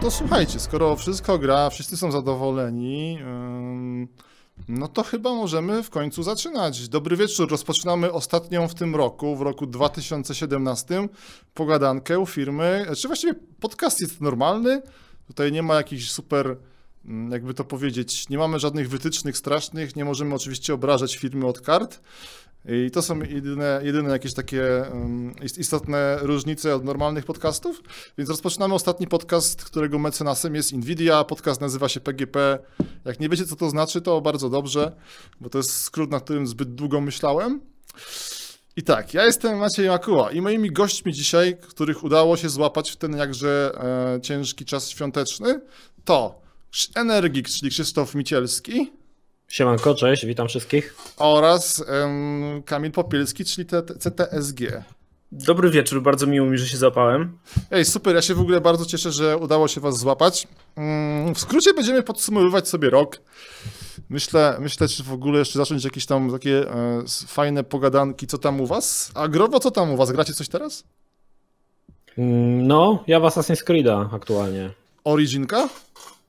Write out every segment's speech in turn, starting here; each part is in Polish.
to słuchajcie, skoro wszystko gra, wszyscy są zadowoleni, no to chyba możemy w końcu zaczynać. Dobry wieczór, rozpoczynamy ostatnią w tym roku, w roku 2017, pogadankę firmy, czy właściwie podcast jest normalny, tutaj nie ma jakichś super, jakby to powiedzieć, nie mamy żadnych wytycznych strasznych, nie możemy oczywiście obrażać firmy od kart, i to są jedyne, jedyne jakieś takie ist- istotne różnice od normalnych podcastów. Więc rozpoczynamy ostatni podcast, którego mecenasem jest Nvidia. Podcast nazywa się PGP. Jak nie wiecie, co to znaczy, to bardzo dobrze, bo to jest skrót, na którym zbyt długo myślałem. I tak, ja jestem Maciej Makuła i moimi gośćmi dzisiaj, których udało się złapać w ten jakże e, ciężki czas świąteczny, to Energik, czyli Krzysztof Micielski Siemanko, cześć, witam wszystkich. oraz em, Kamil Popielski, czyli CTSG. Dobry wieczór, bardzo miło mi, że się złapałem. Ej, super, ja się w ogóle bardzo cieszę, że udało się was złapać. Mm, W skrócie będziemy podsumowywać sobie rok. Myślę, myślę, czy w ogóle jeszcze zacząć jakieś tam takie e, fajne pogadanki, co tam u was? A Growo, co tam u was? Gracie coś teraz? Mm, No, ja w Assassin's Creed'a aktualnie. Originka?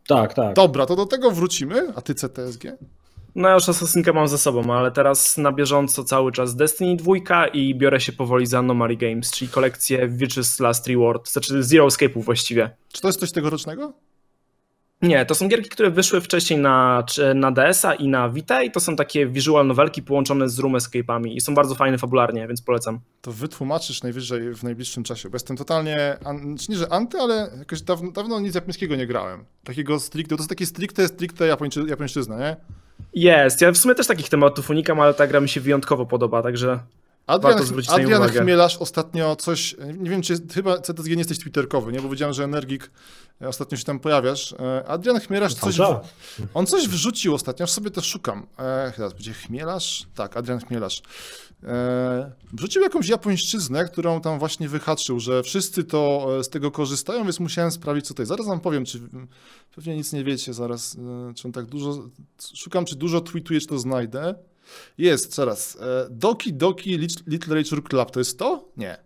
Tak, tak. Dobra, to do tego wrócimy. A ty CTSG? No ja już Assassin'kę mam ze sobą, ale teraz na bieżąco cały czas Destiny 2 i biorę się powoli za Anomaly Games, czyli kolekcję Witches Last Reward, znaczy Zero Escape'ów właściwie. Czy to jest coś tegorocznego? Nie, to są gierki, które wyszły wcześniej na, na DS-a i na Vita i to są takie visual novelki połączone z room escape'ami i są bardzo fajne fabularnie, więc polecam. To wytłumaczysz najwyżej w najbliższym czasie, bo jestem totalnie, an, czy nie, że anty, ale jakoś dawno, dawno nic japońskiego nie grałem. Takiego stricte, to jest takie stricte, stricte japończy, japońszczyzna, nie? Jest, ja w sumie też takich tematów unikam, ale ta gra mi się wyjątkowo podoba, także Adrian, Warto zwrócić Adrian uwagę. Chmielasz ostatnio coś, nie wiem czy jest, chyba CTSG nie jesteś twitterkowy, nie? Bo widziałem, że Energik e, ostatnio się tam pojawiasz. E, Adrian Chmielasz coś, Dobrze. on coś wrzucił ostatnio, aż sobie to szukam. E, teraz będzie Chmielasz? Tak, Adrian Chmielasz. E, wrzucił jakąś japońszczyznę, którą tam właśnie wyhaczył, że wszyscy to e, z tego korzystają, więc musiałem sprawdzić, co to jest. Zaraz wam powiem, czy pewnie nic nie wiecie zaraz, e, czy on tak dużo, szukam, czy dużo tweetuje, czy to znajdę. Jest, zaraz. E, Doki Doki Lit- Little Nature Club, to jest to? Nie.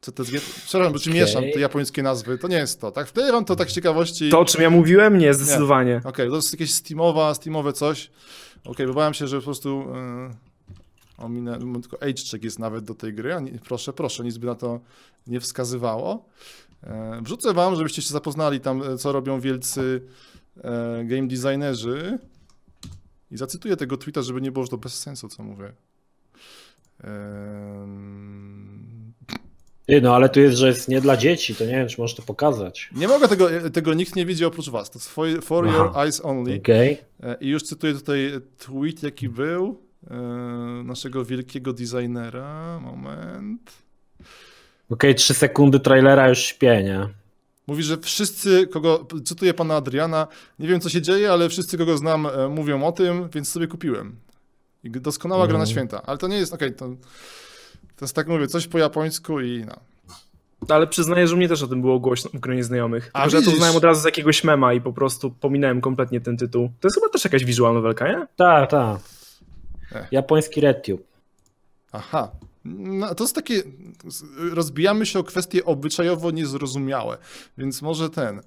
Co to jest? Przepraszam, bo czy Okej. mieszam te japońskie nazwy, to nie jest to, tak? Wtedy wam to tak z ciekawości... to o czym ja mówiłem? Nie, zdecydowanie. Okej, to jest jakieś Steamowa, Steamowe coś. Okej, bałem się, że po prostu... Yy, ominę, tylko age check jest nawet do tej gry, a nie, proszę, proszę, nic by na to nie wskazywało. E, wrzucę wam, żebyście się zapoznali tam, e, co robią wielcy e, game designerzy. I zacytuję tego tweeta, żeby nie było, że to bez sensu, co mówię. Ty, no ale tu jest, że jest nie dla dzieci, to nie wiem, czy możesz to pokazać. Nie mogę tego, tego nikt nie widzi oprócz was. To jest for, for your eyes only. Okej. E, I już cytuję tutaj tweet, jaki był e, naszego wielkiego designera. Moment. Okej, trzy sekundy trailera już śpię, nie? Mówi, że wszyscy, kogo, cytuję pana Adriana, nie wiem co się dzieje, ale wszyscy, kogo znam, e, mówią o tym, więc sobie kupiłem. I doskonała gra na Mhm. święta. Ale to nie jest, okej, to, to jest tak mówię, coś po japońsku i no. Ale przyznaję, że mnie też o tym było głośno w gronie znajomych. A że ja to znałem od razu z jakiegoś mema i po prostu pominąłem kompletnie ten tytuł. To jest chyba też jakaś visual novelka, nie? Tak, tak. Japoński RedTube. Aha. No, to jest takie. Rozbijamy się o kwestie obyczajowo niezrozumiałe, więc może ten. E,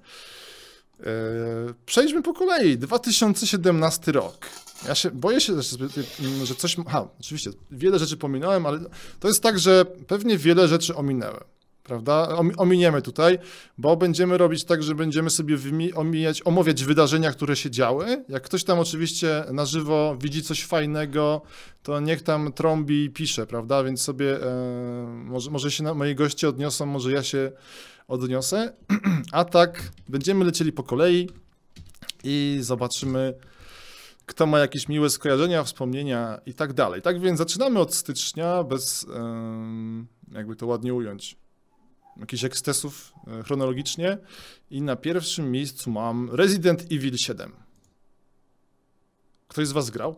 przejdźmy po kolei. 2017 rok. Ja się boję się, że, coś. Aha, oczywiście, wiele rzeczy pominąłem, ale to jest tak, że pewnie wiele rzeczy ominęłem. Prawda? Om- Ominiemy tutaj, bo będziemy robić tak, że będziemy sobie omijać, omawiać wydarzenia, które się działy. Jak ktoś tam oczywiście na żywo widzi coś fajnego, to niech tam trąbi i pisze, prawda? Więc sobie e, może, może się na, moi goście odniosą, może ja się odniosę. A tak, będziemy lecieli po kolei i zobaczymy, kto ma jakieś miłe skojarzenia, wspomnienia i tak dalej. Tak więc zaczynamy od stycznia bez, jakby to ładnie ująć, jakichś ekscesów e, chronologicznie. I na pierwszym miejscu mam Resident Evil 7. Ktoś z was grał?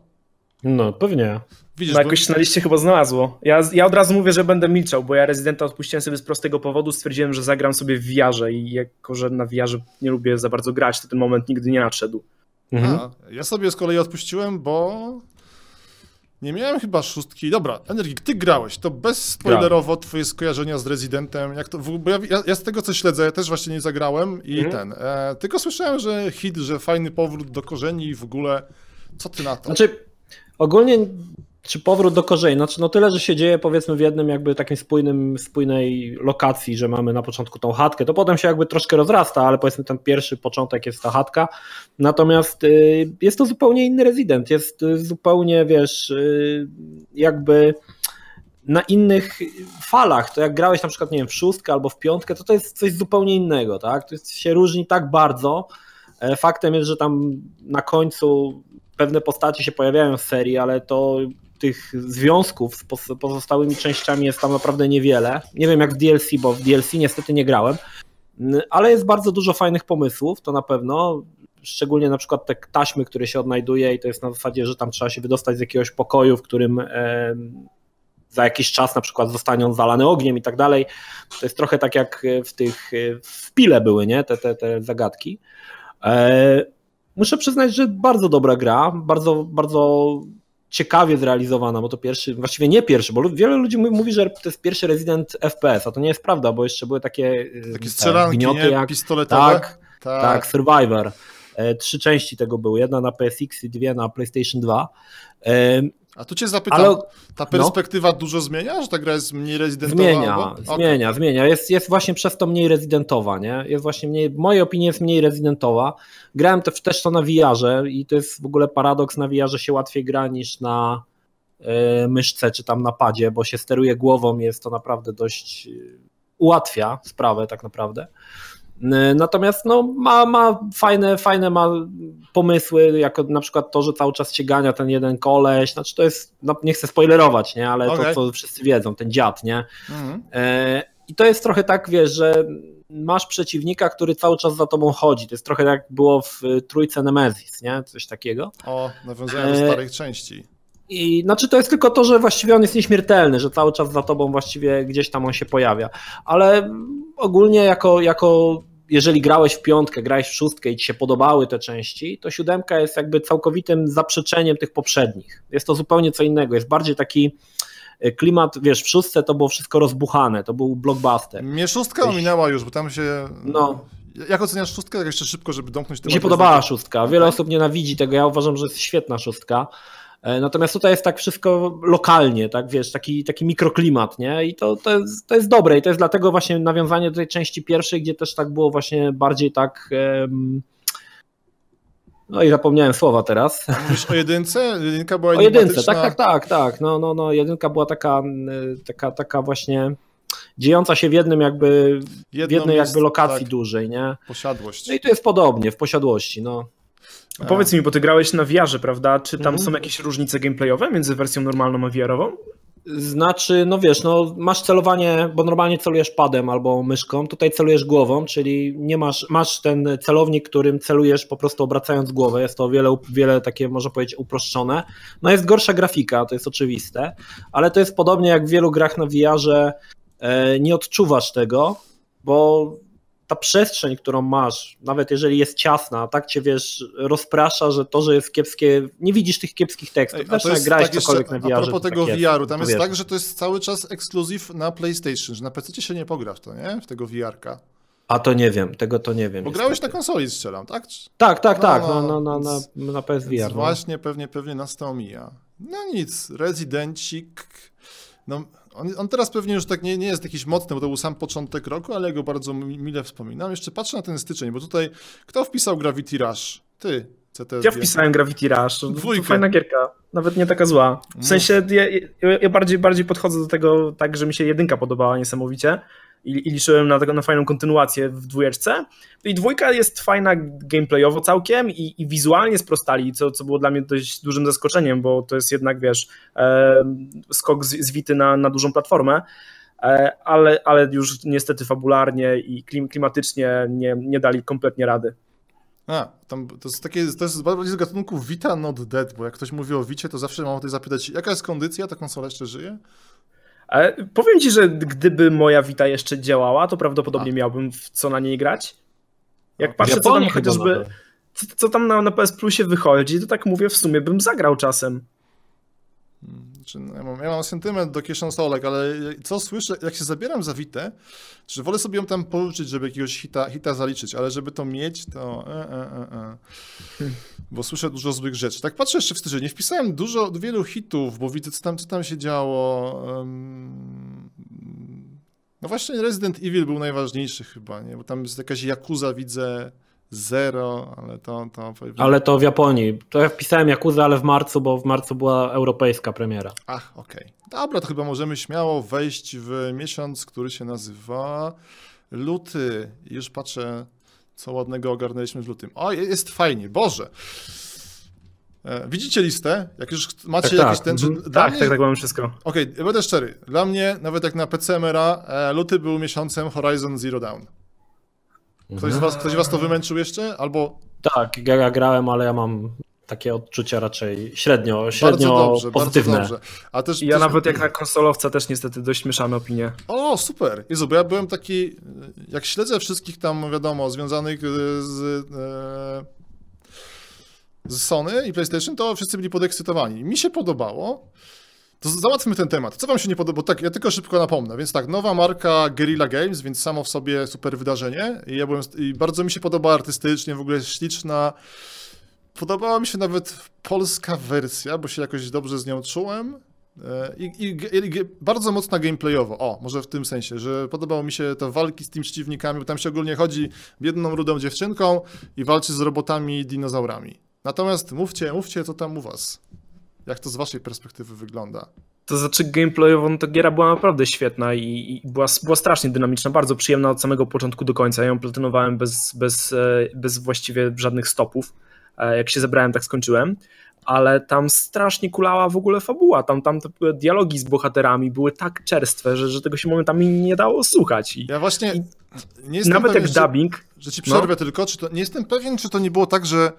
No, pewnie. Widzisz, No bo- jakoś się na liście chyba znalazło. Ja, ja od razu mówię, że będę milczał, bo ja Residenta odpuściłem sobie z prostego powodu. Stwierdziłem, że zagram sobie w VR i jako, że na VR nie lubię za bardzo grać, to ten moment nigdy nie nadszedł. Mhm. A, ja sobie z kolei odpuściłem, bo Nie miałem chyba szóstki. Dobra, Energik, ty grałeś, to bez spoilerowo twoje skojarzenia z Residentem, jak to, bo ja, ja, z tego co śledzę, ja też właśnie nie zagrałem i Mhm. ten, e, tylko słyszałem, że hit, że fajny powrót do korzeni i w ogóle, co ty na to? Znaczy, ogólnie, czy powrót do korzeni, znaczy no tyle, że się dzieje powiedzmy w jednym jakby takim spójnym, spójnej lokacji, że mamy na początku tą chatkę, to potem się jakby troszkę rozrasta, ale powiedzmy ten pierwszy początek jest ta chatka, natomiast y, jest to zupełnie inny rezydent, jest y, zupełnie, wiesz, y, jakby na innych falach, to jak grałeś na przykład, nie wiem, w szóstkę albo w piątkę, to to jest coś zupełnie innego, tak, to jest, się różni tak bardzo, E, Faktem jest, że tam na końcu pewne postacie się pojawiają w serii, ale to tych związków z pozostałymi częściami jest tam naprawdę niewiele. Nie wiem jak w DLC, bo w DLC niestety nie grałem, ale jest bardzo dużo fajnych pomysłów, to na pewno. Szczególnie na przykład te taśmy, które się odnajduje, i to jest na zasadzie, że tam trzeba się wydostać z jakiegoś pokoju, w którym za jakiś czas na przykład zostanie on zalany ogniem i tak dalej. To jest trochę tak jak w tych e, w pile były, nie? Te, te, te zagadki. E, Muszę przyznać, że bardzo dobra gra, bardzo, bardzo ciekawie zrealizowana, bo to pierwszy, właściwie nie pierwszy, bo wiele ludzi mówi, że to jest pierwszy Resident FPS, a to nie jest prawda, bo jeszcze były takie, e, Takie strzelanki, gnioty nie? jak Pistoletowe? tak, tak, Survivor. E, Trzy części tego były, jedna na PSX i dwie na PlayStation 2. A tu cię zapytam, Ale ta perspektywa dużo zmienia, że ta gra jest mniej rezydentowa? Zmienia, albo? Okej. zmienia, zmienia. Jest, jest właśnie przez to mniej rezydentowa, nie? Jest właśnie mniej, w mojej opinii jest mniej rezydentowa. Grałem te, też to na VR-ze i to jest w ogóle paradoks, na VR-ze się łatwiej gra niż na e, myszce czy tam na padzie, bo się steruje głową, jest to naprawdę dość e, ułatwia sprawę tak naprawdę. E, Natomiast no, ma, ma fajne, fajne ma pomysły, jako na przykład to, że cały czas się gania ten jeden koleś, znaczy to jest, no, nie chcę spoilerować, nie, ale Okej. to co wszyscy wiedzą, ten dziad, nie, Mhm. E, I to jest trochę tak, wiesz, że masz przeciwnika, który cały czas za tobą chodzi. To jest trochę jak było w y, trójce Nemesis, nie? Coś takiego. O, nawiązałem do E, starych części. I znaczy to jest tylko to, że właściwie on jest nieśmiertelny, że cały czas za tobą właściwie gdzieś tam on się pojawia. Ale ogólnie jako, jako jeżeli grałeś w piątkę, grałeś w szóstkę i ci się podobały te części, to siódemka jest jakby całkowitym zaprzeczeniem tych poprzednich. Jest to zupełnie co innego. Jest bardziej taki y, klimat, wiesz, w szóstce to było wszystko rozbuchane, to był blockbuster. Mnie szóstka ominęła już, bo tam się... No. Jak oceniasz szóstkę? Tak jeszcze szybko, żeby domknąć Mi się podobała szóstka. Wiele osób nienawidzi tego. Ja uważam, że jest świetna szóstka. E, Natomiast tutaj jest tak wszystko lokalnie, tak wiesz, taki, taki mikroklimat, nie? I to, to, jest, to jest dobre i to jest dlatego właśnie nawiązanie do tej części pierwszej, gdzie też tak było właśnie bardziej tak. em, No i zapomniałem słowa teraz. Mówisz o jedynce? Jedynka była O jedynce, tak, tak, tak, tak. No, no, no, jedynka była taka, taka, taka właśnie dziejąca się w jednym jakby, w jednej jest, jakby lokacji tak, dużej, nie? Posiadłość. No i tu jest podobnie, w posiadłości, no. A Powiedz mi, bo ty grałeś na VR-ze, prawda? Czy tam Mhm. są jakieś różnice gameplayowe między wersją normalną a VR-ową? Znaczy, no wiesz, no masz celowanie, bo normalnie celujesz padem albo myszką, tutaj celujesz głową, czyli nie masz, masz ten celownik, którym celujesz po prostu obracając głowę, jest to wiele, wiele takie, można powiedzieć, uproszczone. No jest gorsza grafika, to jest oczywiste, ale to jest podobnie jak w wielu grach na VR-ze, e, nie odczuwasz tego, bo ta przestrzeń, którą masz, nawet jeżeli jest ciasna, tak cię wiesz, rozprasza, że to, że jest kiepskie, nie widzisz tych kiepskich tekstów. Ej, a to jest grałeś tak cokolwiek na a VR-ze, propos to tego tak. VR-u, tam jest tak, że to jest cały czas ekskluzyw na PlayStation, że na PC się nie pogra w to, nie? W tego VR-ka. A to nie wiem, tego to nie wiem. Bo grałeś na niestety. konsoli, strzelam, tak? Tak, tak, No, tak, no, no, no, no, więc- na, na PSVR. Więc No. właśnie pewnie, pewnie nas to omija. No nic, Rezydencik. No, on, on teraz pewnie już tak nie, nie jest jakiś mocny, bo to był sam początek roku, ale go bardzo mi- mile wspominam. Jeszcze patrzę na ten styczeń, bo tutaj kto wpisał Gravity Rush? Ty, CTSG. Ja wpisałem Gravity Rush. Dwójkę. To fajna gierka. Nawet nie taka zła. W No. sensie ja, ja, ja bardziej, bardziej podchodzę do tego tak, że mi się jedynka podobała niesamowicie i, i liczyłem na, tego, na fajną kontynuację w dwójeczce. I dwójka jest fajna gameplayowo całkiem i, i wizualnie sprostali, co, co było dla mnie dość dużym zaskoczeniem, bo to jest jednak, wiesz, e, skok z, zwity na, na dużą platformę. E, ale, ale już niestety fabularnie i klim, klimatycznie nie, nie dali kompletnie rady. A, tam, to jest takie, to jest bardziej z gatunku Vita not dead, bo jak ktoś mówi o Vicie, to zawsze mam ochotę zapytać, jaka jest kondycja, ta konsola jeszcze żyje? Ale powiem ci, że gdyby moja Vita jeszcze działała, to prawdopodobnie A. miałbym w co na niej grać. Jak A, patrzę, co tam chociażby, co, co tam na, na PS Plusie wychodzi, to tak mówię, w sumie bym zagrał czasem. No, ja, mam, ja mam sentyment do kieszonsolek, ale co słyszę, jak się zabieram za Witę, że wolę sobie ją tam pożyczyć, żeby jakiegoś hita, hita zaliczyć, ale żeby to mieć, to e, e, e, e. Bo słyszę dużo złych rzeczy. Tak patrzę jeszcze w nie wpisałem dużo, wielu hitów, bo widzę, co tam, co tam się działo. em, no właśnie Resident Evil był najważniejszy chyba, nie? Bo tam jest jakaś Yakuza, widzę, zero, ale to... to Ale to w Japonii. To ja wpisałem Yakuza, ale w marcu, bo w marcu była europejska premiera. Ach, okej. Dobra, to chyba możemy śmiało wejść w miesiąc, który się nazywa luty. I Już patrzę, co ładnego ogarnęliśmy w lutym. O, je- jest fajnie, Boże. E, Widzicie listę? Jak już macie Tak, jakiś tak. ten... Czy Mhm. dla Tak, mnie, tak, tak, mamy wszystko. Okej, ja będę szczery. Dla mnie, nawet jak na PC Mera, e, luty był miesiącem Horizon Zero Dawn. Ktoś z, was, ktoś z was to wymęczył jeszcze? Albo Tak, ja, ja grałem, ale ja mam takie odczucia raczej średnio, średnio bardzo dobrze, pozytywne. bardzo dobrze. A też, Ja też, nawet jak na konsolowca też niestety dość mieszane opinie. O, super. Jezu, bo ja byłem taki, jak śledzę wszystkich tam, wiadomo, związanych e, z, e, z Sony i PlayStation, to wszyscy byli podekscytowani. Mi się podobało. To załatwmy ten temat. Co wam się nie podoba? Bo tak, ja tylko szybko napomnę. Więc tak, nowa marka Guerrilla Games, więc samo w sobie super wydarzenie. I, ja byłem, I bardzo mi się podoba artystycznie, w ogóle jest śliczna. Podobała mi się nawet polska wersja, bo się jakoś dobrze z nią czułem. E, I, i, i, i bardzo mocna gameplayowo. O, może w tym sensie, że podobało mi się to walki z tymi przeciwnikami, bo tam się ogólnie chodzi biedną, rudą dziewczynką i walczy z robotami i dinozaurami. Natomiast mówcie, mówcie, co tam u was. Jak to z waszej perspektywy wygląda? To znaczy gameplayowo, no to giera była naprawdę świetna i, i była, była strasznie dynamiczna, bardzo przyjemna od samego początku do końca. Ja ją platynowałem bez, bez, e, bez właściwie żadnych stopów. E, Jak się zebrałem, tak skończyłem. Ale tam strasznie kulała w ogóle fabuła. Tam, tam te dialogi z bohaterami były tak czerstwe, że, że tego się momentami nie dało słuchać. I Ja właśnie I nie jestem nawet pewien, jak dubbing, że ci No. przerwę tylko, czy to, nie jestem pewien, czy to nie było tak, że,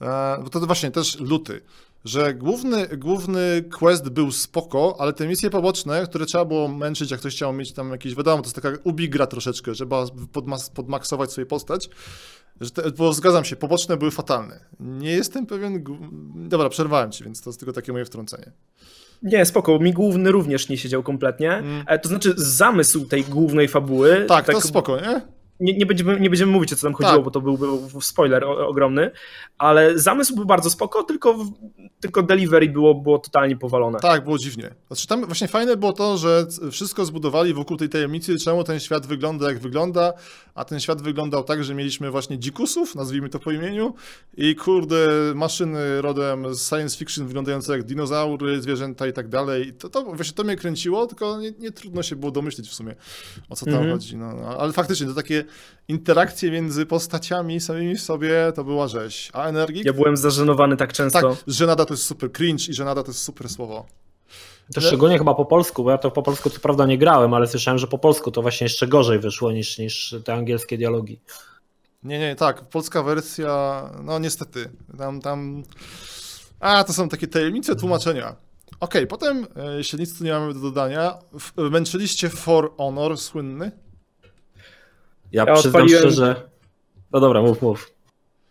e, bo to właśnie też luty, że główny, główny quest był spoko, ale te misje poboczne, które trzeba było męczyć, jak ktoś chciał mieć tam jakieś, wiadomo, to jest taka ubigra troszeczkę, żeby podmas, podmaksować sobie postać, że te, bo zgadzam się, poboczne były fatalne. Nie jestem pewien, dobra, przerwałem ci, więc to jest tylko takie moje wtrącenie. Nie, spoko, mi główny również nie siedział kompletnie. Mm. E, To znaczy zamysł tej głównej fabuły. Tak, to spoko, nie? Nie, nie, będziemy, nie będziemy mówić o co tam chodziło, Tak. bo to byłby spoiler ogromny, ale zamysł był bardzo spoko, tylko, w- tylko delivery było, było totalnie powalone. Tak, było dziwnie. Znaczy tam właśnie fajne było to, że wszystko zbudowali wokół tej tajemnicy, czemu ten świat wygląda jak wygląda, a ten świat wyglądał tak, że mieliśmy właśnie dzikusów, nazwijmy to po imieniu, i kurde, maszyny rodem z science fiction wyglądające jak dinozaury, zwierzęta i tak dalej. To, to właśnie to mnie kręciło, tylko nie, nie trudno się było domyślić w sumie, o co tam Mhm. chodzi. No, no, ale faktycznie to takie interakcje między postaciami samymi w sobie to była rzeź. A energik? Ja byłem zażenowany tak często. Tak, żenada to jest super cringe i żenada to jest super słowo. To szczególnie chyba po polsku, bo ja to po polsku co prawda nie grałem, ale słyszałem, że po polsku to właśnie jeszcze gorzej wyszło niż, niż te angielskie dialogi. Nie, nie, tak, polska wersja, no niestety, tam, tam, a to są takie tajemnice tłumaczenia. Okej, potem, e, jeśli nic tu nie mamy do dodania, w, męczyliście For Honor słynny? Ja, Ja przyznam odpaliłem- szczerze. No dobra, mów, mów.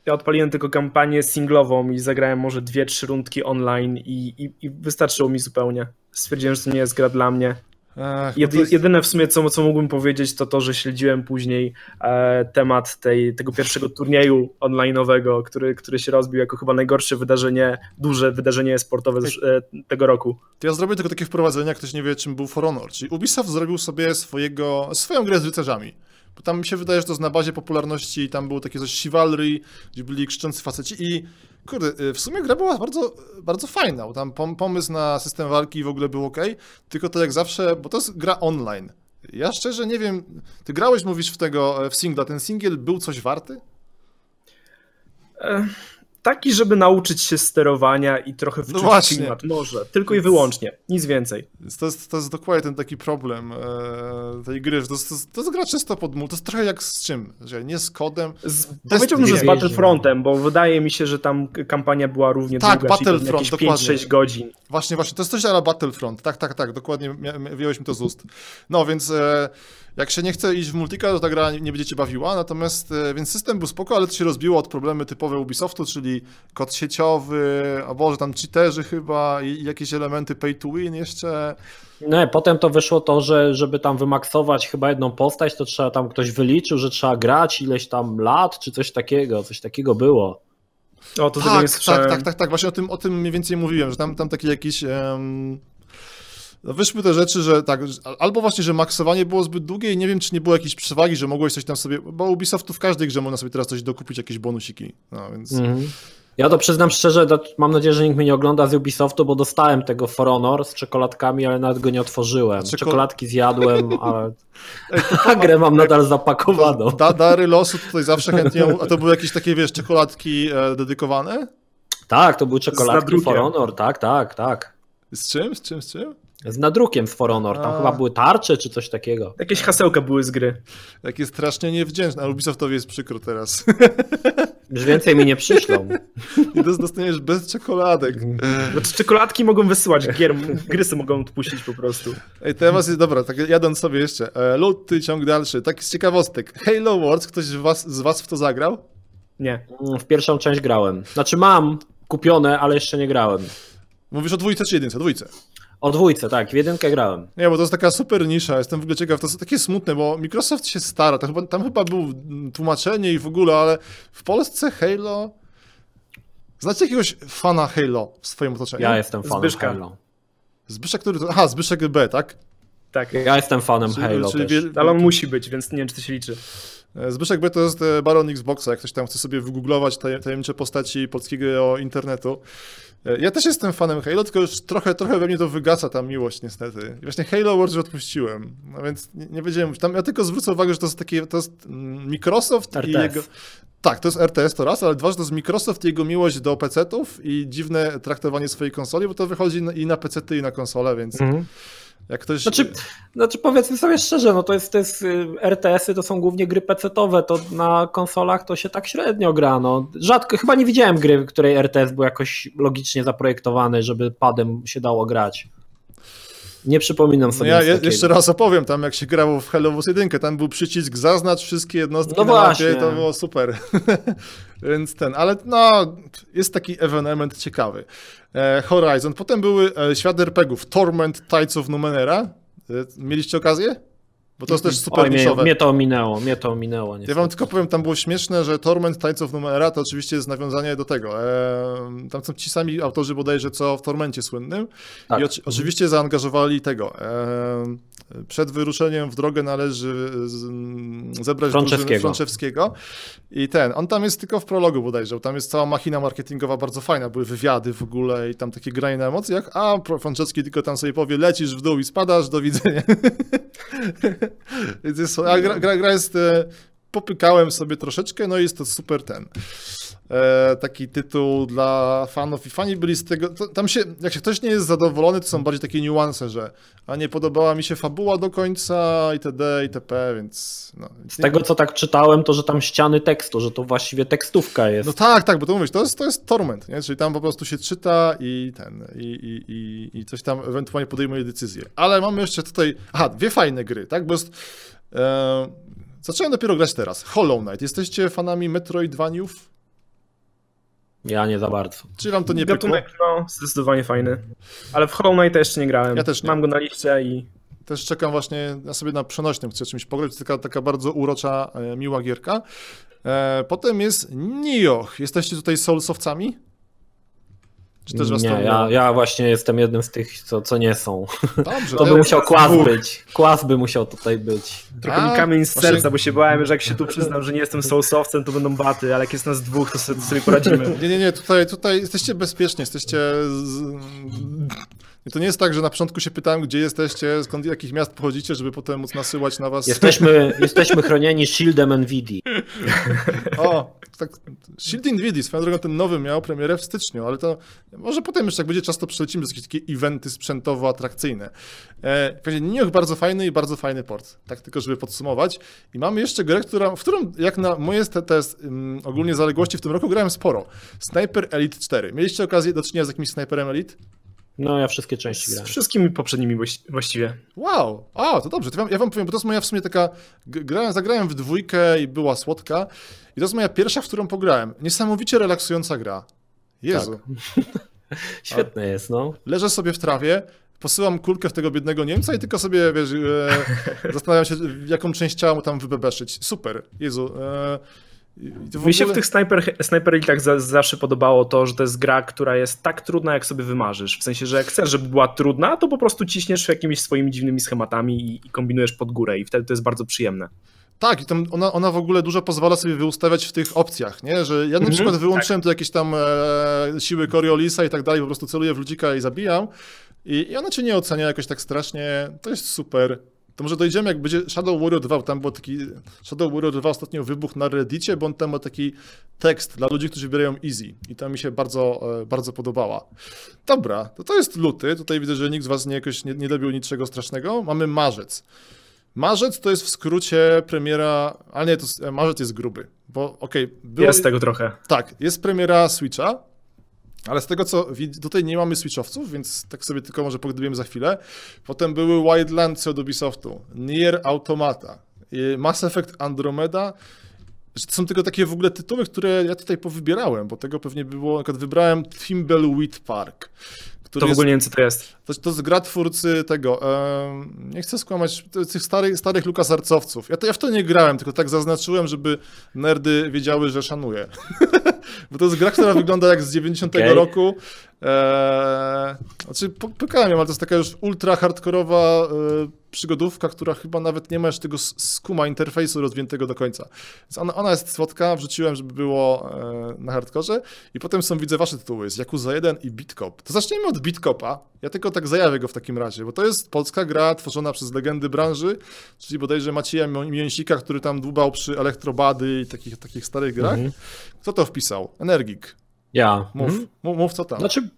Ja odpaliłem tylko kampanię singlową i zagrałem może dwie, trzy rundki online i, i, i wystarczyło mi zupełnie. Stwierdziłem, że to nie jest gra dla mnie. Jedy, bo to jest- Jedyne w sumie, co, co mógłbym powiedzieć, to to, że śledziłem później e, temat tej, tego pierwszego turnieju online'owego, który, który się rozbił jako chyba najgorsze wydarzenie, duże wydarzenie sportowe z, e, tego roku. To ja zrobię tylko takie wprowadzenie, jak ktoś nie wie, czym był For Honor. Czyli Ubisoft zrobił sobie swojego, swoją grę z rycerzami. Bo tam mi się wydaje, że to jest na bazie popularności, tam było takie coś Chivalry, gdzie byli krzyczący faceci i kurde, y, w sumie gra była bardzo, bardzo fajna, tam pom- pomysł na system walki w ogóle był ok, tylko to jak zawsze, bo to jest gra online. Ja szczerze nie wiem, ty grałeś, mówisz w tego, e, w singla, ten singiel był coś warty? Taki, żeby nauczyć się sterowania i trochę wczuć właśnie. klimat. Może, tylko i wyłącznie, nic więcej. Więc to jest, to jest dokładnie ten taki problem e, tej gry, że to, to, to jest gra czysto pod mul, to jest trochę jak z czym, że nie z kodem, Z, powiedziałbym, że z. Battlefrontem, bo wydaje mi się, że tam kampania była równie Tak, długa, czyli pewnie Battlefront, jakieś dokładnie. 5-6 godzin. Właśnie, właśnie, to jest coś ala Battlefront. Tak, tak, tak, dokładnie wyjąłeś mi to z ust. No więc e, Jak się nie chce iść w multika, to ta gra nie będzie cię bawiła, natomiast, e, więc system był spoko, ale to się rozbiło od problemy typowe Ubisoftu, czyli kod sieciowy, a Boże, tam cheaterzy chyba i jakieś elementy pay to win jeszcze. Nie, potem to wyszło to, że żeby tam wymaksować chyba jedną postać, to trzeba tam ktoś wyliczył, że trzeba grać ileś tam lat, czy coś takiego, coś takiego było. O, to Tak, tak, tak, tak, tak, właśnie o tym, o tym mniej więcej mówiłem, że tam, tam takie jakieś... em, no wyszły te rzeczy, że tak, albo właśnie, że maksowanie było zbyt długie i nie wiem, czy nie było jakiejś przewagi, że mogłeś coś tam sobie, bo Ubisoftu w każdej grze można sobie teraz coś dokupić, jakieś bonusiki, no więc... Mhm. Ja to przyznam szczerze, mam nadzieję, że nikt mnie nie ogląda z Ubisoftu, bo dostałem tego For Honor z czekoladkami, ale nawet go nie otworzyłem. Czeko- Czekoladki zjadłem, ale Ej, a grę mam nadal zapakowaną. Da, dary losu tutaj zawsze chętnie, a to były jakieś takie, wiesz, czekoladki e, dedykowane? Tak, to były czekoladki. For Honor, tak, tak, tak. Z czym, z czym, z czym? Z nadrukiem z For Honor, tam A. chyba były tarcze czy coś takiego. Jakieś hasełka były z gry. Takie strasznie niewdzięczne, ale Ubisoftowi jest przykro teraz. Już więcej mi nie przyślą. I dos- dostaniesz bez czekoladek. Znaczy, czekoladki mogą wysyłać, gier, gry sobie mogą odpuścić po prostu. Ej, teraz jest, dobra, tak jadąc sobie jeszcze, e, luty, ciąg dalszy, tak z ciekawostek. Halo Wars, ktoś z was, z was w to zagrał? Nie. W pierwszą część grałem. Znaczy mam kupione, ale jeszcze nie grałem. Mówisz o dwójce czy jedynce? Dwójce. O dwójce, tak, w jedynkę grałem. Nie, bo to jest taka super nisza, jestem w ogóle ciekaw, to jest takie smutne, bo Microsoft się stara, tam chyba, tam chyba było tłumaczenie i w ogóle, ale w Polsce Halo... Znacie jakiegoś fana Halo w swoim otoczeniu? Ja jestem fanem Zbyszka. Halo. Zbyszek, który to... Aha, Zbyszek B, tak? Tak. Ja jestem fanem Czyli- Halo czyli też. wiel- Ale on musi być, więc nie wiem, czy to się liczy. E, Zbyszek B to jest e, baron Xboxa, jak ktoś tam chce sobie wygooglować taj- tajemnicze postaci polskiego internetu. E, Ja też jestem fanem Halo, tylko już trochę, trochę we mnie to wygaca ta miłość niestety. I właśnie Halo Wars już odpuściłem, no więc nie, nie wiedziałem, tam ja tylko zwrócę uwagę, że to jest takie, to jest mm, Microsoft i RTS. jego... Tak, to jest RTS to raz, ale dwa, że to jest Microsoft i jego miłość do PC-ów i dziwne traktowanie swojej konsoli, bo to wychodzi i na PC-ty i na konsole, więc Mhm. Jak ktoś... Znaczy, znaczy powiedzmy sobie szczerze, no to jest, to jest y, RTS-y to są głównie gry PC-owe, to na konsolach to się tak średnio gra. No. Rzadko, chyba nie widziałem gry, w której RTS był jakoś logicznie zaprojektowany, żeby padem się dało grać. Nie przypominam No sobie. ja je, jeszcze raz opowiem, tam jak się grało w Wars 1, tam był przycisk zaznacz wszystkie jednostki No na właśnie. mapie, to było super. Więc ten, ale no, jest taki ewenement ciekawy. E, Horizon, potem były e, świat RPGów, Torment Tides of Numenera. E, mieliście okazję? Bo to jest też super Oj, mnie, niszowe. mnie to ominęło, mnie to ominęło. Ja niestety. wam tylko powiem, tam było śmieszne, że Torment Tides of Numenera to oczywiście jest nawiązanie do tego. E, tam są ci sami autorzy bodajże co w Tormencie słynnym. Tak. I oczy- oczywiście zaangażowali tego. E, przed wyruszeniem w drogę należy z, m, zebrać Frączewskiego. Frączewskiego. I ten, on tam jest tylko w prologu bodajże, bo tam jest cała machina marketingowa bardzo fajna, były wywiady w ogóle i tam takie granie na emocjach, a Frączewski tylko tam sobie powie, lecisz w dół i spadasz, do widzenia. Więc jest, a gra, gra, gra jest, e, popykałem sobie troszeczkę, no i jest to super ten. E, taki tytuł dla fanów i fani byli z tego, to, tam się, jak się ktoś nie jest zadowolony, to są bardziej takie niuanse, że a nie podobała mi się fabuła do końca itd. itp., więc no. Z tego co tak czytałem, to że tam ściany tekstu, że to właściwie tekstówka jest. No tak, tak, bo to mówisz, to jest, to jest torment, nie? czyli tam po prostu się czyta i ten, i, i, i, i coś tam ewentualnie podejmuje decyzję. Ale mamy jeszcze tutaj, aha, dwie fajne gry, tak, bo jest, e, zacząłem dopiero grać teraz, Hollow Knight, jesteście fanami Metroidvaniów? Ja nie za bardzo. Czy wam to nie pykło? Gatunek, no, zdecydowanie fajny. Ale w Hollow Knight jeszcze nie grałem. Ja też nie. Mam go na liście i Też czekam właśnie na sobie na przenośnym, chcę czymś pograć, to taka, taka bardzo urocza, e, miła gierka. E, potem jest Nioh, jesteście tutaj Soulsowcami? Czy też Nie, ja, ja właśnie jestem jednym z tych, co, co nie są. Dobrze, To by ja- musiał kłas dwóch. być. Kłas by musiał tutaj być. trochę A, mi kamień z właśnie- serca, bo się bałem, że jak się tu przyznam, że nie jestem soulsowcem, to będą baty, ale jak jest nas dwóch, to sobie, sobie poradzimy. Nie, nie, nie, tutaj, tutaj jesteście bezpieczni, jesteście. Z... I To nie jest tak, że na początku się pytałem, gdzie jesteście, skąd jakich miast pochodzicie, żeby potem móc nasyłać na was. Jesteśmy, jesteśmy chronieni shieldem NVIDII. O, tak. Shield Invidis, swoją drogą ten nowy miał premierę w styczniu, ale to może potem jeszcze jak będzie czas, to przelecimy z jakieś takie eventy sprzętowo-atrakcyjne. E, w razie Nioh bardzo fajny i bardzo fajny port. Tak tylko, żeby podsumować. I mamy jeszcze grę, która, w którą jak na moje te, te um, ogólnie zaległości w tym roku grałem sporo. Sniper Elite 4. Mieliście okazję do czynienia z jakimś Sniperem Elite? No ja wszystkie części Z grałem. wszystkimi poprzednimi właści- właściwie. Wow, a to dobrze, to ja wam powiem, bo to jest moja w sumie taka, grałem, zagrałem w dwójkę i była słodka i to jest moja pierwsza, w którą pograłem. Niesamowicie relaksująca gra. Jezu, Świetne jest, no. leżę sobie w trawie, posyłam kulkę w tego biednego Niemca i tylko sobie, wiesz, e, zastanawiam się, jaką część ciała mu tam wybebeszyć. Super, Jezu. E, w Mi się w ogóle- tych sniper Elite'ach za, zawsze podobało to, że to jest gra, która jest tak trudna, jak sobie wymarzysz. W sensie, że jak chcesz, żeby była trudna, to po prostu ciśniesz jakimiś swoimi dziwnymi schematami i, i kombinujesz pod górę i wtedy to jest bardzo przyjemne. Tak, i tam ona, ona w ogóle dużo pozwala sobie wyustawiać w tych opcjach, nie? Że ja na Mhm, przykład wyłączyłem tu jakieś tam e, siły Coriolisa i tak dalej, po prostu celuję w ludzika i zabijam i, i ona cię nie ocenia jakoś tak strasznie, to jest super. To może dojdziemy, jak będzie Shadow Warrior 2, bo tam był taki, Shadow Warrior 2 ostatnio wybuch na Reddicie, bo on tam ma taki tekst dla ludzi, którzy wybierają easy i to mi się bardzo, e, bardzo podobała. Dobra, to to jest luty, tutaj widzę, że nikt z was nie, jakoś nie, nie dobił niczego strasznego. Mamy marzec. Marzec to jest w skrócie premiera, ale nie, to jest, marzec jest gruby, bo okej, było- Jest tego trochę. tak, jest premiera Switcha, ale z tego co tutaj nie mamy Switchowców, więc tak sobie tylko może pogdybiemy za chwilę. Potem były Wildlands od Ubisoftu, Nier Automata, i Mass Effect Andromeda, to są tylko takie w ogóle tytuły, które ja tutaj powybierałem, bo tego pewnie było, na przykład wybrałem Thimbleweed Park, który To w ogóle nie wiem, co to jest. to, to jest gra twórcy tego, em, nie chcę skłamać, tych starych, starych LucasArtsowców. Ja, to, ja w to nie grałem, tylko tak zaznaczyłem, żeby nerdy wiedziały, że szanuję. Bo to jest gra, która wygląda jak z 90 Okej. roku. Eee, znaczy, pokałem ją, ale to jest taka już ultra hardkorowa e, przygodówka, która chyba nawet nie ma już tego skuma interfejsu rozwiniętego do końca. Więc ona, ona jest słodka, wrzuciłem, żeby było e, na hardkorze. I potem są, widzę, wasze tytuły. Jest Yakuza 1 i Bitcop. To zacznijmy od Bitcopa. Ja tylko tak zajawię go w takim razie, bo to jest polska gra tworzona przez legendy branży, czyli bodajże Macieja Mięsika, który tam dłubał przy Elektrobady i takich, takich starych grach. Mhm. Kto to wpisał? Energik. Ja. Mów, Mhm. mów, mów co tam. Znaczy,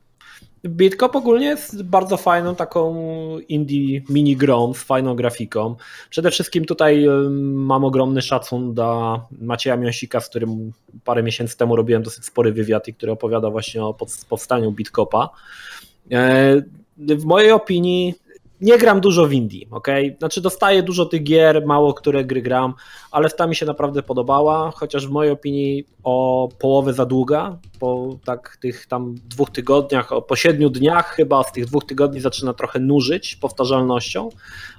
Bitcop ogólnie jest bardzo fajną taką indie mini grą z fajną grafiką. Przede wszystkim tutaj mam ogromny szacun dla Macieja Miąsika, z którym parę miesięcy temu robiłem dosyć spory wywiad i który opowiada właśnie o powstaniu Bitcopa. E, W mojej opinii nie gram dużo w indie, ok? Znaczy dostaję dużo tych gier, mało które gry gram, ale ta mi się naprawdę podobała, chociaż w mojej opinii o połowę za długa, po tak tych tam dwóch tygodniach, o, po siedmiu dniach chyba z tych dwóch tygodni zaczyna trochę nużyć powtarzalnością,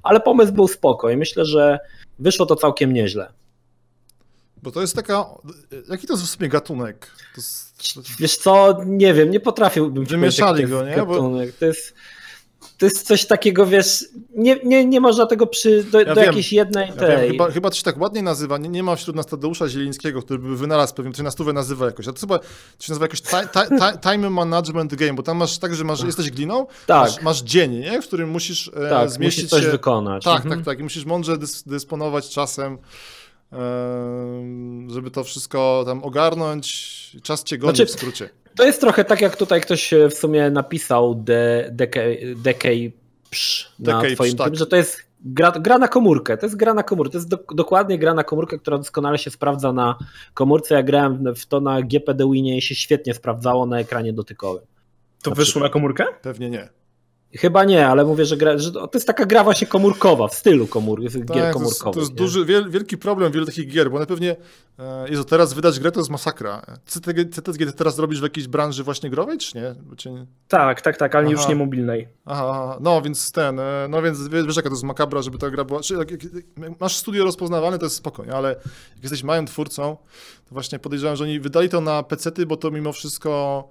ale pomysł był spoko i myślę, że wyszło to całkiem nieźle. Bo to jest taka. Jaki to jest w sumie gatunek? Jest, Wiesz co, nie wiem, nie potrafiłbym Wymieszali go, nie? Bo- gatunek. To jest, to jest coś takiego, wiesz, nie, nie, nie można tego przy, do, Ja do jakiejś jednej ja tej... wiem, chyba, chyba to się tak ładnie nazywa. Nie, nie ma wśród nas Tadeusza Zielińskiego, który by wynalazł pewnie, czy na stówę nazywa jakoś. A to chyba to się nazywa jakoś ti, ti, ti, time management game, bo tam masz tak, że masz, jesteś gliną, Tak. masz, masz dzień, nie? w którym musisz e, tak, zmieścić musisz coś się. wykonać. Tak, Mhm. tak, tak. I musisz mądrze dys, dysponować czasem, em, żeby to wszystko tam ogarnąć. Czas cię goni Znaczy, w skrócie. To jest trochę tak, jak tutaj ktoś e, w sumie napisał de, Decay Decay Psz na Decay twoim tak. tym, że to jest gra, gra na komórkę. To jest gra na komórkę. To jest do, dokładnie gra na komórkę, która doskonale się sprawdza na komórce. Ja grałem w to na GPD Winie i się świetnie sprawdzało na ekranie dotykowym. To Na wyszło na komórkę? Pewnie nie. Chyba nie, ale mówię, że, gra, że to jest taka gra właśnie komórkowa, w stylu komór, gier Tak, to jest, komórkowych. to jest duży, wiel, wielki problem wielu takich gier, bo one pewnie, e, Jezu, teraz wydać grę to jest masakra. CTG, CTG ty teraz robisz w jakiejś branży właśnie growej, czy nie? Cię nie... Tak, tak, tak, ale Aha. już nie mobilnej. Aha, no więc ten, e, no więc wie- wiesz jaka to jest makabra, żeby ta gra była, czy, jak, jak, jak masz studio rozpoznawane, to jest spokojnie, ale jak jesteś małym twórcą, to właśnie podejrzewam, że oni wydali to na pecety, bo to mimo wszystko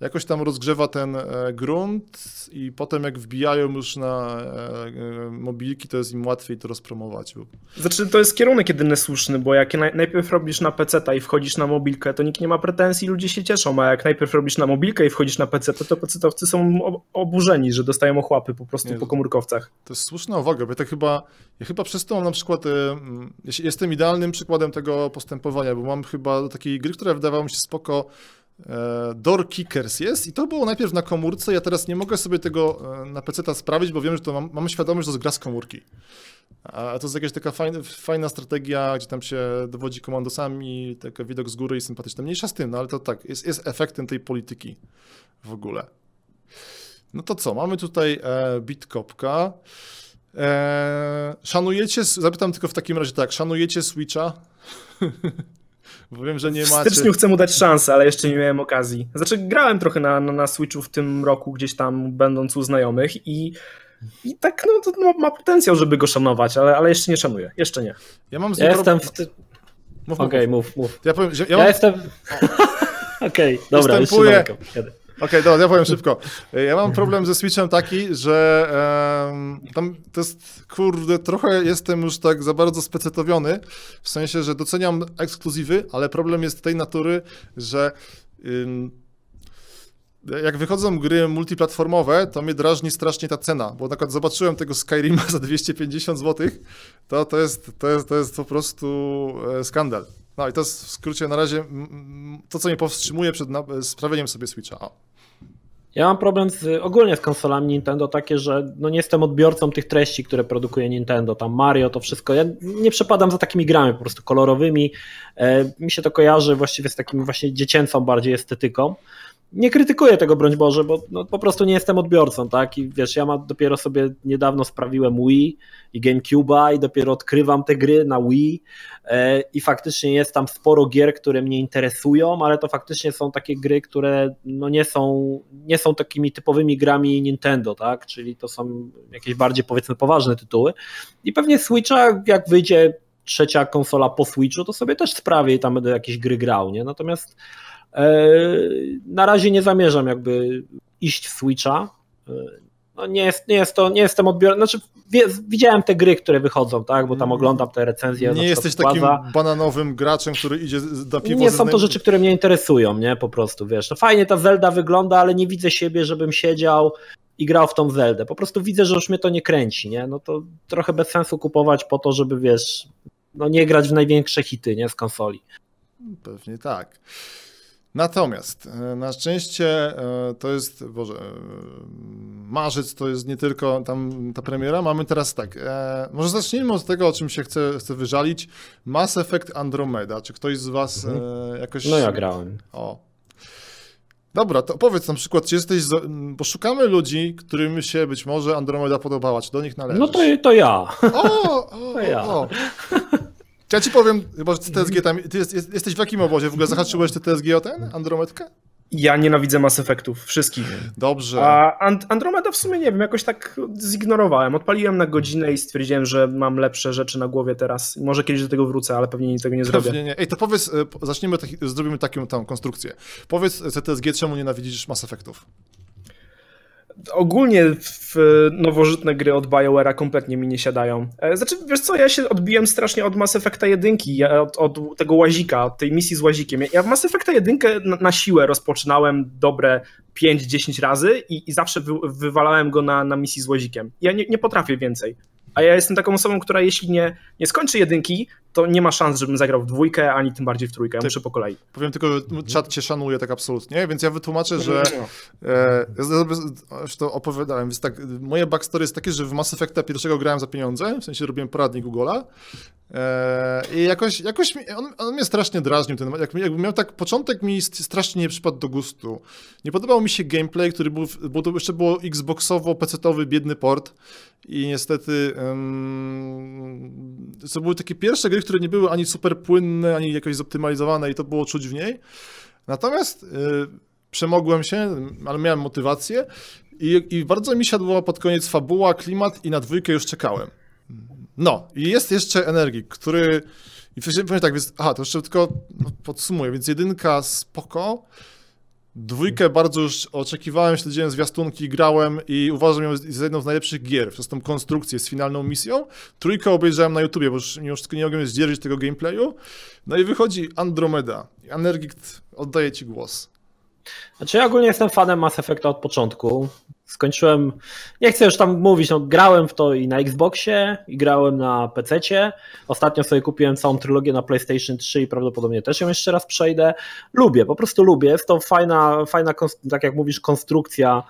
jakoś tam rozgrzewa ten e, grunt i potem jak wbijają już na e, e, mobilki, to jest im łatwiej to rozpromować. Znaczy, to jest kierunek jedyny słuszny, bo jak naj, najpierw robisz na PC i wchodzisz na mobilkę, to nikt nie ma pretensji, ludzie się cieszą, a jak najpierw robisz na mobilkę i wchodzisz na PC, to PC-towcy są ob- oburzeni, że dostają ochłapy po prostu Jezu. po komórkowcach. To jest słuszna uwaga, bo ja tak chyba, ja chyba przez to mam na przykład, jestem idealnym przykładem tego postępowania, bo mam chyba do takiej gry, która wydawała mi się spoko, Door Kickers jest i to było najpierw na komórce, ja teraz nie mogę sobie tego e, na PC sprawić, bo wiem, że to mam, mam świadomość, że to jest gra z komórki. A to jest jakaś taka fajna, fajna strategia, gdzie tam się dowodzi komandosami, taki widok z góry i sympatyczny. Mniejsza z tym, no ale to tak, jest, jest efektem tej polityki w ogóle. No to co, mamy tutaj e, Bitkopka. E, szanujecie, zapytam tylko w takim razie tak, szanujecie Switcha? Bo wiem, że nie w macie. styczniu chcę mu dać szansę, ale jeszcze nie miałem okazji. Znaczy, grałem trochę na, na, na Switchu w tym roku, gdzieś tam będąc u znajomych i, i tak no, to ma, ma potencjał, żeby go szanować, ale, ale jeszcze nie szanuję. Jeszcze nie. Ja mam z Ja jestem w... Ty... Mów, mów, Okej, mów. mów, mów. Ja powiem, że ja Ja mam... jestem... Okej, dobra, już się Ustępuję. Okej, dobra, ja powiem szybko. Ja mam problem ze Switchem taki, że em, tam to jest, kurde, trochę jestem już tak za bardzo specetowiony, w sensie, że doceniam ekskluzywy, ale problem jest tej natury, że ym, jak wychodzą gry multiplatformowe, to mnie drażni strasznie ta cena, bo na przykład zobaczyłem tego Skyrima za 250 zł, to, to, jest, to, jest, to jest po prostu e, skandal. No i to jest w skrócie na razie to, co mnie powstrzymuje przed sprawieniem sobie Switcha. O. Ja mam problem z, ogólnie z konsolami Nintendo takie, że no nie jestem odbiorcą tych treści, które produkuje Nintendo, tam Mario, to wszystko. Ja nie przepadam za takimi grami po prostu kolorowymi. E, mi się to kojarzy właściwie z takim właśnie dziecięcą bardziej estetyką. Nie krytykuję tego, broń Boże, bo no, po prostu nie jestem odbiorcą, tak? I wiesz, ja ma, dopiero sobie niedawno sprawiłem Wii i GameCube'a i dopiero odkrywam te gry na Wii e, i faktycznie jest tam sporo gier, które mnie interesują, ale to faktycznie są takie gry, które no nie, są, nie są takimi typowymi grami Nintendo, tak? Czyli to są jakieś bardziej powiedzmy poważne tytuły. I pewnie Switcha, jak wyjdzie trzecia konsola po Switchu, to sobie też sprawię i tam będę jakieś gry grał, nie? Natomiast na razie nie zamierzam jakby iść w Switcha. E, No nie, jest, nie, jest to, nie jestem odbiorcą, znaczy wie, widziałem te gry, które wychodzą, tak, bo tam oglądam te recenzje. Nie jesteś takim bananowym graczem, który idzie na piwo Nie są to rzeczy, które mnie interesują, nie? Po prostu, wiesz. No fajnie ta Zelda wygląda, ale nie widzę siebie, żebym siedział i grał w tą Zeldę. Po prostu widzę, że już mnie to nie kręci, nie? No to trochę bez sensu kupować po to, żeby, wiesz, no nie grać w największe hity, nie? Z konsoli. Pewnie tak. Natomiast e, na szczęście e, to jest, Boże, e, marzec to jest nie tylko tam ta premiera. Mamy teraz tak, e, może zacznijmy od tego, o czym się chcę, chcę wyżalić. Mass Effect Andromeda. Czy ktoś z was e, jakoś... No ja grałem. O. Dobra, to powiedz na przykład, czy jesteś, za- m, bo szukamy ludzi, którym się być może Andromeda podobała, czy do nich należysz? No to, to ja. O, o, To ja. o. Ja ci powiem, chyba, że TSG tam, ty jest, jest, jesteś w jakim obozie? W ogóle zahaczyłeś ty TSG o ten, Andromedkę? Ja nienawidzę Mass Effectów, wszystkich. Dobrze. A And- Andromeda w sumie nie wiem, jakoś tak zignorowałem. Odpaliłem na godzinę i stwierdziłem, że mam lepsze rzeczy na głowie teraz. Może kiedyś do tego wrócę, ale pewnie tego nie zrobię. Pewnie nie. Ej, to powiedz, e, zacznijmy, taki, zrobimy taką tam konstrukcję. Powiedz e, CTSG, czemu nienawidzisz Mass Effectów? Ogólnie w nowożytne gry od BioWare'a kompletnie mi nie siadają. E, Znaczy, wiesz co, ja się odbiłem strasznie od Mass Effecta 1, ja od, od tego łazika, od tej misji z łazikiem. Ja w Mass Effecta 1 na, na siłę rozpoczynałem dobre 5-10 razy i, i zawsze wy, wywalałem go na, na misji z łazikiem. Ja nie, nie potrafię więcej. A ja jestem taką osobą, która jeśli nie, nie skończy jedynki, to nie ma szans, żebym zagrał w dwójkę, ani tym bardziej w trójkę. Ja muszę po kolei. Powiem tylko, że czat cię szanuje tak absolutnie, więc ja wytłumaczę, że e, ja już to opowiadałem, więc tak, moje backstory jest takie, że w Mass Effecta pierwszego grałem za pieniądze, w sensie robiłem poradnik Google'a e, i jakoś, jakoś mi, on, on mnie strasznie drażnił, ten, jak, jakby miał tak, początek mi st- strasznie nie przypadł do gustu. Nie podobał mi się gameplay, który był, bo to jeszcze było xboxowo, pecetowy, biedny port i niestety to były takie pierwsze gry, które nie były ani super płynne, ani jakoś zoptymalizowane i to było czuć w niej. Natomiast y, przemogłem się, ale miałem motywację i, i bardzo mi siadła pod koniec fabuła, klimat i na dwójkę już czekałem. No i jest jeszcze Energik, który... I powiem tak, więc, aha, to jeszcze tylko podsumuję, więc jedynka spoko, dwójkę bardzo już oczekiwałem, śledziłem zwiastunki, grałem i uważam ją za jedną z najlepszych gier, przez tą konstrukcję z finalną misją. Trójkę obejrzałem na YouTubie, bo już nie mogłem zdzierżyć tego gameplayu. No i wychodzi Andromeda. Energik, oddaję ci głos. Znaczy ja ogólnie jestem fanem Mass Effecta od początku. Skończyłem, nie chcę już tam mówić, no grałem w to i na Xboxie, i grałem na PC-cie. Ostatnio sobie kupiłem całą trylogię na PlayStation 3 i prawdopodobnie też ją jeszcze raz przejdę. Lubię, po prostu lubię. Jest to fajna, fajna tak jak mówisz, konstrukcja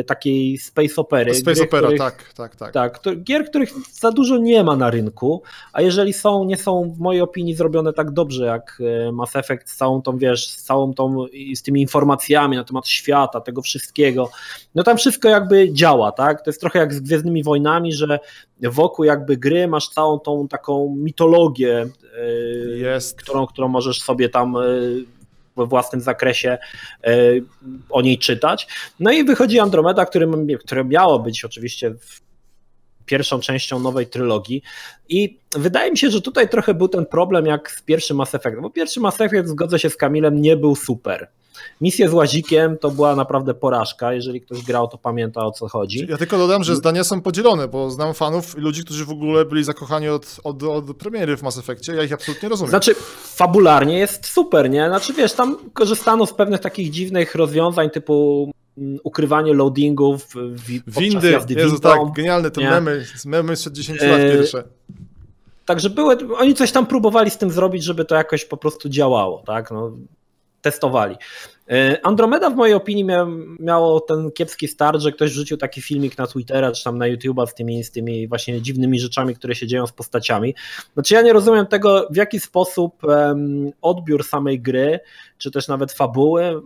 y, takiej space opery. Space gry, Opera, których- tak, tak, tak. tak, gier, których za dużo nie ma na rynku, a jeżeli są, nie są w mojej opinii zrobione tak dobrze jak e, Mass Effect z całą tą, wiesz, z całą tą, z tymi informacjami na temat świata, tego wszystkiego, no tam wszystko wszystko jakby działa, tak? To jest trochę jak z Gwiezdnymi Wojnami, że wokół jakby gry masz całą tą taką mitologię, yy, Jest. którą, którą możesz sobie tam yy, we własnym zakresie yy, o niej czytać. No i wychodzi Andromeda, który, które miało być oczywiście pierwszą częścią nowej trylogii. I wydaje mi się, że tutaj trochę był ten problem jak z pierwszym Mass Effectem, bo pierwszy Mass Effect, zgodzę się z Kamilem, nie był super. Misja z łazikiem to była naprawdę porażka. Jeżeli ktoś grał, to pamięta o co chodzi. Ja tylko dodam, że zdania są podzielone, bo znam fanów i ludzi, którzy w ogóle byli zakochani od, od, od premiery w Mass Effectie. Ja ich absolutnie rozumiem. Znaczy, fabularnie jest super, nie? Znaczy, wiesz, tam korzystano z pewnych takich dziwnych rozwiązań, typu mm, ukrywanie loadingów podczas Windy, jazdy Jezu, windą. tak, genialne te Nie. memy, memy sprzed 10 lat E, pierwsze. Także były, oni coś tam próbowali z tym zrobić, żeby to jakoś po prostu działało, tak? No, testowali. E, Andromeda w mojej opinii mia, miało ten kiepski start, że ktoś wrzucił taki filmik na Twittera czy tam na YouTube'a z tymi, z tymi właśnie dziwnymi rzeczami, które się dzieją z postaciami. Znaczy ja nie rozumiem tego, w jaki sposób em, odbiór samej gry, czy też nawet fabuły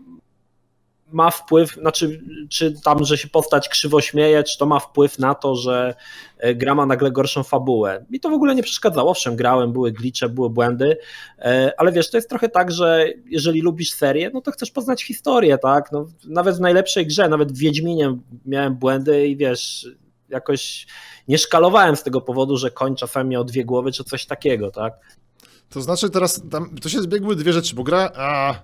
ma wpływ, znaczy czy tam, że się postać krzywo śmieje, czy to ma wpływ na to, że e, gra ma nagle gorszą fabułę. Mi to w ogóle nie przeszkadzało, owszem, grałem, były glicze, były błędy, e, ale wiesz, to jest trochę tak, że jeżeli lubisz serię, no to chcesz poznać historię, tak? No, nawet w najlepszej grze, nawet w Wiedźminie miałem błędy i wiesz, jakoś nie szkalowałem z tego powodu, że koń czasami miał dwie głowy, czy coś takiego, tak? To znaczy teraz, tam, to się zbiegły dwie rzeczy, bo gra... A,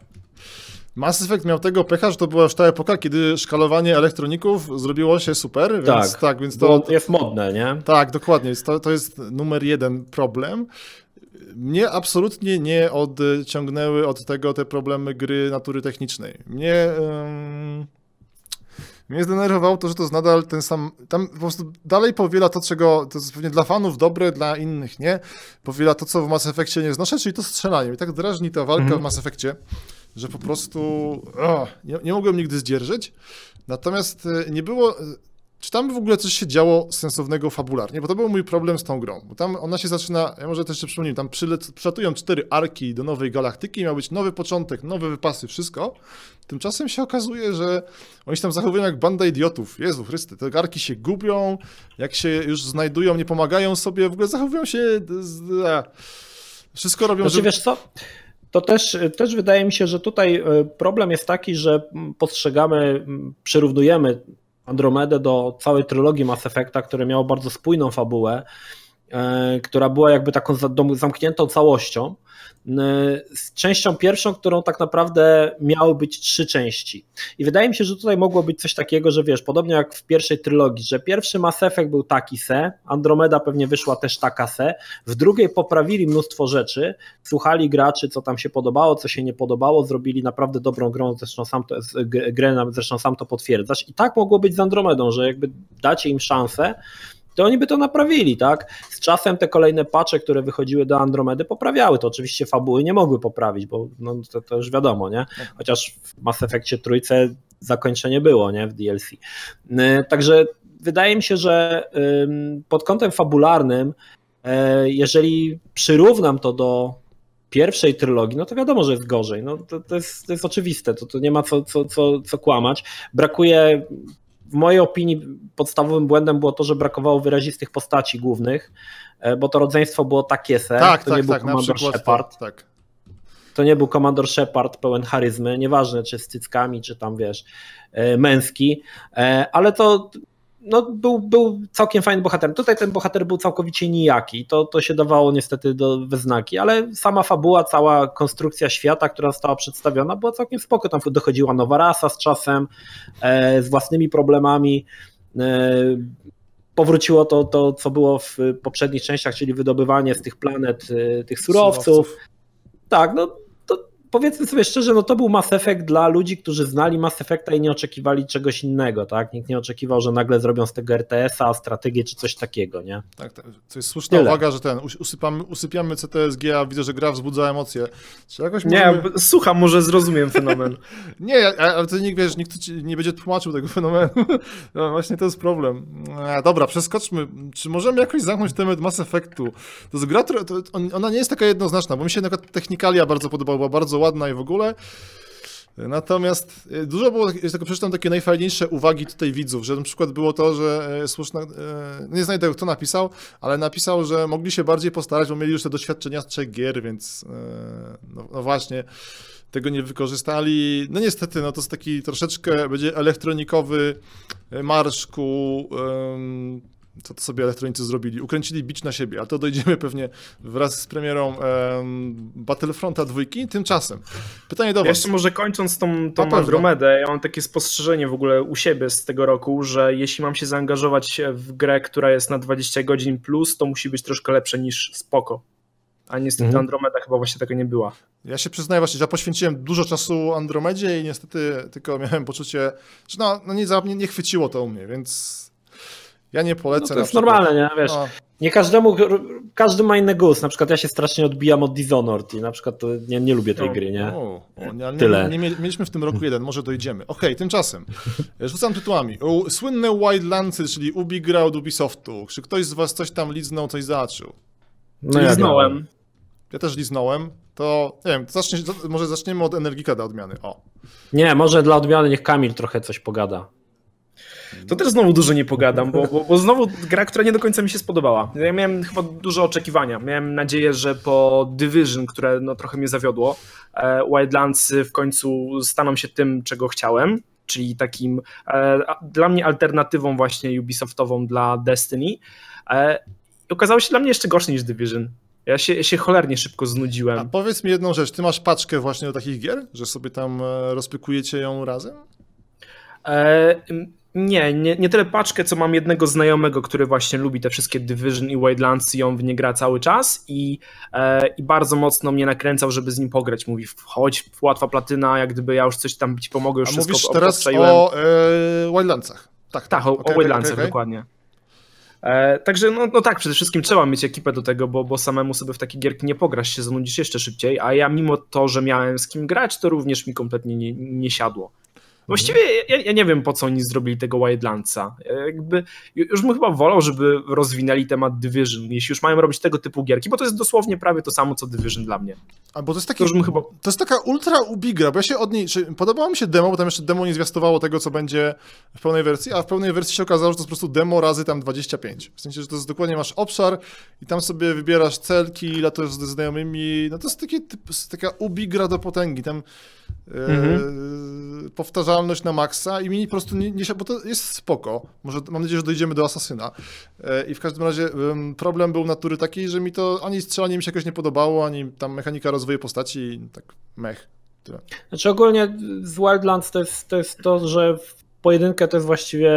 Mass Effect miał tego pecha, że to była już ta epoka, kiedy szkalowanie elektroników zrobiło się super, więc Tak. tak, więc to... jest modne, nie? Tak, dokładnie. To, to jest numer jeden problem. Mnie absolutnie nie odciągnęły od tego te problemy gry natury technicznej. Mnie, ym, mnie zdenerwowało to, że to jest nadal ten sam. Tam po prostu dalej powiela to, czego. To jest pewnie dla fanów dobre, dla innych nie. Powiela to, co w Mass Effectie nie znoszę, czyli to strzelanie. I tak drażni ta walka Mhm. w Mass Effectie, że po prostu o, nie, nie mogłem nigdy zdzierżyć. Natomiast e, nie było. Czy tam w ogóle coś się działo sensownego fabularnie? Bo to był mój problem z tą grą. Bo tam ona się zaczyna, ja może też jeszcze przypomnę, tam przylec, przylatują cztery arki do nowej galaktyki, miał być nowy początek, nowe wypasy, wszystko. Tymczasem się okazuje, że oni się tam zachowują jak banda idiotów. Jezu Chryste, te arki się gubią, jak się już znajdują, nie pomagają sobie, w ogóle zachowują się... Wszystko robią, Znaczy, żeby... wiesz co? To też, też wydaje mi się, że tutaj e, problem jest taki, że postrzegamy, przyrównujemy Andromedę do całej trylogii Mass Effecta, które miało bardzo spójną fabułę, która była jakby taką zamkniętą całością, e, z częścią pierwszą, którą tak naprawdę miały być trzy części. I wydaje mi się, że tutaj mogło być coś takiego, że wiesz, podobnie jak w pierwszej trylogii, że pierwszy Mass Effect był taki se, Andromeda pewnie wyszła też taka se, w drugiej poprawili mnóstwo rzeczy, słuchali graczy, co tam się podobało, co się nie podobało, zrobili naprawdę dobrą grę, zresztą sam to, grę, zresztą sam to potwierdzasz. I tak mogło być z Andromedą, że jakby dacie im szansę, to oni by to naprawili, tak? Z czasem te kolejne patche, które wychodziły do Andromedy, poprawiały to. Oczywiście fabuły nie mogły poprawić, bo no, to, to już wiadomo, nie? Chociaż w Mass Effectie trójce zakończenie było, nie? W DLC. Yy, Także wydaje mi się, że pod kątem fabularnym, e, jeżeli przyrównam to do pierwszej trylogii, no to wiadomo, że jest gorzej. No, to, to, jest, to jest oczywiste, to, to nie ma co, co, co, co kłamać. Brakuje, w mojej opinii, podstawowym błędem było to, że brakowało wyrazistych postaci głównych, e, bo to rodzeństwo było takie se, tak, to nie tak, był tak, przykład Shepard, to, tak. to nie był komandor Shepard pełen charyzmy, nieważne czy z cyckami, czy tam wiesz, e, męski, e, ale to no, był, był całkiem fajny bohater. Tutaj ten bohater był całkowicie nijaki, to, to się dawało niestety do wyznaki, ale sama fabuła, cała konstrukcja świata, która została przedstawiona, była całkiem spoko. Tam dochodziła nowa rasa z czasem, e, z własnymi problemami. E, powróciło to, to, co było w poprzednich częściach, czyli wydobywanie z tych planet e, tych surowców. Tak, no powiedzmy sobie szczerze, no to był Mass Effect dla ludzi, którzy znali Mass Effecta i nie oczekiwali czegoś innego, tak? Nikt nie oczekiwał, że nagle zrobią z tego RTS-a strategię czy coś takiego, nie? Tak, tak. To jest słuszna Tyle. uwaga, że ten, us- usypamy, usypiamy CTSG, a widzę, że gra wzbudza emocje. Czy jakoś Nie, możemy... b- słucham, może zrozumiem fenomen. Nie, ale to nikt, wiesz, nikt ci nie będzie tłumaczył tego fenomenu. No, właśnie to jest problem. E, dobra, przeskoczmy. Czy możemy jakoś zamknąć temat Mass Effectu? To jest gra, to, on- ona nie jest taka jednoznaczna, bo mi się na przykład technikalia bardzo podobała, była bardzo ładna i w ogóle. Natomiast e, dużo było, jest tylko przeczytam takie najfajniejsze uwagi tutaj widzów, że na przykład było to, że e, słuszna, e, nie znajdę kto napisał, ale napisał, że mogli się bardziej postarać, bo mieli już te doświadczenia z trzech gier, więc no, no właśnie, tego nie wykorzystali. No niestety, no to jest taki troszeczkę, będzie elektronikowy marsz ku... em, co to sobie elektronicy zrobili? Ukręcili bić na siebie, ale to dojdziemy pewnie wraz z premierą em, Battlefronta dwójki. Tymczasem, pytanie do was. Jeszcze może kończąc tą, tą. Andromedę, ja mam takie spostrzeżenie w ogóle u siebie z tego roku, że jeśli mam się zaangażować w grę, która jest na 20 godzin plus, to musi być troszkę lepsze niż spoko. A niestety Mhm. Andromeda chyba właśnie tego nie była. Ja się przyznaję właśnie, że ja poświęciłem dużo czasu Andromedzie i niestety tylko miałem poczucie, że no, no nie, za- nie, nie chwyciło to u mnie, więc ja nie No polecę. to na jest normalne, nie? Wiesz, No, nie każdemu, każdy ma inny gust. Na przykład ja się strasznie odbijam od Dishonored i na przykład to nie, nie lubię tej No. gry, nie? o, o, nie, ale Tyle. Nie, nie, mieli- mieliśmy w tym roku jeden, może dojdziemy. Okej, tymczasem, rzucam tytułami. U- Słynne Wildlandsy, czyli Ubi gra od Ubisoftu. Czy ktoś z was coś tam liznął, coś zaczął? No ja grałem. Ja też liznąłem. To, nie wiem, to zacznie, może zaczniemy od Energika dla odmiany. O. Nie, może dla odmiany niech Kamil trochę coś pogada. To też znowu dużo nie pogadam, bo, bo, bo znowu gra, która nie do końca mi się spodobała. Ja miałem chyba duże oczekiwania. Miałem nadzieję, że po Division, które no, trochę mnie zawiodło, e, Wildlands w końcu staną się tym, czego chciałem, czyli takim e, a- dla mnie alternatywą właśnie Ubisoftową dla Destiny. E, okazało się dla mnie jeszcze gorsze niż Division. Ja się, ja się cholernie szybko A znudziłem. powiedz mi jedną rzecz, ty masz paczkę właśnie do takich gier, że sobie tam rozpykujecie ją razem? E, nie, nie, nie tyle paczkę, co mam jednego znajomego, który właśnie lubi te wszystkie Division i Wildlands i on w nie gra cały czas i, e, i bardzo mocno mnie nakręcał, żeby z nim pograć. Mówi, chodź, łatwa platyna, jak gdyby ja już coś tam ci pomogę, już A wszystko mówisz teraz o e, Wildlandsach. Tak, Tak, o, Okej, o Wildlandsach, okej, okej. dokładnie. E, także no, no tak, przede wszystkim trzeba mieć ekipę do tego, bo, bo samemu sobie w takie gierki nie pograsz, się zanudzisz jeszcze szybciej, a ja mimo to, że miałem z kim grać, to również mi kompletnie nie, nie siadło. Właściwie ja, ja nie wiem, po co oni zrobili tego Wildlandsa. E, Jakby, już bym chyba wolał, żeby rozwinęli temat Division, jeśli już mają robić tego typu gierki, bo to jest dosłownie prawie to samo, co Division dla mnie. A bo to jest To taki, bym chyba... to jest taka ultra ubigra, bo ja się od niej, czy podobało mi się demo, bo tam jeszcze demo nie zwiastowało tego, co będzie w pełnej wersji, a w pełnej wersji się okazało, że to jest po prostu demo razy tam 25. W sensie, że to jest dokładnie masz obszar i tam sobie wybierasz celki, latujesz ze znajomymi, no to jest taki jest taka ubigra do potęgi, tam e, Mhm. Powtarzalność na maksa i mi po prostu nie, się, bo to jest spoko, może mam nadzieję, że dojdziemy do Asasyna e, i w każdym razie em, problem był natury takiej, że mi to ani strzelanie mi się jakoś nie podobało, ani tam mechanika rozwoju postaci tak mech. Tyle. Znaczy ogólnie z Wildlands to jest, to jest to, że pojedynkę to jest właściwie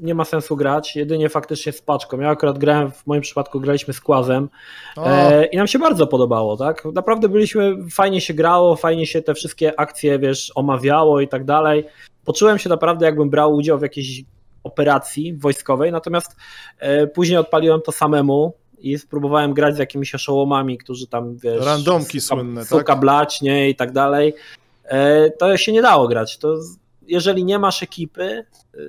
nie ma sensu grać, jedynie faktycznie z paczką. Ja akurat grałem, w moim przypadku graliśmy z Kłazem e, i nam się bardzo podobało, tak? Naprawdę byliśmy, fajnie się grało, fajnie się te wszystkie akcje, wiesz, omawiało i tak dalej. Poczułem się naprawdę jakbym brał udział w jakiejś operacji wojskowej, natomiast e, później odpaliłem to samemu i spróbowałem grać z jakimiś oszołomami, którzy tam, wiesz... Randomki suka, słynne, tak? Suka blać, nie, i tak dalej. E, to się nie dało grać. To, jeżeli nie masz ekipy, e,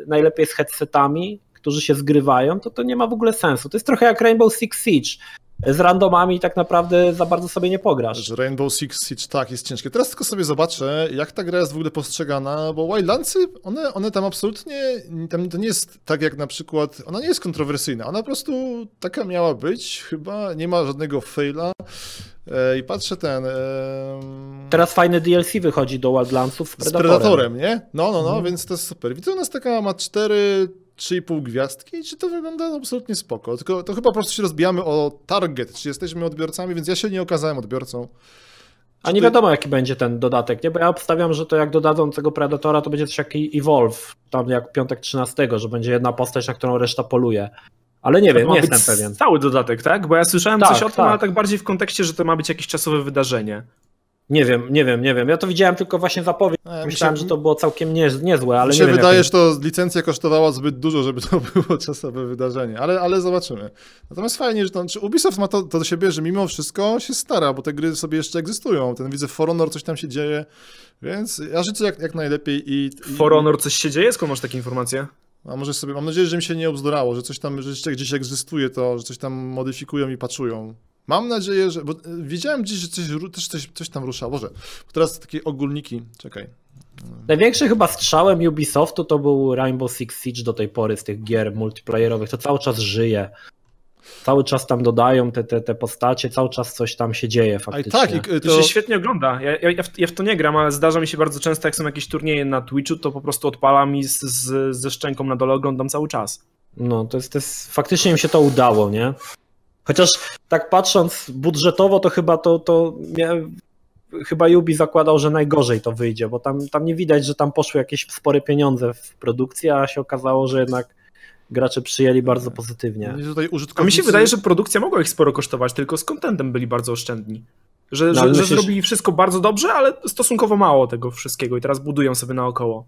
najlepiej z headsetami, którzy się zgrywają, to to nie ma w ogóle sensu. To jest trochę jak Rainbow Six Siege. Z randomami tak naprawdę za bardzo sobie nie pograsz. Rainbow Six Siege tak jest ciężkie. Teraz tylko sobie zobaczę, jak ta gra jest w ogóle postrzegana, bo Wildlandsy, one, one tam absolutnie, tam to nie jest tak jak na przykład, ona nie jest kontrowersyjna, ona po prostu taka miała być, chyba nie ma żadnego faila. E, I patrzę ten. em, Teraz fajny DLC wychodzi do Wildlandsów z z Predatorem. Predatorem, nie? No, no, no, Mhm. więc to jest super. Widzę, u nas taka ma 4, 3,5 gwiazdki czy to wygląda absolutnie spoko. Tylko to chyba po prostu się rozbijamy o target, czy jesteśmy odbiorcami, więc ja się nie okazałem odbiorcą. A nie ty- wiadomo jaki będzie ten dodatek, nie? Bo ja obstawiam, że to jak dodadzą tego Predatora, to będzie coś jak Evolve, tam jak piątek 13, że będzie jedna postać, na którą reszta poluje. Ale nie To wiem, nie jestem pewien. Stały dodatek, tak? Bo ja słyszałem Tak, coś o tym, tak. ale tak bardziej w kontekście, że to ma być jakieś czasowe wydarzenie. Nie wiem, nie wiem, nie wiem. Ja to widziałem tylko właśnie zapowiedź. Mi Myślałem, się- że to było całkiem nie, niezłe, ale Mi nie się wiem. wydaje, że to licencja kosztowała zbyt dużo, żeby to było czasowe wydarzenie, ale, ale zobaczymy. Natomiast fajnie, że to, czy Ubisoft ma to, to do siebie, że mimo wszystko się stara, bo te gry sobie jeszcze egzystują. Ten widzę For Honor, coś tam się dzieje, więc ja życzę jak, jak najlepiej i... i For Honor coś się dzieje? Skąd masz takie informacje? A może sobie, mam nadzieję, że mi się nie obzdurało, że coś tam, jeszcze gdzieś egzystuje to, że coś tam modyfikują i patchują. Mam nadzieję, że. Bo e, gdzieś, że coś, coś, coś tam ruszało. Boże, bo teraz takie ogólniki. Czekaj. Największym chyba strzałem Ubisoftu to był Rainbow Six Siege do tej pory z tych gier multiplayerowych. To cały czas żyje. Cały czas tam dodają te, te, te postacie, cały czas coś tam się dzieje i faktycznie. tak, i, To, to. się świetnie ogląda. Ja, ja, ja, w, ja w to nie gram, ale zdarza mi się bardzo często, jak są jakieś turnieje na Twitchu, to po prostu odpalam i z, z, ze szczęką na dole oglądam cały czas. No, to jest, to jest, faktycznie im się to udało, nie? Chociaż tak patrząc budżetowo, to chyba to, to chyba Ubi zakładał, że najgorzej to wyjdzie, bo tam, tam nie widać, że tam poszły jakieś spore pieniądze w produkcję, a się okazało, że jednak gracze przyjęli bardzo pozytywnie. i tutaj A mi użytkownicy... się wydaje, że produkcja mogła ich sporo kosztować, tylko z contentem byli bardzo oszczędni. Że, No, że, ale że myślisz- zrobili wszystko bardzo dobrze, ale stosunkowo mało tego wszystkiego i teraz budują sobie naokoło.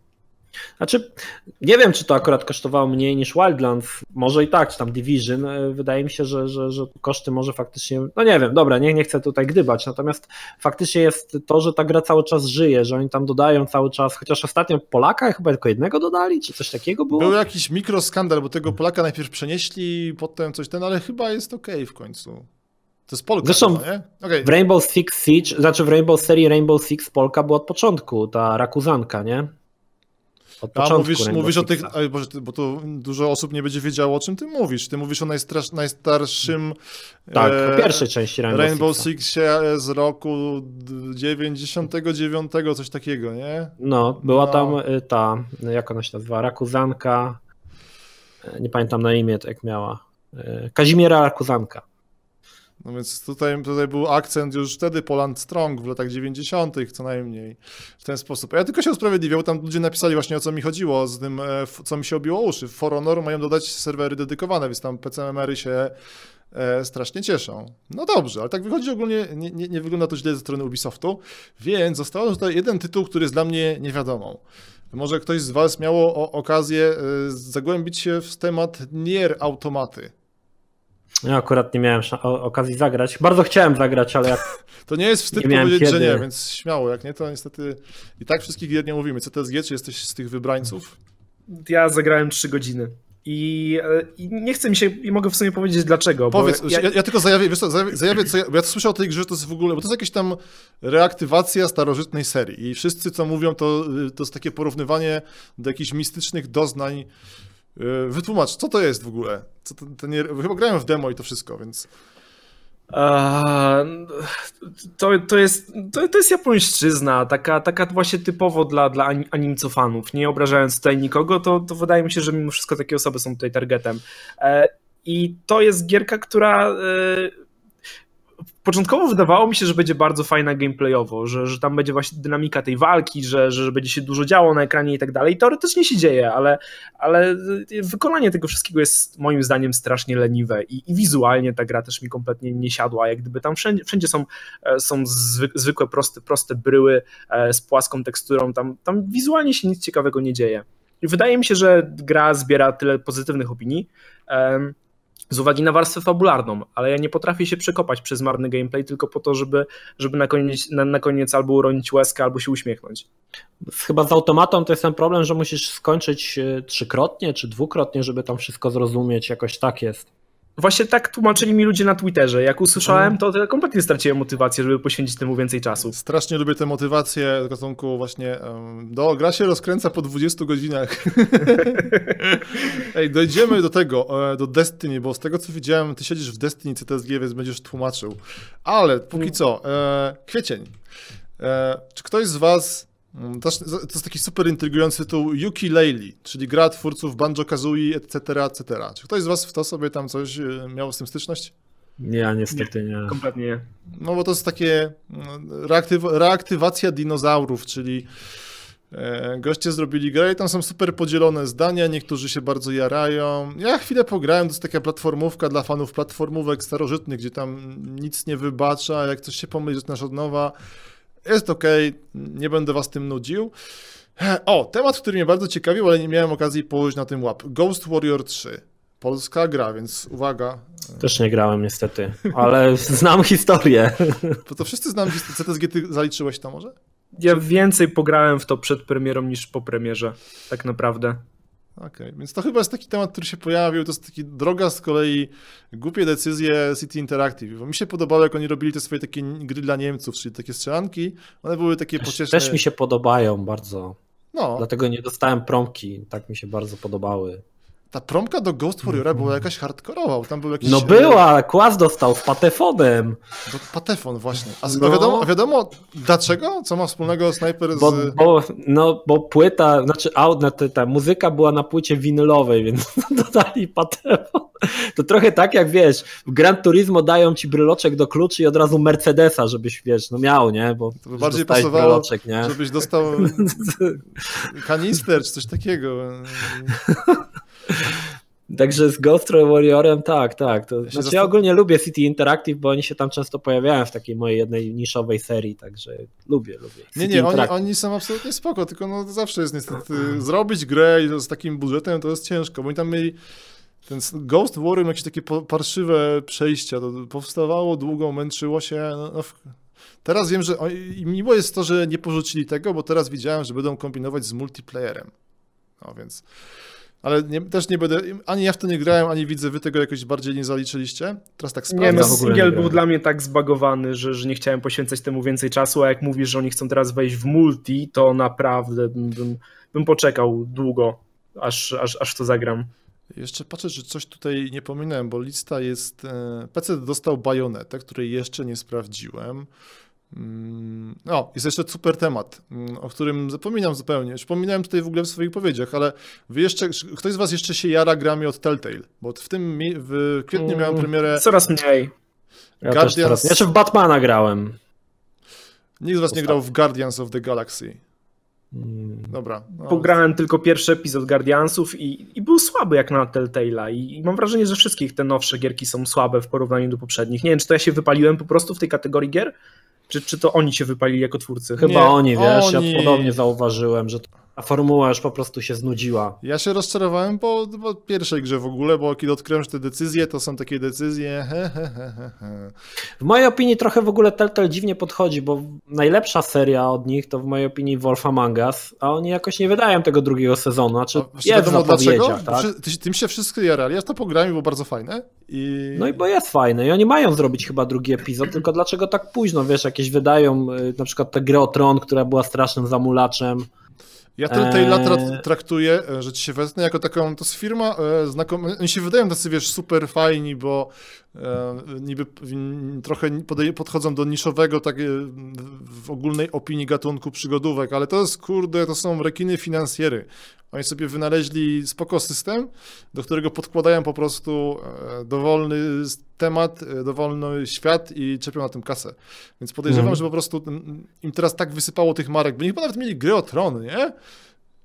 Znaczy, nie wiem, czy to akurat kosztowało mniej niż Wildlands. Może i tak, czy tam Division. E, Wydaje mi się, że, że, że koszty może faktycznie. No nie wiem, dobra, nie, nie chcę tutaj gdybać. Natomiast faktycznie jest to, że ta gra cały czas żyje, że oni tam dodają cały czas. Chociaż ostatnio Polaka chyba tylko jednego dodali, czy coś takiego było? Był jakiś mikroskandal, bo tego Polaka najpierw przenieśli, potem coś ten, ale chyba jest okej w końcu. To jest Polka, Zresztą chyba, nie? Okej. W Rainbow Six Siege, znaczy w Rainbow serii Rainbow Six Polka była od początku, ta Rakuzanka, nie? Od A początku mówisz, mówisz o tych, Boże, bo to dużo osób nie będzie wiedziało, o czym ty mówisz. Ty mówisz o najstrasz, najstarszym Tak, e, pierwszej części Rainbow, Rainbow. Sixie z roku 99, coś takiego, nie? No, była No. tam y, ta, jak ona się nazywa, Rakuzanka, y, nie pamiętam na imię, jak miała, y, Kazimiera Rakuzanka. No więc tutaj, tutaj był akcent już wtedy Poland Strong w latach 90. co najmniej w ten sposób. Ja tylko się usprawiedliwiał, bo tam ludzie napisali właśnie o co mi chodziło, z tym, e, co mi się obiło uszy. W For Honor mają dodać serwery dedykowane, więc tam PCMR-y się e, strasznie cieszą. No dobrze, ale tak wychodzi ogólnie, nie, nie, nie wygląda to źle ze strony Ubisoftu, więc został tutaj jeden tytuł, który jest dla mnie niewiadomą. Może ktoś z Was miało okazję e, zagłębić się w temat Nier Automaty. Ja akurat nie miałem okazji zagrać. Bardzo chciałem zagrać, ale jak To nie jest wstyd Nie powiedzieć, że kiedy. nie, więc śmiało, jak nie, to niestety i tak wszystkich gier nie mówimy. CTSG, czy jesteś z tych wybrańców? Ja zagrałem 3 godziny. I, e, I nie chcę mi się, i mogę w sumie powiedzieć dlaczego. bo Powiedz, ja, ja, ja, tylko zajawię, wiesz co, zajawię, zajawię co ja, bo ja słyszę o tej grze, że to jest w ogóle, bo to jest jakaś tam reaktywacja starożytnej serii i wszyscy co mówią, to, y, to jest takie porównywanie do jakichś mistycznych doznań. Y, Wytłumacz, co to jest w ogóle? Co to, to nie, chyba grałem w demo i to wszystko, więc... To, to, jest, to, to jest japońszczyzna, taka, taka właśnie typowo dla, dla ani- animcofanów. Nie obrażając tutaj nikogo, to, to wydaje mi się, że mimo wszystko takie osoby są tutaj targetem. E, I to jest gierka, która e, początkowo wydawało mi się, że będzie bardzo fajna gameplayowo, że, że tam będzie właśnie dynamika tej walki, że, że będzie się dużo działo na ekranie i tak dalej. Teoretycznie się dzieje, ale, ale wykonanie tego wszystkiego jest moim zdaniem strasznie leniwe i, i wizualnie ta gra też mi kompletnie nie siadła. Jak gdyby tam wszędzie, wszędzie są, e, są zwy, zwykłe proste, proste bryły e, z płaską teksturą, tam, tam wizualnie się nic ciekawego nie dzieje. I wydaje mi się, że gra zbiera tyle pozytywnych opinii, z uwagi na warstwę fabularną, ale ja nie potrafię się przekopać przez marny gameplay tylko po to, żeby, żeby na, koniec, na, na koniec albo uronić łezkę, albo się uśmiechnąć. chyba z automatą to jest ten problem, że musisz skończyć y, trzykrotnie czy dwukrotnie, żeby tam wszystko zrozumieć, jakoś tak jest. Właśnie tak tłumaczyli mi ludzie na Twitterze. Jak usłyszałem, to, kompletnie straciłem motywację, żeby poświęcić temu więcej czasu. Strasznie lubię tę motywację gatunku właśnie, do, gra się rozkręca po 20 godzinach. Ej, dojdziemy do tego, e, do Destiny, bo z tego co widziałem, ty siedzisz w Destiny CTSG, więc będziesz tłumaczył. Ale póki co, e, kwiecień. E, czy ktoś z was, to, to jest taki super intrygujący tytuł Yuki Laylee, czyli gra twórców Banjo-Kazooie, etc., etc. Czy ktoś z was w to sobie tam coś e, miał z tym styczność? Ja niestety nie. Kompletnie nie. No bo to jest takie mm, reaktyw reaktywacja dinozaurów, czyli e, goście zrobili grę i tam są super podzielone zdania, niektórzy się bardzo jarają. Ja chwilę pograłem, to jest taka platformówka dla fanów platformówek starożytnych, gdzie tam nic nie wybacza, jak coś się pomyli, zaczynasz od nowa. Jest okej, nie będę was tym nudził. O, temat, który mnie bardzo ciekawił, ale nie miałem okazji położyć na tym łap. Ghost Warrior 3. Polska gra, więc uwaga. Też nie grałem niestety, ale znam historię. To, to wszyscy znam CTSG, ty zaliczyłeś to może? Ja więcej pograłem w to przed premierą niż po premierze, tak naprawdę. Okej, więc to chyba jest taki temat, który się pojawił, to jest taki droga z kolei głupie decyzje City Interactive, bo mi się podobało, jak oni robili te swoje takie gry dla Niemców, czyli takie strzelanki, one były takie Też, pocieszne. też mi się podobają bardzo. No, Dlatego nie dostałem promki. Tak mi się bardzo podobały. Ta promka do Ghost Warriora była jakaś hardkorowa, bo tam był jakiś... No była, Kłas dostał z patefonem. Do, patefon właśnie. A, No. wiadomo, a wiadomo dlaczego? Co ma wspólnego snajper z... Bo, bo, no, bo płyta, znaczy aut, no, ta, muzyka była na płycie winylowej, więc dodali patefon. To trochę tak jak wiesz, w Gran Turismo dają ci bryloczek do kluczy i od razu Mercedesa, żebyś wiesz, no miał, nie? Bo To by bardziej pasowało, bryloczek, nie? żebyś dostał kanister czy coś takiego. Także z Ghost Warriorem tak, tak. To, się znaczy ja ogólnie lubię City Interactive, bo oni się tam często pojawiają w takiej mojej jednej niszowej serii, także lubię, lubię. Nie, City nie, oni, Interactive. oni są absolutnie spoko, tylko no zawsze jest niestety, zrobić grę i z takim budżetem to jest ciężko, bo oni tam mieli ten Ghost Warrior jakieś takie parszywe przejścia, to powstawało długo, męczyło się, no, no, teraz wiem, że oni, i miło jest to, że nie porzucili tego, bo teraz widziałem, że będą kombinować z multiplayerem, no więc... Ale nie, też nie będę, ani ja w to nie grałem, ani widzę, wy tego jakoś bardziej nie zaliczyliście. Teraz tak Nie, sprawdzam. no nie single grałem. był dla mnie tak zbagowany, że, że nie chciałem poświęcać temu więcej czasu, a jak mówisz, że oni chcą teraz wejść w multi, to naprawdę bym, bym, bym poczekał długo, aż, aż, aż to zagram. Jeszcze patrzę, czy coś tutaj nie pominąłem, bo lista jest. e, PC dostał bajonetę, której jeszcze nie sprawdziłem. Mm, O, jest jeszcze super temat, mm, o którym zapominam zupełnie. Już pominąłem tutaj w ogóle w swoich powiedziach, ale wy jeszcze, ktoś z was jeszcze się jara grami od Telltale, bo w tym w kwietniu miałem Mm. premierę. Coraz mniej. Ja Guardians- też teraz. Jeszcze w Batmana grałem. Nikt z was nie grał w Guardians of the Galaxy. Mm. Dobra. no, Pograłem tylko pierwszy epizod Guardiansów i, i był słaby jak na Telltale'a I, i mam wrażenie, że wszystkich te nowsze gierki są słabe w porównaniu do poprzednich. Nie wiem, czy to ja się wypaliłem po prostu w tej kategorii gier, czy, czy to oni się wypalili jako twórcy. Chyba Nie, oni, wiesz, oni. ja podobnie zauważyłem, że ta formuła już po prostu się znudziła. Ja się rozczarowałem po, po pierwszej grze w ogóle, bo kiedy odkryłem, że te decyzje to są takie decyzje. He, he, he, he. W mojej opinii trochę w ogóle Telltale dziwnie podchodzi, bo najlepsza seria od nich to w mojej opinii Wolf Among Us, a oni jakoś nie wydają tego drugiego sezonu, znaczy A jest wiadomo dlaczego? Bo tak? Tym się wszyscy jarali. Ja to pograłem było bardzo fajne. I... No i bo jest fajne i oni mają zrobić chyba drugi epizod, tylko dlaczego tak późno, wiesz, jakieś wydają y, na przykład tę grę o Tron, która była strasznym zamulaczem. Ja Telltale'a Eee. tra- traktuję, e, że ci się wezmę jako taką, to jest firma e, znakomita, oni się wydają tacy, wiesz, super fajni, bo niby w- trochę podchodzą do niszowego, tak e, w ogólnej opinii gatunku przygodówek, ale to jest, kurde, to są rekiny finansjery. Oni sobie wynaleźli spoko system, do którego podkładają po prostu e, dowolny temat, e, dowolny świat i czepią na tym kasę. Więc podejrzewam, Mhm. że po prostu im teraz tak wysypało tych marek, bo chyba nawet mieli gry o tron, nie?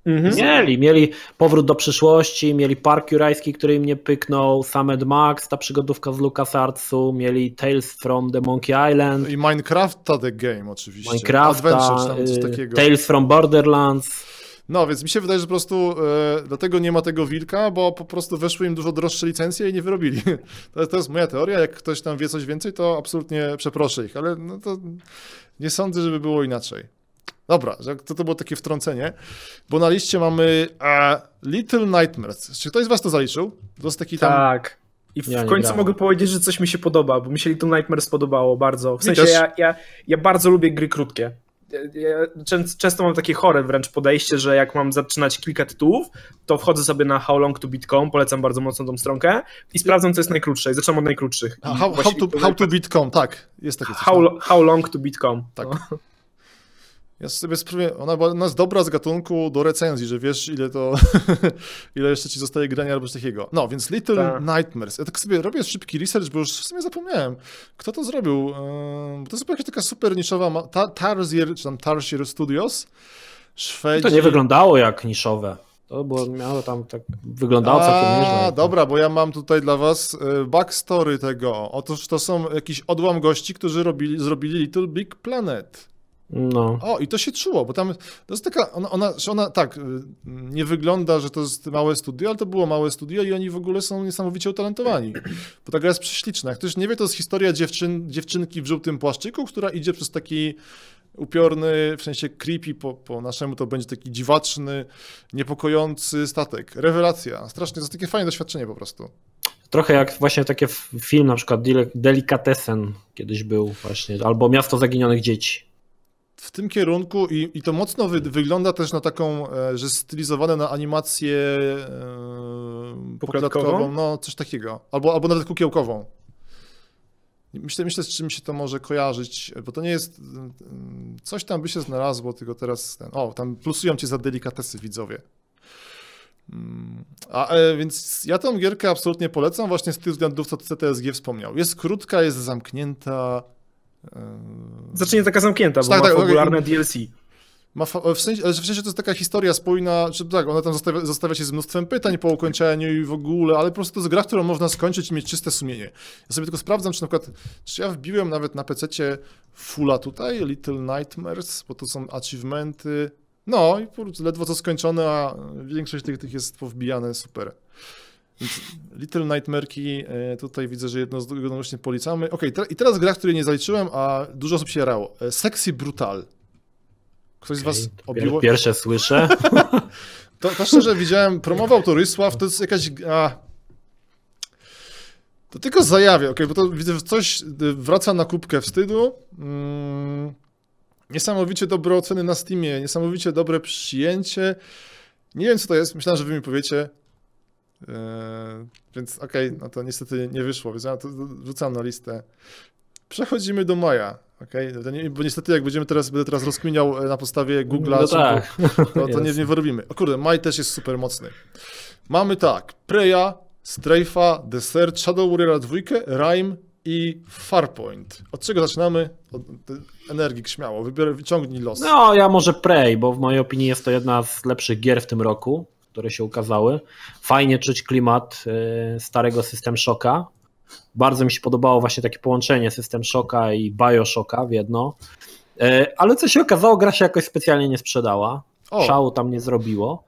Mhm. Mieli, mieli powrót do przyszłości, mieli Park Jurajski, który im nie pyknął, Samed Max, ta przygodówka z LucasArtsu, mieli Tales from the Monkey Island, I Minecrafta The Game oczywiście. Minecrafta, y. Tales from Borderlands. No, więc mi się wydaje, że po prostu e, dlatego nie ma tego wilka, bo po prostu weszły im dużo droższe licencje i nie wyrobili. To, to jest moja teoria. Jak ktoś tam wie coś więcej, to absolutnie przeproszę ich, ale no to nie sądzę, żeby było inaczej. Dobra, że to, to było takie wtrącenie, bo na liście mamy e, Little Nightmares. Czy ktoś z was to zaliczył? To jest taki tam... Tak. I w Ja nie końcu mogę powiedzieć, że coś mi się podoba, bo mi się Little Nightmares podobało bardzo. W sensie ja, ja, ja bardzo lubię gry krótkie. Ja, ja czę- często mam takie chore wręcz podejście, że jak mam zaczynać kilka tytułów, to wchodzę sobie na howlongtobit.com, polecam bardzo mocno tą stronkę i sprawdzam, co jest najkrótsze. I zaczynam od najkrótszych. How, how, to, how to beat.com, tak, jest takie coś. how, no. howlongtobit.com. Tak. No. Ja sobie spróbuję, ona, była- ona jest dobra z gatunku do recenzji, że wiesz ile to, ile jeszcze ci zostaje grania albo coś takiego. No, więc Little Tak. Nightmares. Ja tak sobie robię szybki research, bo już w sumie zapomniałem, kto to zrobił. To jest jakaś taka super niszowa, ta, Tarsier, czy tam Tarsier Studios, Szwedzi. To nie wyglądało jak niszowe. To było, miało tam tak, wyglądało całkiem nieźle. A, dobra, bo ja mam tutaj dla was e, backstory tego. Otóż to są jakiś odłam gości, którzy robili, zrobili Little Big Planet. No. O, i to się czuło, bo tam to jest taka, ona, ona, ona tak, y, nie wygląda, że to jest małe studio, ale to było małe studio i oni w ogóle są niesamowicie utalentowani, bo ta gra jest prześliczna. Jak ktoś nie wie, to jest historia dziewczyn, dziewczynki w żółtym płaszczyku, która idzie przez taki upiorny, w sensie creepy po, po naszemu to będzie taki dziwaczny, niepokojący statek. Rewelacja. Strasznie, to jest takie fajne doświadczenie po prostu. Trochę jak właśnie taki film, na przykład Delicatessen kiedyś był właśnie, albo Miasto Zaginionych Dzieci. W tym kierunku i, i to mocno wy, wygląda też na taką, e, że stylizowane na animację e, poklatkową, no coś takiego, albo, albo nawet kukiełkową. Myślę, myślę, z czym się to może kojarzyć, bo to nie jest, coś tam by się znalazło, tylko teraz, ten, o, tam plusują cię za delikatesy widzowie. Mm, A, e, więc ja tą gierkę absolutnie polecam właśnie z tych względów, co CTSG wspomniał. Jest krótka, jest zamknięta. Znaczy nie taka zamknięta, bo Tak, ma tak, fabularne DLC. ma w, sensie, w sensie to jest taka historia spójna, czy tak, ona tam zostawia, zostawia się z mnóstwem pytań po ukończeniu i w ogóle, ale po prostu to jest gra, którą można skończyć i mieć czyste sumienie. Ja sobie tylko sprawdzam, czy na przykład, czy ja wbiłem nawet na PC-cie Fulla tutaj, Little Nightmares, bo to są achievementy. No i ledwo co skończone, a większość tych, tych jest powbijane, super. Little Nightmareki, e, tutaj widzę, że jedno z właśnie policamy. Okej, te- i teraz gra, której nie zaliczyłem, a dużo osób się jarało. E, Sexy Brutal. Ktoś z was obiło? pier- Pierwsze słyszę. To, to szczerze widziałem, promował to Rysław, to jest jakaś... A, to tylko zajawia, okej, bo to widzę, że coś y, wraca na kubkę wstydu. Mm, niesamowicie dobre oceny na Steamie, niesamowicie dobre przyjęcie. Nie wiem, co to jest, myślałem, że wy mi powiecie. Eee, więc okej, no to niestety nie wyszło, więc ja to wrzucam na listę. Przechodzimy do maja, okej? To nie- Bo niestety jak będziemy teraz, będę teraz rozkminiał e, na podstawie Google'a, No tak. to, to nie, nie wyrobimy. O kurde, Maj też jest super mocny. Mamy tak, Preya, Strafe'a, The Search, Shadow Warrior 2, Rime i Farpoint. Od czego zaczynamy? Od energii śmiało, wybiorę, wyciągnij los. No, ja może Prey, bo w mojej opinii jest to jedna z lepszych gier w tym roku, które się ukazały. Fajnie czuć klimat y, starego System Shocka. Bardzo mi się podobało właśnie takie połączenie System Shocka i Bioshocka w jedno. Y, Ale co się okazało, gra się jakoś specjalnie nie sprzedała. O. Szału tam nie zrobiło.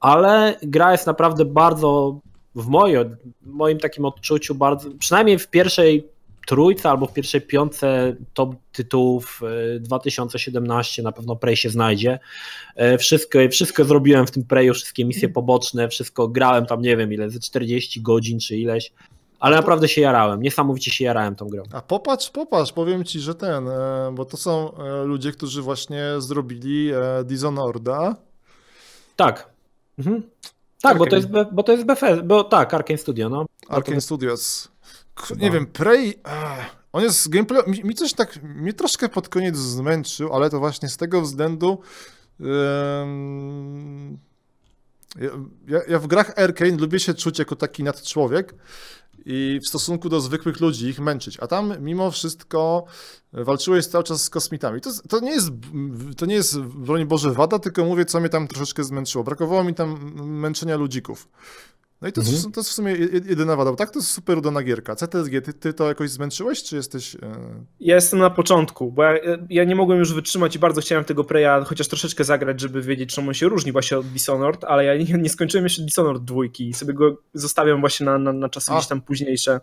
Ale gra jest naprawdę bardzo, w moim, moim takim odczuciu, bardzo, przynajmniej w pierwszej trójce albo w pierwszej piątce top tytułów e, 2017 na pewno Prey się znajdzie. E, Wszystko, wszystko zrobiłem w tym Preyu, wszystkie misje poboczne, wszystko grałem tam nie wiem ile, ze 40 godzin czy ileś, ale naprawdę się jarałem, niesamowicie się jarałem tą grą. A popatrz, popatrz, powiem ci, że ten, e, bo to są e, ludzie, którzy właśnie zrobili e, Dishonored'a. Tak. Mhm. Tak, bo to jest, bo to jest Bethesda, bo tak, Arkane Studio, no. Arkane Studios. Chyba. Nie wiem, Prey. ach, On jest gameplay. Mi, mi coś tak. Mnie troszkę pod koniec zmęczył, ale to właśnie z tego względu. ja, ja w grach Arkane lubię się czuć jako taki nadczłowiek i w stosunku do zwykłych ludzi ich męczyć. A tam mimo wszystko walczyłeś cały czas z kosmitami. To, to, nie jest, to nie jest, broń Boże, wada, tylko mówię, co mnie tam troszeczkę zmęczyło. Brakowało mi tam męczenia ludzików. No i to, Mhm. jest, to jest w sumie je- jedyna wada. Bo tak, to jest super udana gierka. CTSG, ty, ty to jakoś zmęczyłeś, czy jesteś... E... Ja jestem na początku, bo ja, ja nie mogłem już wytrzymać i bardzo chciałem tego Preya chociaż troszeczkę zagrać, żeby wiedzieć, czemu on się różni właśnie od Dishonored, ale ja nie, nie skończyłem jeszcze Dishonored dwójki i sobie go zostawiam właśnie na, na, na czasy A. gdzieś tam późniejsze.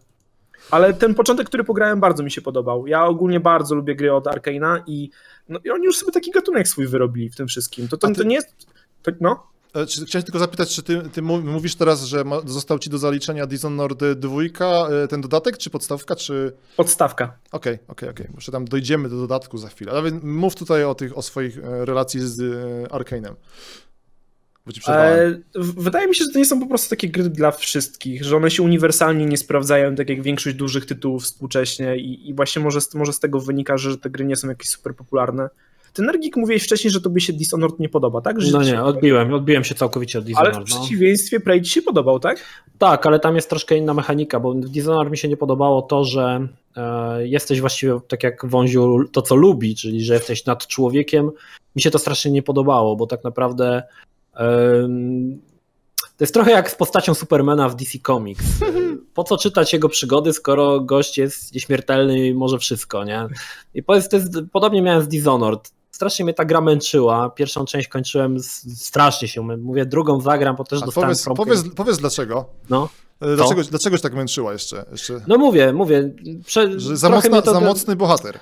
Ale ten początek, który pograłem, bardzo mi się podobał. Ja ogólnie bardzo lubię gry od Arkana i, no, i oni już sobie taki gatunek swój wyrobili w tym wszystkim. To, to, ty- to nie jest... To, no, E, Czy, chciałem tylko zapytać, czy ty, ty mów- mówisz teraz, że ma, został ci do zaliczenia Dishonored 2, e, ten dodatek, czy podstawka, czy... podstawka. Okej, okej, okej. Jeszcze tam dojdziemy do dodatku za chwilę. Ale mów tutaj o tych, o swoich e, relacji z e, Arkane'em. E, w- wydaje mi się, że to nie są po prostu takie gry dla wszystkich, że one się uniwersalnie nie sprawdzają, tak jak większość dużych tytułów współcześnie i, i właśnie może, z- może z tego wynika, że te gry nie są jakieś super popularne. Ty Nergik mówiłeś wcześniej, że tobie się Dishonored nie podoba, tak? Że No nie, odbiłem, odbiłem się całkowicie od Ale Dishonored. w no. przeciwieństwie Prey ci się podobał, tak? Tak, ale tam jest troszkę inna mechanika, bo w Dishonored mi się nie podobało to, że e, jesteś właściwie tak jak wąziu to, co lubi, czyli że jesteś nad człowiekiem. Mi się to strasznie nie podobało, bo tak naprawdę em, to jest trochę jak z postacią Supermana w DC Comics. E, Po co czytać jego przygody, skoro gość jest nieśmiertelny i może wszystko, nie? I to jest, to jest, podobnie miałem z Dishonored. Strasznie mnie ta gra męczyła. Pierwszą część kończyłem strasznie się, mówię, drugą zagram, bo też A dostałem powiedz, promkę. powiedz, powiedz dlaczego. No. E, Dlaczego, dlaczego się tak męczyła jeszcze? jeszcze? No mówię, mówię. Prze, Że za, mocna, to, za mocny bohater.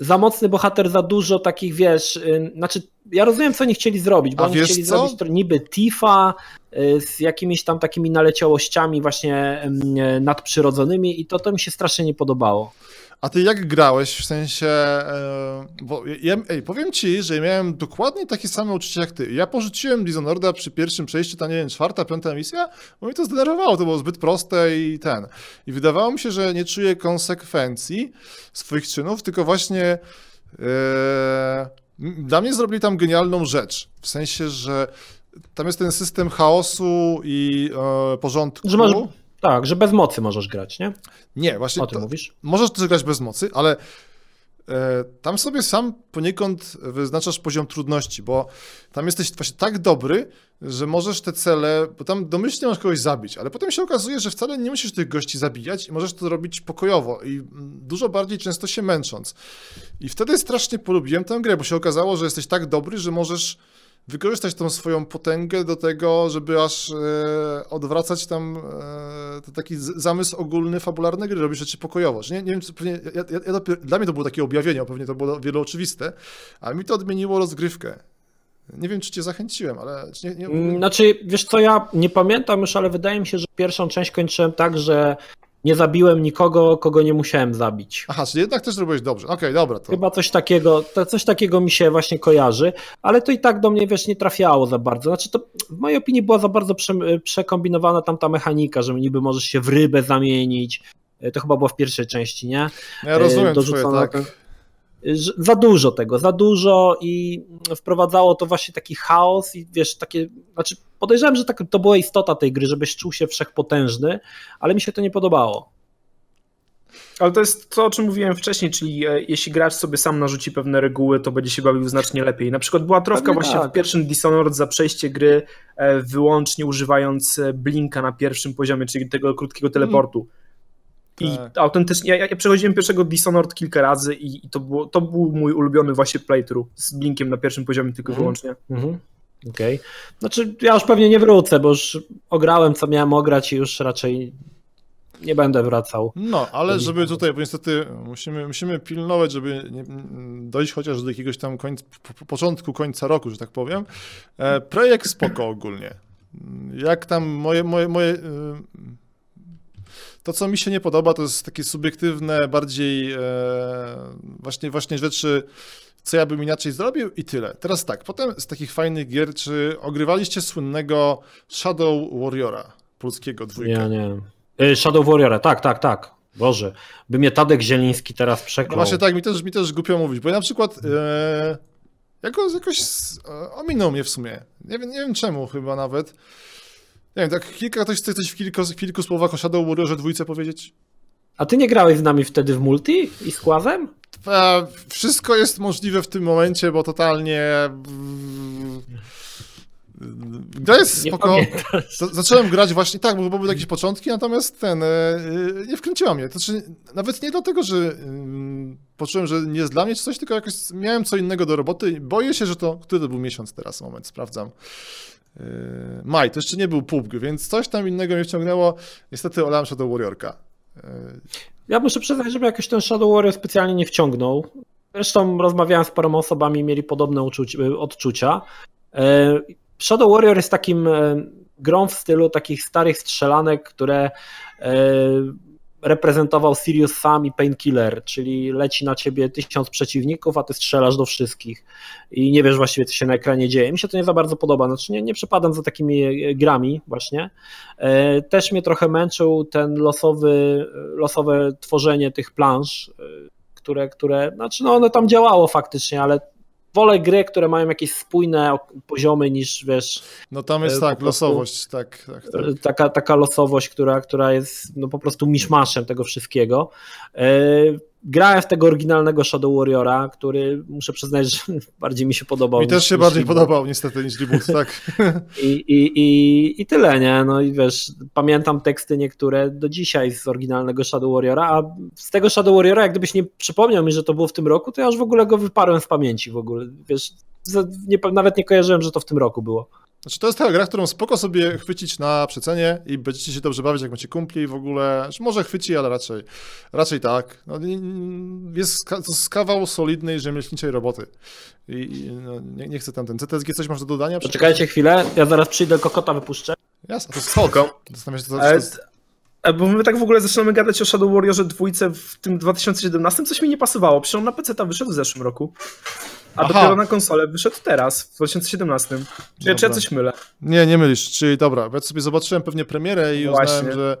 za mocny bohater, za dużo takich, wiesz, y, znaczy ja rozumiem, co oni chcieli zrobić, bo A oni chcieli co? zrobić to niby Tifa y, z jakimiś tam takimi naleciałościami właśnie ym, nadprzyrodzonymi i to, to mi się strasznie nie podobało. A ty jak grałeś, w sensie, e, bo ja, ej, powiem ci, że miałem dokładnie takie same uczucie jak ty. Ja porzuciłem Dishonored'a przy pierwszym przejściu, ta nie wiem, czwarta, piąta misja, bo mnie to zdenerwowało, to było zbyt proste i ten. I wydawało mi się, że nie czuję konsekwencji swoich czynów, tylko właśnie m- dla mnie zrobili tam genialną rzecz, w sensie, że tam jest ten system chaosu i e, porządku. Że możesz, tak, że bez mocy możesz grać, nie? Nie, właśnie O tym to, mówisz? Możesz też grać bez mocy, ale e, tam sobie sam poniekąd wyznaczasz poziom trudności, bo tam jesteś właśnie tak dobry, że możesz te cele, bo tam domyślnie masz kogoś zabić, ale potem się okazuje, że wcale nie musisz tych gości zabijać i możesz to robić pokojowo i mm, dużo bardziej często się męcząc. I wtedy strasznie polubiłem tę grę, bo się okazało, że jesteś tak dobry, że możesz wykorzystać tą swoją potęgę do tego, żeby aż e, odwracać tam e, taki zamysł ogólny, fabularny gry, robić rzeczy pokojowo. Nie, nie wiem, pewnie, ja, ja, ja dla mnie to było takie objawienie, pewnie to było wiele oczywiste, ale mi to odmieniło rozgrywkę. Nie wiem, czy cię zachęciłem, ale... Czy nie, nie, Mm, Znaczy, wiesz co, ja nie pamiętam już, ale wydaje mi się, że pierwszą część kończyłem tak, że nie zabiłem nikogo, kogo nie musiałem zabić. Aha, czyli jednak też zrobiłeś dobrze. Okej, dobra, to... Chyba coś takiego, to coś takiego mi się właśnie kojarzy, ale to i tak do mnie, wiesz, nie trafiało za bardzo. Znaczy to w mojej opinii była za bardzo prze, przekombinowana tam ta mechanika, że niby możesz się w rybę zamienić. To chyba było w pierwszej części, nie? Ja rozumiem twoje, dorzucono tak. Za dużo tego, za dużo i wprowadzało to właśnie taki chaos i wiesz, takie, znaczy podejrzewam, że tak, to była istota tej gry, żebyś czuł się wszechpotężny, ale mi się to nie podobało. Ale to jest to, o czym mówiłem wcześniej, czyli e, jeśli gracz sobie sam narzuci pewne reguły, to będzie się bawił znacznie lepiej. Na przykład była trofka Pewnie właśnie tak. w pierwszym Dishonored za przejście gry e, wyłącznie używając e, blinka na pierwszym poziomie, czyli tego krótkiego teleportu. I Tak. autentycznie, ja, ja przechodziłem pierwszego Dishonored kilka razy i, i to, było, to był mój ulubiony właśnie playthrough z blinkiem na pierwszym poziomie tylko Mhm. wyłącznie. Mhm. Okej. Znaczy, ja już pewnie nie wrócę, bo już ograłem, co miałem ograć i już raczej nie będę wracał. No, ale żeby tutaj, bo niestety musimy, musimy pilnować, żeby nie, m, dojść chociaż do jakiegoś tam końca, po- po- początku końca roku, że tak powiem. E, projekt spoko ogólnie. Jak tam moje, moje, moje y, to, co mi się nie podoba, to jest takie subiektywne, bardziej e, właśnie, właśnie rzeczy, co ja bym inaczej zrobił i tyle. Teraz tak, potem z takich fajnych gier, czy ogrywaliście słynnego Shadow Warriora polskiego dwójkę? Ja nie. Y, Shadow Warrior, tak, tak, tak. Boże, by mnie Tadek Zieliński teraz No przeklął. właśnie tak, mi też, mi też głupio mówić, bo ja na przykład e, jakoś, jakoś e, ominął mnie w sumie. Nie wiem, nie wiem czemu chyba nawet. Nie wiem, tak kilka, ktoś chce coś w kilku, w kilku słowach o Shadow Warriorze dwójce powiedzieć? A ty nie grałeś z nami wtedy w multi i z Kłazem? E, wszystko jest możliwe w tym momencie, bo totalnie... mm, Gra jest Nie spoko. Zacząłem grać właśnie tak, bo były jakieś początki, natomiast ten e, e, nie wkręciła mnie. To znaczy, nawet nie dlatego, że ym, poczułem, że nie jest dla mnie czy coś, tylko jakoś miałem co innego do roboty. i Boję się, że to. Który to był miesiąc teraz? Moment, sprawdzam. Yy, maj, to jeszcze nie był PUBG, więc coś tam innego mnie wciągnęło. Niestety olałem Shadow Warriorka. Yy, Ja muszę przyznać, że jakoś ten Shadow Warrior specjalnie nie wciągnął. Zresztą rozmawiałem z paroma osobami, mieli podobne uczuć, odczucia. E, Shadow Warrior jest takim grą w stylu takich starych strzelanek, które reprezentował Sirius Sam i Painkiller, czyli leci na ciebie tysiąc przeciwników, a ty strzelasz do wszystkich i nie wiesz właściwie, co się na ekranie dzieje. Mi się to nie za bardzo podoba, znaczy nie, nie przepadam za takimi e, grami właśnie. E, Też mnie trochę męczył ten losowy, losowe tworzenie tych plansz, e, które, które, znaczy no one tam działało faktycznie, ale wolę gry, które mają jakieś spójne poziomy niż, wiesz, no tam jest E, tak, losowość, tak, tak, tak. e, taka, taka losowość, która, która jest no po prostu miszmaszem tego wszystkiego. Grałem w tego oryginalnego Shadow Warriora, który muszę przyznać, że bardziej mi się podobał. Mi też się bardziej podobał niestety niż Reboot, tak. I, i, i, I tyle, nie? No i wiesz, pamiętam teksty niektóre do dzisiaj z oryginalnego Shadow Warriora, a z tego Shadow Warriora, jak gdybyś nie przypomniał mi, że to było w tym roku, to ja już w ogóle go wyparłem z pamięci w ogóle, wiesz, nie, nawet nie kojarzyłem, że to w tym roku było. Znaczy, to jest taka gra, którą spoko sobie chwycić na przecenie i będziecie się dobrze bawić, jak macie kumpli i w ogóle. Znaczy, może chwyci, ale raczej, raczej tak. No, jest to jest kawał solidnej rzemieślniczej roboty. I, i no, nie, nie chcę tam ten. CTSG coś masz do dodania? Poczekajcie chwilę, ja zaraz przyjdę, kokota wypuszczę. Jasne, to jest Spoko. Zastanawiam się, to, to jest... e, Bo my tak w ogóle zaczynamy gadać o Shadow Warriorze dwójce w tym 2017, coś mi nie pasowało. Przecież on na PC tam wyszedł w zeszłym roku. A Aha. dopiero na konsolę wyszedł teraz, w 2017. Czy, ja- czy ja coś mylę? Nie, nie mylisz. Czyli dobra, ja sobie zobaczyłem pewnie premierę i uznałem, Właśnie. że,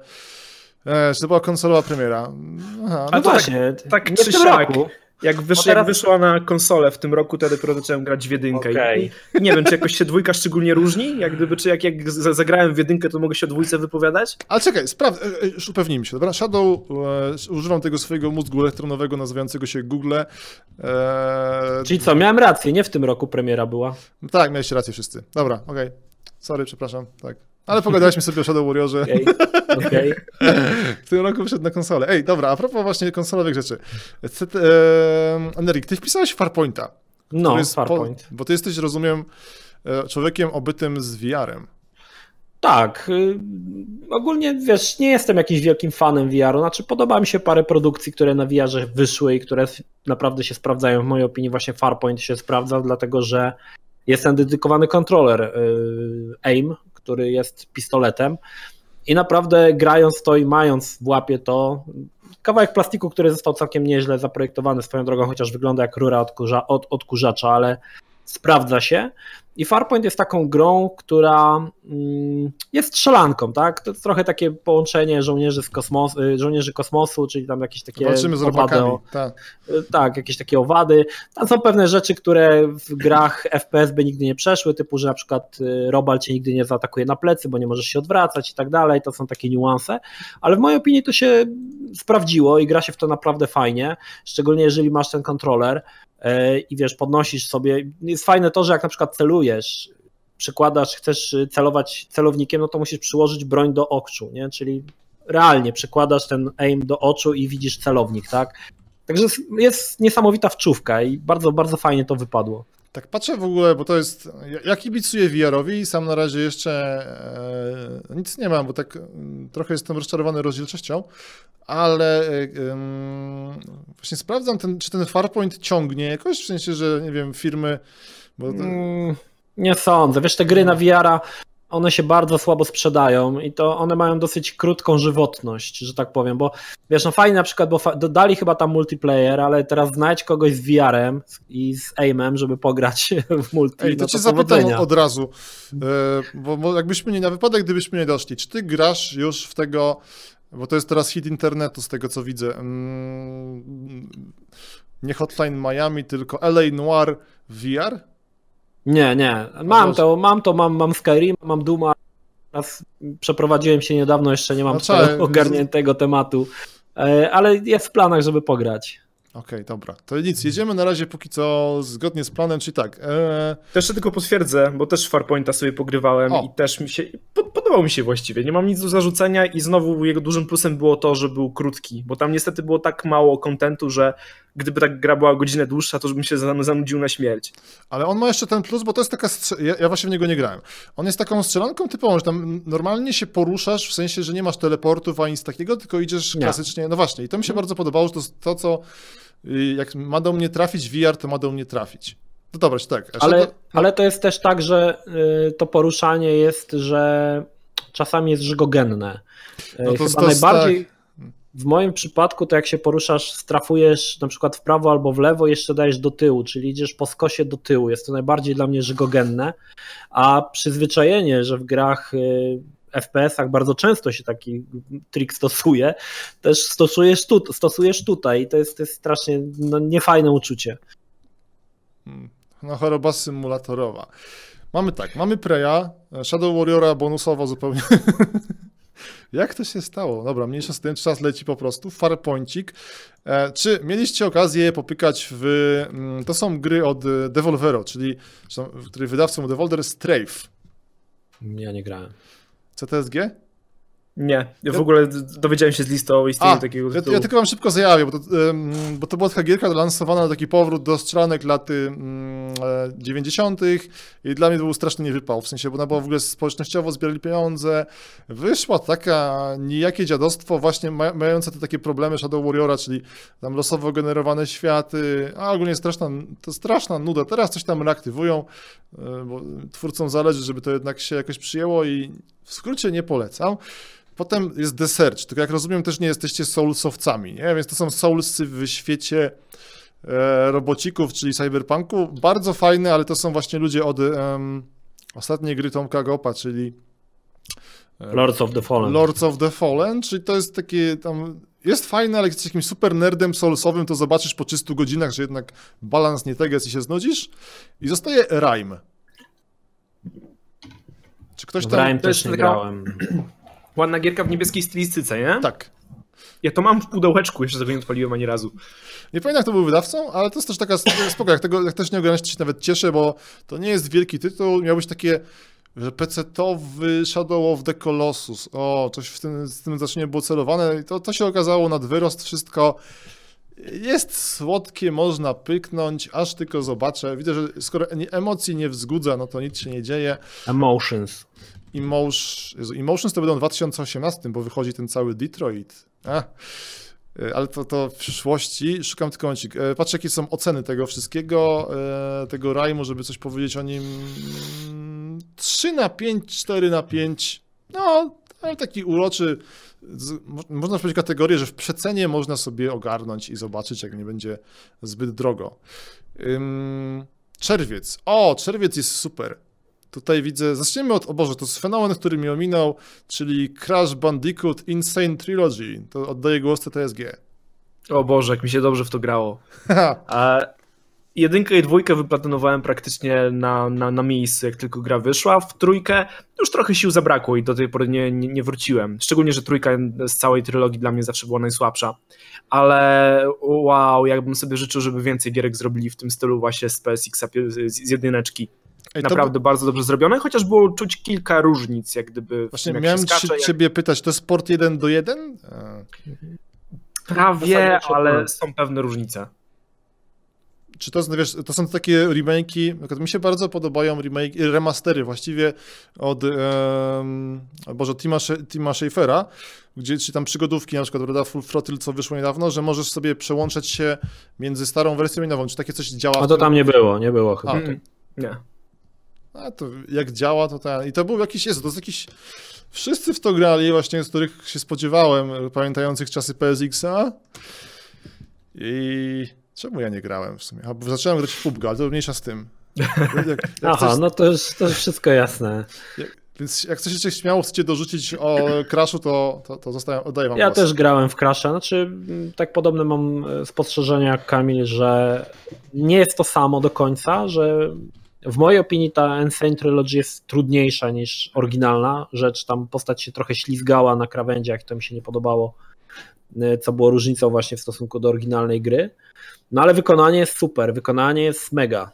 e, że to była konsolowa premiera. Aha, No to tak- właśnie, tak nie czy w tym siak. roku. Jak, wysz, No teraz- jak wyszła na konsolę w tym roku, to ja dopiero zacząłem grać w jedynkę. Okej. I, nie wiem, czy jakoś się dwójka szczególnie różni? Jak gdyby, czy jak, jak zagrałem w jedynkę, to mogę się o dwójce wypowiadać? Ale czekaj, spraw, e, e, już upewnijmy się, dobra? Shadow, e, używam tego swojego mózgu elektronowego nazywającego się Google. E, Czyli co, miałem rację, nie w tym roku premiera była. Tak, mieliście rację wszyscy. Dobra, okej. Sorry, przepraszam, tak. Ale pogadaliśmy sobie o Shadow Warriorze, Okej, okej. w tym roku wyszedł na konsolę. Ej, dobra, a propos właśnie konsolowych rzeczy. CT, e, Enerik, ty wpisałeś Farpointa. No, jest po- Farpoint. Bo ty jesteś, rozumiem, e, człowiekiem obytym z VR-em. Tak, y, ogólnie wiesz, nie jestem jakimś wielkim fanem VR-u, znaczy podoba mi się parę produkcji, które na VR-ze wyszły i które naprawdę się sprawdzają, w mojej opinii właśnie Farpoint się sprawdza, dlatego że jest ten dedykowany kontroler y, AIM, który jest pistoletem i naprawdę grając to i mając w łapie to, kawałek plastiku, który został całkiem nieźle zaprojektowany swoją drogą, chociaż wygląda jak rura odkurza, od, odkurzacza, ale sprawdza się. I Farpoint jest taką grą, która mm, jest strzelanką, tak? To jest trochę takie połączenie żołnierzy, z kosmos, y, żołnierzy kosmosu, czyli tam jakieś takie Walczymy z owady robakami. o- Tak. y, tak, jakieś takie owady. Tam są pewne rzeczy, które w grach FPS by nigdy nie przeszły, typu, że na przykład y, robal cię nigdy nie zaatakuje na plecy, bo nie możesz się odwracać i tak dalej. To są takie niuanse, ale w mojej opinii to się sprawdziło i gra się w to naprawdę fajnie, szczególnie jeżeli masz ten kontroler i wiesz, podnosisz sobie. Jest fajne to, że jak na przykład celujesz, przykładasz, chcesz y, celować celownikiem, no to musisz przyłożyć broń do oczu, nie? Czyli realnie przykładasz ten aim do oczu i widzisz celownik, tak? Także jest niesamowita wczówka i bardzo, bardzo fajnie to wypadło. Tak patrzę w ogóle, bo to jest. ja- kibicuję VR-owi i sam na razie jeszcze e, nic nie mam, bo tak mm, trochę jestem rozczarowany rozdzielczością, ale e, właśnie sprawdzam, ten, czy ten Farpoint ciągnie jakoś, w sensie, że nie wiem, firmy. Bo to, Mm, nie sądzę. Wiesz, te gry na VR-a, one się bardzo słabo sprzedają i to one mają dosyć krótką żywotność, że tak powiem, bo wiesz, no fajnie na przykład, bo dodali chyba tam multiplayer, ale teraz znajdź kogoś z VR-em i z aimem, żeby pograć w multi, Ej, to no cię zapytam od razu, e, bo, bo jakbyśmy nie, na wypadek, gdybyśmy nie doszli, czy ty grasz już w tego, bo to jest teraz hit internetu z tego, co widzę, mm, nie Hotline Miami, tylko LA Noir VR? Nie, nie. Mam Boże. to, mam to, mam, mam Skyrim, mam Duma. Teraz przeprowadziłem się niedawno, jeszcze nie mam No tego trzeba- ogarniętego tematu, e, ale jest w planach, żeby pograć. Okej, dobra. To nic, jedziemy na razie póki co zgodnie z planem, czyli tak. E, To jeszcze tylko potwierdzę, bo też Farpointa sobie pogrywałem O. i też mi się, podobał mi się właściwie, nie mam nic do zarzucenia i znowu jego dużym plusem było to, że był krótki, bo tam niestety było tak mało kontentu, że gdyby ta gra była godzinę dłuższa, to bym się zan- zanudził na śmierć. ale on ma jeszcze ten plus, bo to jest taka. strze- Ja, ja właśnie w niego nie grałem. On jest taką strzelanką typową, że tam normalnie się poruszasz, w sensie, że nie masz teleportów ani nic takiego, tylko idziesz Nie. klasycznie. No właśnie, i to mi się bardzo podobało, że to to, co. y, Jak ma do mnie trafić VR, to ma do mnie trafić. No dobra, tak. Ale, ale to jest też tak, że y, to poruszanie jest, że czasami jest żygogenne. No to- Chyba to najbardziej w moim przypadku to jak się poruszasz, strafujesz na przykład w prawo albo w lewo, jeszcze dajesz do tyłu, czyli idziesz po skosie do tyłu. Jest to najbardziej dla mnie żygogenne, a przyzwyczajenie, że w grach y, FPS-ach bardzo często się taki trik stosuje, też stosujesz, tu, stosujesz tutaj i to jest, to jest strasznie no, niefajne uczucie. Hmm. No, choroba symulatorowa. Mamy tak, mamy Preya, Shadow Warriora bonusowo zupełnie. Jak to się stało? Dobra, mniejsza z tym, czas leci po prostu. Farpointik. E, czy mieliście okazję popykać w... mm, To są gry od e, Devolvero, czyli której wydawcą Devolver Strafe. Ja nie grałem. CTSG? Nie, ja w ogóle dowiedziałem się z listy o istnieniu takiego ja, tytułu. ja tylko wam szybko zajawię, bo to, em, bo to była taka gierka lansowana na taki powrót do strzelanek lat, e, 90. i dla mnie to był straszny niewypał, w sensie, bo ona była w ogóle społecznościowo, zbierali pieniądze, wyszła taka nijakie dziadostwo właśnie ma, mające te takie problemy Shadow Warriora, czyli tam losowo generowane światy, a ogólnie straszna, to straszna nuda, teraz coś tam reaktywują, e, bo twórcom zależy, żeby to jednak się jakoś przyjęło i w skrócie nie polecam. Potem jest The Search, tylko jak rozumiem też nie jesteście soulsowcami, nie? Więc to są soulsy w świecie e, robocików, czyli cyberpunku. Bardzo fajne, ale to są właśnie ludzie od ostatniej gry Tomka Gopa, czyli e, Lords of the Fallen. Lords of the Fallen, czyli to jest takie tam... Jest fajne, ale jak jesteś jakimś super nerdem soulsowym, to zobaczysz po 300 godzinach, że jednak balans nie tego jest i się znudzisz. I zostaje Rime. Czy ktoś w tam... Rime też nie grałem. Ładna gierka w niebieskiej stylistyce, nie? Tak. Ja to mam w pudełeczku, jeszcze tego nie odpaliłem ani razu. Nie pamiętam, kto był wydawcą, ale to jest też taka spoko, jak, tego, jak też nie to się nawet cieszę, bo to nie jest wielki tytuł, miał być takie, że PC-towy Shadow of the Colossus. O, coś w tym, z tym zacznie było celowane i to, to się okazało nad wyrost wszystko. Jest słodkie, można pyknąć, aż tylko zobaczę. Widzę, że skoro emocji nie wzgudza, no to nic się nie dzieje. Emotions. Emotions, Jezu, Emotions to będą w 2018, bo wychodzi ten cały Detroit. A, y, ale to, to w przyszłości. Szukam tylko momencik. E, Patrzę, jakie są oceny tego wszystkiego, e, tego rajmu, żeby coś powiedzieć o nim. Mm, 3 na 5, 4 na 5. No, ale taki uroczy. Można powiedzieć kategorię, że w przecenie można sobie ogarnąć i zobaczyć, jak nie będzie zbyt drogo. Czerwiec. O, czerwiec jest super. Tutaj widzę, zaczniemy od, o Boże, to jest fenomen, który mi ominął, czyli Crash Bandicoot Insane Trilogy. To oddaję głos TTSG. O Boże, jak mi się dobrze w to grało. A jedynkę i dwójkę wyplatynowałem praktycznie na, na, na miejscu, jak tylko gra wyszła. W trójkę już trochę sił zabrakło i do tej pory nie, nie, nie wróciłem. Szczególnie, że trójka z całej trylogii dla mnie zawsze była najsłabsza. Ale wow, jakbym sobie życzył, żeby więcej gierek zrobili w tym stylu właśnie z PSX, z jedyneczki. Ej, Naprawdę bardzo dobrze zrobione, chociaż było czuć kilka różnic, jak gdyby w Właśnie tym, jak miałem skacze, jak... ciebie pytać, to jest port 1 do 1? E, Prawie, Zasadniczo ale są pewne różnice. Czy to, wiesz, to są takie remake'i, na przykład mi się bardzo podobają remake, remastery właściwie od um, Boże, Tima, Tima Schafera, gdzie czy tam przygodówki, na przykład prawda, Full Throttle, co wyszło niedawno, że możesz sobie przełączać się między starą wersją i nową. Czy takie coś działa? A w to tym? tam nie było, nie było chyba. A, Nie. A to jak działa, to ten. I to był jakiś, jest, to jest jakiś. Wszyscy w to grali, właśnie z których się spodziewałem, pamiętających czasy PSX-a. I czemu ja nie grałem w sumie? A, bo zacząłem grać w PUBG, ale to mniejsza z tym. Jak, jak Aha, coś, no to już, to już wszystko jasne. Więc jak coś się śmiało chcecie dorzucić o Crashu, to, to, to zostaję, oddaję wam Ja głos. też grałem w Crash'a, znaczy m, tak podobne mam e, spostrzeżenia jak Kamil, że nie jest to samo do końca, że w mojej opinii ta Insane Trilogy jest trudniejsza niż oryginalna rzecz, tam postać się trochę ślizgała na krawędziach, to mi się nie podobało, e, co było różnicą właśnie w stosunku do oryginalnej gry. No ale wykonanie jest super, wykonanie jest mega,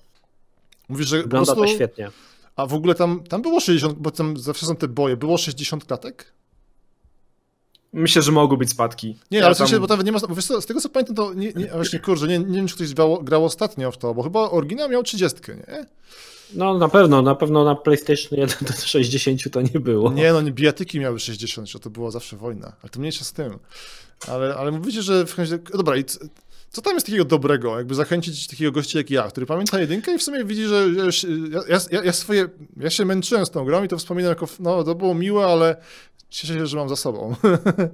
Mówisz, że wygląda prostu, to świetnie. A w ogóle tam, tam było 60, bo tam zawsze są te boje, było 60 klatek? Myślę, że mogą być spadki. Nie, Ja ale w sensie, tam- bo tam nie ma, bo wiesz co, z tego co pamiętam, to nie, nie, właśnie kurczę, nie, nie wiem, czy ktoś grał, grał ostatnio w to, bo chyba oryginał miał 30, nie? No na pewno, na pewno na PlayStation 1 do 60 to nie było. Nie, no nie, bijatyki miały 60, że to była zawsze wojna, ale to mniejsza z tym. Ale, ale mówicie, że w razie, dobra, i co, tam jest takiego dobrego, jakby zachęcić takiego gościa jak ja, który pamięta jedynkę i w sumie widzi, że ja, ja, ja swoje, ja się męczyłem z tą grą i to wspominam jako, no to było miłe, ale cieszę się, że mam za sobą.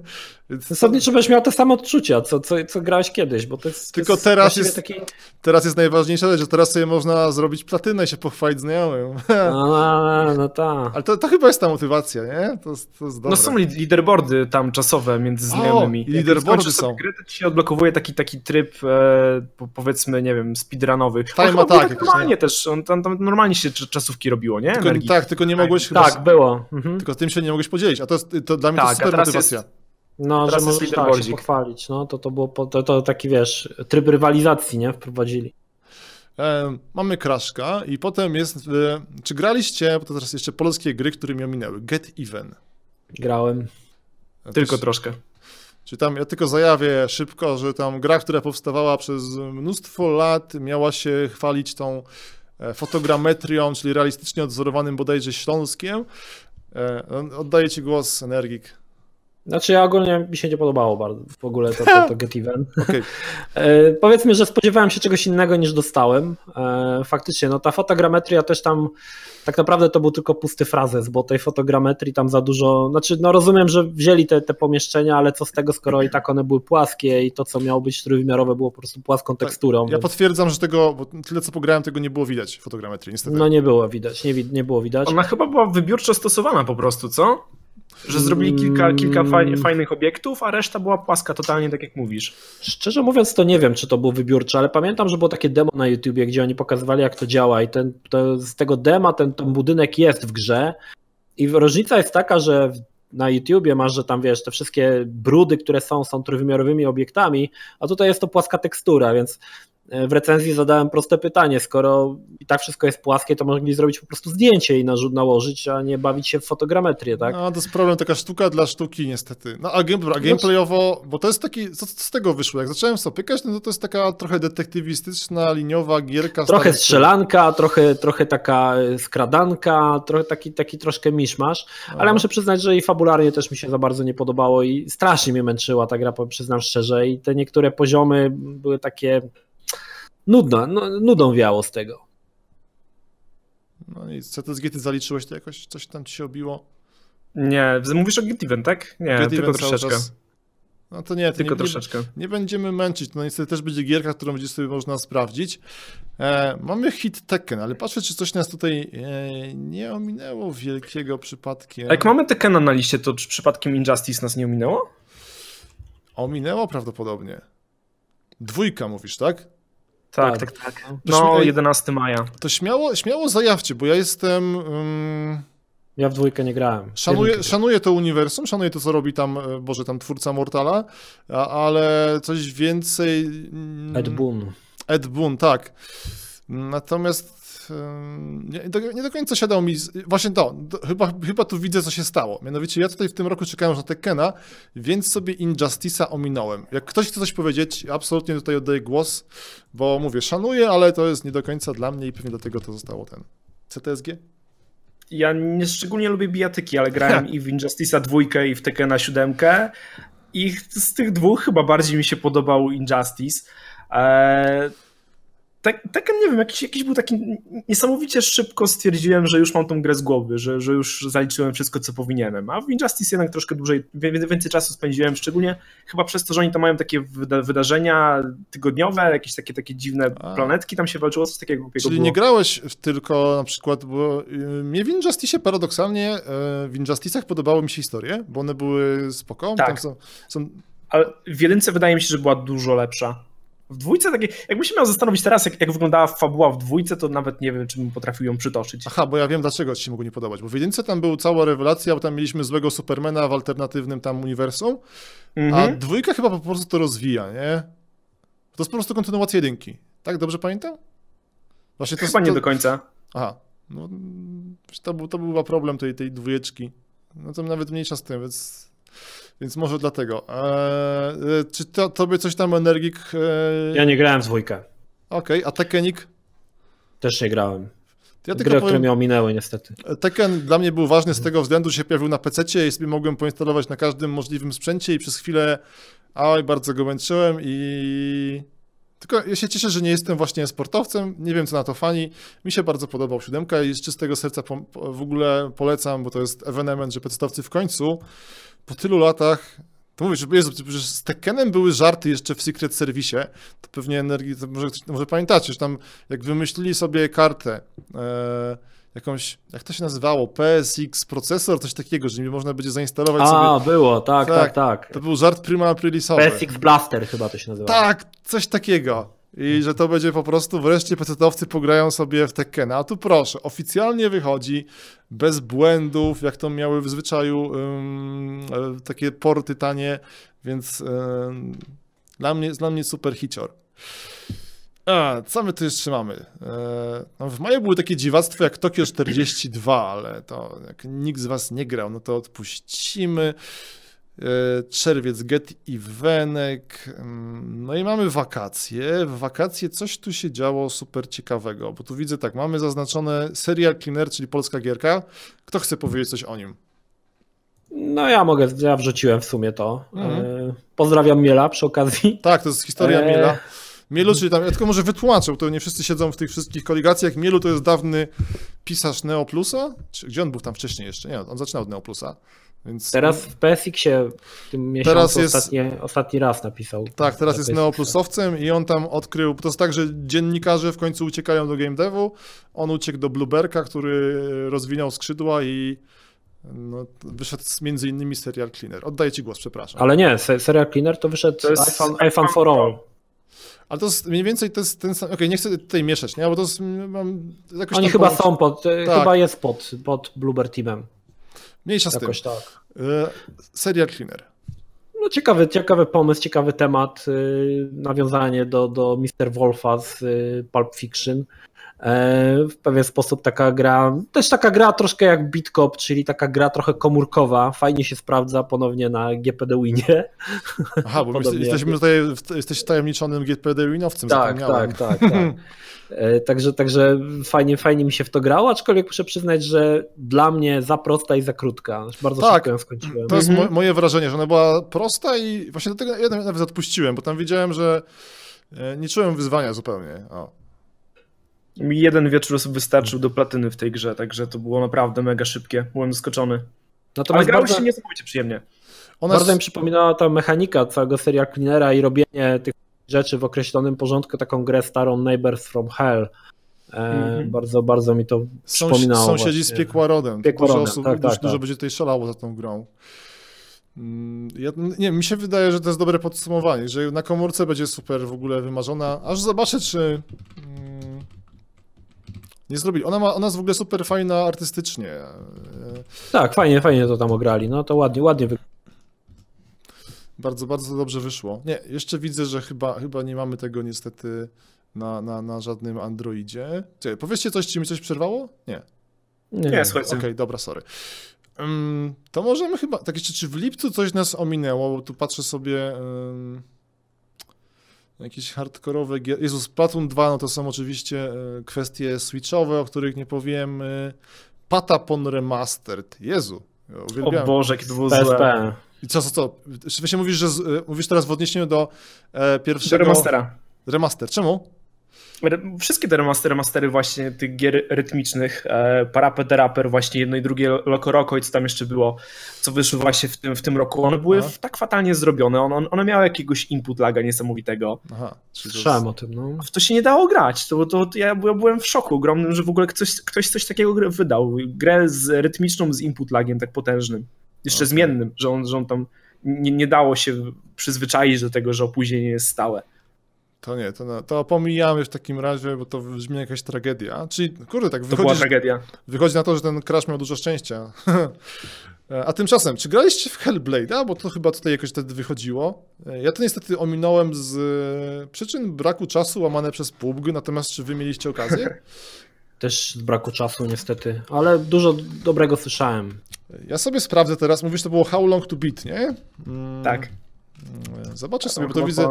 Zasadniczo będziesz miał te same odczucia, co, co, co grałeś kiedyś, bo to jest. Tylko to jest teraz jest- Taki... teraz jest najważniejsza rzecz, że teraz sobie można zrobić platynę i się pochwalić znajomym. No, no, no tak. Ale to, to chyba jest ta motywacja, nie? To, jest- to jest dobre. No są leaderboardy tam czasowe między znajomymi. Jak leaderboardy są. Gry, to ci się odblokowuje taki, taki tryb, e, po- powiedzmy, nie wiem, speedrunowy. Time attack tak normalnie nie? też, on, tam, tam normalnie się cz- czasówki robiło, nie? tylko, tak, tylko nie mogłeś chyba... Tak, było. Mhm. Tylko tym się nie mogłeś podzielić, a to, jest, to dla mnie to Tak, a super motywacja. jest- No, Teraz że możesz tak, się pochwalić. No, to, to było po, to, to taki wiesz, tryb rywalizacji, nie? Wprowadzili. E, mamy Kraszka i potem jest... E, czy graliście, bo to teraz jeszcze polskie gry, które mi ominęły, Get Even. Grałem. Tylko Też- troszkę. Czy tam, ja tylko zajawię szybko, że tam gra, która powstawała przez mnóstwo lat, miała się chwalić tą e, fotogrametrią, czyli realistycznie odzorowanym bodajże Śląskiem. E, no, Oddaję Ci głos, Energik. Znaczy ja ogólnie mi się nie podobało bardzo w ogóle to, to, to Get Even. Okej. E, powiedzmy, że spodziewałem się czegoś innego niż dostałem. E, faktycznie, no ta fotogrametria też tam tak naprawdę to był tylko pusty frazes, bo tej fotogrametrii tam za dużo, znaczy no rozumiem, że wzięli te, te pomieszczenia, ale co z tego, skoro i tak one były płaskie i to, co miało być trójwymiarowe było po prostu płaską teksturą. Ja więc- potwierdzam, że tego, bo tyle co pograłem, tego nie było widać w fotogrametrii, niestety. No nie było widać, nie, nie było widać. Ona chyba była wybiórczo stosowana po prostu, co? Że zrobili kilka, kilka faj, fajnych obiektów, a reszta była płaska totalnie, tak jak mówisz. Szczerze mówiąc, to nie wiem, czy to był wybiórczy, ale pamiętam, że było takie demo na YouTubie, gdzie oni pokazywali, jak to działa, i ten, to, z tego dema ten, ten budynek jest w grze. I różnica jest taka, że na YouTubie masz, że tam wiesz, te wszystkie brudy, które są, są trójwymiarowymi obiektami, a tutaj jest to płaska tekstura, więc w recenzji zadałem proste pytanie, skoro i tak wszystko jest płaskie, to mogli zrobić po prostu zdjęcie i narzut nałożyć, a nie bawić się w fotogrametrię, tak? No, to jest problem, taka sztuka dla sztuki, niestety. No, a, game, a gameplayowo, bo to jest taki, co, co z tego wyszło? Jak zacząłem sobie pykać, no to to jest taka trochę detektywistyczna, liniowa gierka. Trochę strzelanka, trochę, trochę taka e, skradanka, trochę taki, taki troszkę miszmasz, ale No. muszę przyznać, że i fabularnie też mi się za bardzo nie podobało i strasznie mnie męczyła ta gra, przyznam szczerze i te niektóre poziomy były takie nudne, no, nudą wiało z tego. No i CTSG ty zaliczyłeś to jakoś? Coś tam ci się obiło? Nie, mówisz o Get Even, tak? Nie, Get tylko troszeczkę. No to nie, to Tylko nie, troszeczkę. Nie, nie będziemy męczyć. No niestety też będzie gierka, którą będzie sobie można sprawdzić. E, mamy hit Tekken, ale patrzę, czy coś nas tutaj e, nie ominęło wielkiego przypadkiem. A jak mamy Tekena na liście, to czy przypadkiem Injustice nas nie ominęło? Ominęło prawdopodobnie. Dwójka mówisz, tak? Tak, Tak. tak, tak. No, śmie- 11 maja. To śmiało, śmiało zajawcie, bo ja jestem. Um, Ja w dwójkę nie grałem. szanuję, szanuję to uniwersum, szanuję to, co robi tam, e, Boże, tam twórca Mortala, ale coś więcej. mm, Ed Boon. Ed Boon, tak. Natomiast nie do, nie do końca siadał mi. z- Właśnie to, do, chyba, chyba tu widzę, co się stało. Mianowicie ja tutaj w tym roku czekałem na Tekkena, więc sobie Injustice'a ominąłem. Jak ktoś chce coś powiedzieć, absolutnie tutaj oddaję głos, bo mówię, szanuję, ale to jest nie do końca dla mnie i pewnie dlatego to zostało ten. CTSG? Ja nie szczególnie lubię bijatyki, ale grałem i w Injustice'a dwójkę i w Tekena siódemkę i z tych dwóch chyba bardziej mi się podobał Injustice. Eee, Tek- Tekken, nie wiem, jakiś, jakiś był taki niesamowicie szybko stwierdziłem, że już mam tą grę z głowy, że, że już zaliczyłem wszystko, co powinienem, a w Injustice jednak troszkę dłużej, więcej czasu spędziłem, szczególnie chyba przez to, że oni tam mają takie wyda- wydarzenia tygodniowe, jakieś takie, takie dziwne A. planetki, tam się walczyło, coś takiego głupiego Czyli było. nie grałeś tylko na przykład, bo y, mnie w Injustice paradoksalnie, y, w Injustice'ach podobały mi się historie, bo one były spoko. Tak. Są, są Ale w jedynce wydaje mi się, że była dużo lepsza. W dwójce takie, jakbym się miał zastanowić teraz, jak, jak wyglądała fabuła w dwójce, to nawet nie wiem, czy bym potrafił ją przytoczyć. Aha, bo ja wiem dlaczego ci się mogło nie podobać. Bo w jedynce tam była cała rewelacja, bo tam mieliśmy złego Supermana w alternatywnym tam uniwersum, a Mhm. dwójka chyba po prostu to rozwija, nie? To jest po prostu kontynuacja jedynki. Tak, dobrze pamiętam? Właśnie to Chyba nie to... do końca. Aha, no to był, to był chyba problem tej, tej dwójeczki. No to nawet mniejsza z tym, więc, więc może dlatego. Eee, e, czy to, tobie coś tam Energik... Eee... Ja nie grałem w dwójkę. Okej, a Tekkenik? Też nie grałem. Ja Gry, tylko które powiem, mnie ominęły niestety. Tekken dla mnie był ważny z tego względu, że się pojawił na PC i sobie mogłem poinstalować na każdym możliwym sprzęcie i przez chwilę oj, bardzo go męczyłem i... Tylko ja się cieszę, że nie jestem właśnie sportowcem, nie wiem co na to fani. Mi się bardzo podobał siódemka i z czystego serca w ogóle polecam, bo to jest ewenement, że PC-towcy w końcu po tylu latach to mówisz, że Jezu, że z Tekkenem były żarty jeszcze w Secret Service, to pewnie energii, to może, może pamiętacie, że tam jak wymyślili sobie kartę, e, jakąś, jak to się nazywało, PSX procesor, coś takiego, że nie można będzie zainstalować sobie, A, było, tak, Tak. tak, tak. to był żart prima aprilisowy. PSX Blaster chyba to się nazywa. Tak, coś takiego. I że to będzie po prostu wreszcie pecetowcy pograją sobie w Tekkena. A tu proszę, oficjalnie wychodzi, bez błędów, jak to miały w zwyczaju e, takie porty tanie, więc ym, dla, mnie, dla mnie super hicior. A, co my tu jeszcze mamy? E, no w maju były takie dziwactwo jak Tokio 42, ale to jak nikt z was nie grał, no to odpuścimy. E, Czerwiec, Get i Wenek. Mm, No i mamy wakacje. W wakacje coś tu się działo super ciekawego, bo tu widzę tak, mamy zaznaczone Serial Cleaner, czyli polska gierka. Kto chce powiedzieć coś o nim? No ja mogę, ja wrzuciłem w sumie to. Mhm. E, Pozdrawiam Miela przy okazji. Tak, to jest historia Eee. Miela. Mielu, czyli tam, ja tylko może wytłumaczę, bo to nie wszyscy siedzą w tych wszystkich koligacjach. Mielu to jest dawny pisarz Neoplusa? Czy, gdzie on był tam wcześniej jeszcze? Nie, on zaczynał od Neoplusa. Więc Teraz w PSX-ie w tym miesiącu Teraz jest- ostatni, ostatni raz napisał. Tak, teraz jest neoplusowcem i on tam odkrył, to jest tak, że dziennikarze w końcu uciekają do game devu, on uciekł do Blueberka, który rozwinął skrzydła i no, wyszedł z między innymi serial Cleaner. Oddaję ci głos, przepraszam. Ale, Ale nie, se- Serial Cleaner to wyszedł To jest iPhone, iPhone for All. to jest mniej więcej to jest ten sam, okej, nie chcę tutaj mieszać, nie, bo to jest, mam jakoś Oni chyba połączy- są pod, e, Tak. chyba jest pod, pod Bluebird Teamem. Mniejsza z tym. Jakoś tak. E, serial Cleaner. No ciekawy, ciekawy pomysł, ciekawy temat, y, nawiązanie do, do Mr. Wolfa z y, Pulp Fiction. E, w pewien sposób taka gra, też taka gra troszkę jak Bitcop, czyli taka gra trochę komórkowa, fajnie się sprawdza ponownie na GPD Winie. Aha, bo my jesteśmy tutaj, jesteś tajemniczonym GPD winowcem, Tak, tak, tak, tak. E, Także, także fajnie, fajnie mi się w to grało, aczkolwiek muszę przyznać, że dla mnie za prosta i za krótka. Bardzo Tak. szybko ją skończyłem. To jest Mhm. mo- moje wrażenie, że ona była prosta i właśnie dlatego ja nawet odpuściłem, bo tam wiedziałem, że e, nie czułem wyzwania zupełnie. O. Mi jeden wieczór wystarczył do platyny w tej grze, także to było naprawdę mega szybkie. Byłem zaskoczony. Ale Natomiast grało bardzo, się niesamowicie przyjemnie. Ona bardzo mi przypominała ta mechanika całego serial cleanera i robienie tych rzeczy w określonym porządku, taką grę starą Neighbors from Hell. E, Mhm. Bardzo, bardzo mi to sąs- przypominało. sąsiedzi z właśnie. piekła rodem. Piekła dużo rodem, osób, tak, dużo, tak, dużo tak. będzie tutaj szalało za tą grą. Mm, Ja, nie, mi się wydaje, że to jest dobre podsumowanie, że na komórce będzie super w ogóle wymarzona, aż zobaczę, czy mm, nie zrobili. Ona, ma, ona jest w ogóle super fajna artystycznie. Tak, fajnie, fajnie to tam ograli. No to ładnie, ładnie. Bardzo, bardzo dobrze wyszło. Nie, jeszcze widzę, że chyba, chyba nie mamy tego niestety na, na, na żadnym Androidzie. Czekaj, powiedzcie coś, czy mi coś przerwało? Nie. Nie, Nie, słuchajcie. Okej, dobra, sorry. Ym, to możemy chyba, tak jeszcze, czy w lipcu coś nas ominęło, bo tu patrzę sobie jakieś hardkorowe gier. Jezus, Splatoon 2, no to są oczywiście y, kwestie switchowe, o których nie powiemy. Patapon Remastered. Jezu, ja O uwielbiam. Boże, jakie to było złe. PSP. I co, co, co? Czy się mówisz, że z, y, mówisz teraz w odniesieniu do e, Do pierwszego... remastera. Remaster. Czemu? Wszystkie te remastery, remastery właśnie tych gier rytmicznych, e, Parapet the Rapper, właśnie jedno i drugie Loco Roco i co tam jeszcze było, co wyszły właśnie w tym, w tym roku, one były Aha. tak fatalnie zrobione, one, one miały jakiegoś input laga niesamowitego. Aha. Słyszałem o tym, no. W to się nie dało grać, to, to, to ja, ja byłem w szoku ogromnym, że w ogóle ktoś, ktoś coś takiego wydał. Grę z rytmiczną, z input lagiem tak potężnym, jeszcze Okej. zmiennym, że on, że on tam nie, nie dało się przyzwyczaić do tego, że opóźnienie jest stałe. To nie, to, na- to pomijamy w takim razie, bo to brzmi jakaś tragedia. Czyli, kurde, tak To była wychodzi, tragedia. wychodzi na to, że ten Crash miał dużo szczęścia. A tymczasem, czy graliście w Hellblade'a? Bo to chyba tutaj jakoś wtedy wychodziło. Ja to niestety ominąłem z e, przyczyn braku czasu łamane przez PUBG, natomiast czy wy mieliście okazję? Też z braku czasu niestety, ale dużo dobrego słyszałem. Ja sobie sprawdzę teraz, mówisz, to było How Long to Beat, nie? Mm, Tak. mm, Zobaczę sobie, bo to widzę,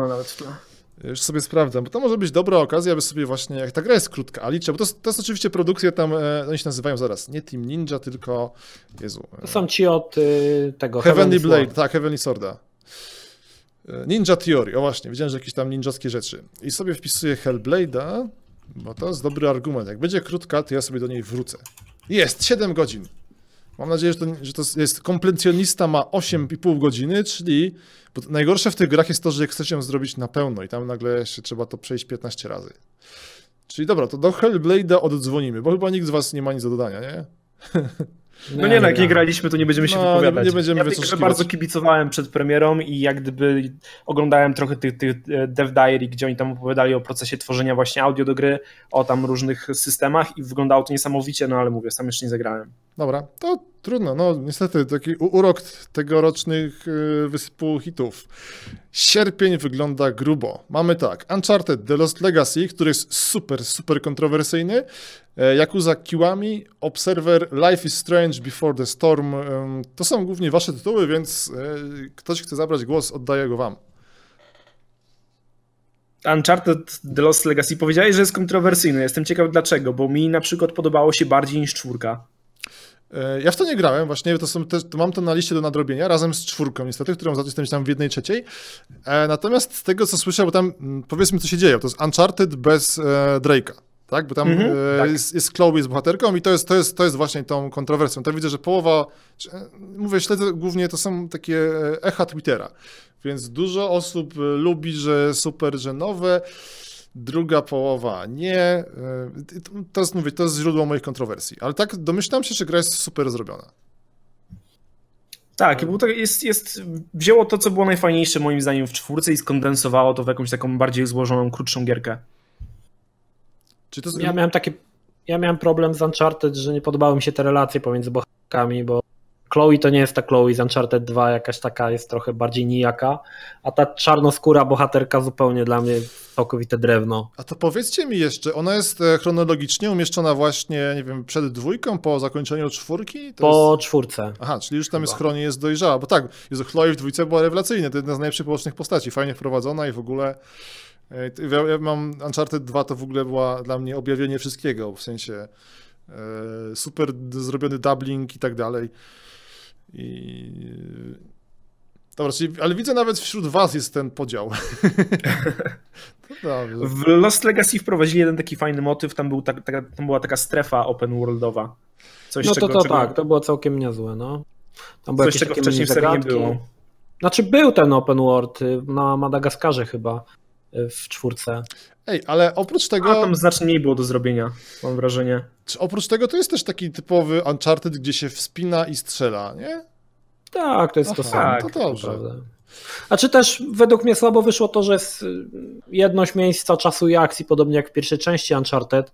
już sobie sprawdzam, bo to może być dobra okazja, aby sobie właśnie, jak ta gra jest krótka, a liczę, bo to jest, to jest oczywiście produkcja tam, e, oni się nazywają zaraz, nie Team Ninja, tylko, Jezu, e, To są ci od y, tego Heavenly Sword. Blade, tak, Heavenly Sworda. E, Ninja Theory, o właśnie, widziałem, że jakieś tam ninjowskie rzeczy. I sobie wpisuję Hellblade'a, bo to jest dobry argument. Jak będzie krótka, to ja sobie do niej wrócę. Jest, 7 godzin. Mam nadzieję, że to, że to jest komplencjonista ma 8,5 godziny, czyli najgorsze w tych grach jest to, że jak chcesz ją zrobić na pełno i tam nagle jeszcze trzeba to przejść 15 razy. Czyli dobra, to do Hellblade'a oddzwonimy, bo chyba nikt z was nie ma nic do dodania, nie? No nie, no jak nie graliśmy, to nie będziemy się No, nie- wypowiadać. nie będziemy ja grze bardzo kibicowałem przed premierą i jak gdyby oglądałem trochę tych, tych e, Dev Diary, gdzie oni tam opowiadali o procesie tworzenia właśnie audio do gry, o tam różnych systemach i wyglądało to niesamowicie, no ale mówię, sam jeszcze nie zagrałem. Dobra, to trudno. No niestety taki urok tegorocznych y, wysypu hitów. Sierpień wygląda grubo. Mamy tak, Uncharted The Lost Legacy, który jest super, super kontrowersyjny. E, Yakuza Kiwami, Observer, Life is Strange, Before the Storm. To są głównie wasze tytuły, więc e, ktoś chce zabrać głos, oddaję go wam. Uncharted The Lost Legacy powiedziałeś, że jest kontrowersyjny. Jestem ciekaw dlaczego, bo mi na przykład podobało się bardziej niż czwórka. E, Ja w to nie grałem, właśnie to są też, to mam to na liście do nadrobienia, razem z czwórką niestety, którą zacząłem tam w jednej trzeciej. E, natomiast z tego, co słyszę, bo tam mm, powiedzmy, co się dzieje, to jest Uncharted bez e, Drake'a. Tak, bo tam Mhm, e, tak. Jest, jest Chloe z bohaterką i to jest, to, jest, to jest właśnie tą kontrowersją. Tam widzę, że połowa, czy, e, mówię, śledzę głównie, to są takie e, echa Twittera, więc dużo osób lubi, że super, że nowe, druga połowa nie. E, To jest, mówię, to jest źródło moich kontrowersji, ale tak domyślam się, że gra jest super zrobiona. Tak, bo to jest, jest, wzięło to, co było najfajniejsze moim zdaniem w czwórce i skondensowało to w jakąś taką bardziej złożoną, krótszą gierkę. Czy to jest... Ja miałem taki, ja miałem problem z Uncharted, że nie podobały mi się te relacje pomiędzy bohaterkami, bo Chloe to nie jest ta Chloe z Uncharted 2, jakaś taka jest trochę bardziej nijaka, a ta czarnoskóra bohaterka zupełnie dla mnie całkowite drewno. A to powiedzcie mi jeszcze, ona jest e, chronologicznie umieszczona właśnie, nie wiem, przed dwójką, po zakończeniu czwórki? To Po jest... czwórce. Aha, czyli już tam jest chronie, jest dojrzała, bo tak, Jezu, Chloe w dwójce była rewelacyjna, to jedna z najlepszych pobocznych postaci, fajnie wprowadzona i w ogóle... e, Ja, mam Uncharted 2 to w ogóle była dla mnie objawienie wszystkiego, w sensie e, super zrobiony dubbing i tak dalej. I... Dobra, czyli, ale widzę nawet wśród was jest ten podział. to dobrze. W Lost Legacy wprowadzili jeden taki fajny motyw, tam, był tak, taka, tam była taka strefa open worldowa. Coś, No to czego, to czego, tak, to było całkiem niezłe, no. Tam były coś czego takie wcześniej w serii nie było. Znaczy był ten open world y, na Madagaskarze chyba y, w czwórce. Ej, ale oprócz A tego... tam znacznie mniej było do zrobienia, mam wrażenie. Czy oprócz tego to jest też taki typowy Uncharted, gdzie się wspina i strzela, nie? Tak, to jest to Aha, samo. tak, to tak dobrze. naprawdę. A czy też według mnie słabo wyszło to, że jest jedność miejsca czasu i akcji, podobnie jak w pierwszej części Uncharted,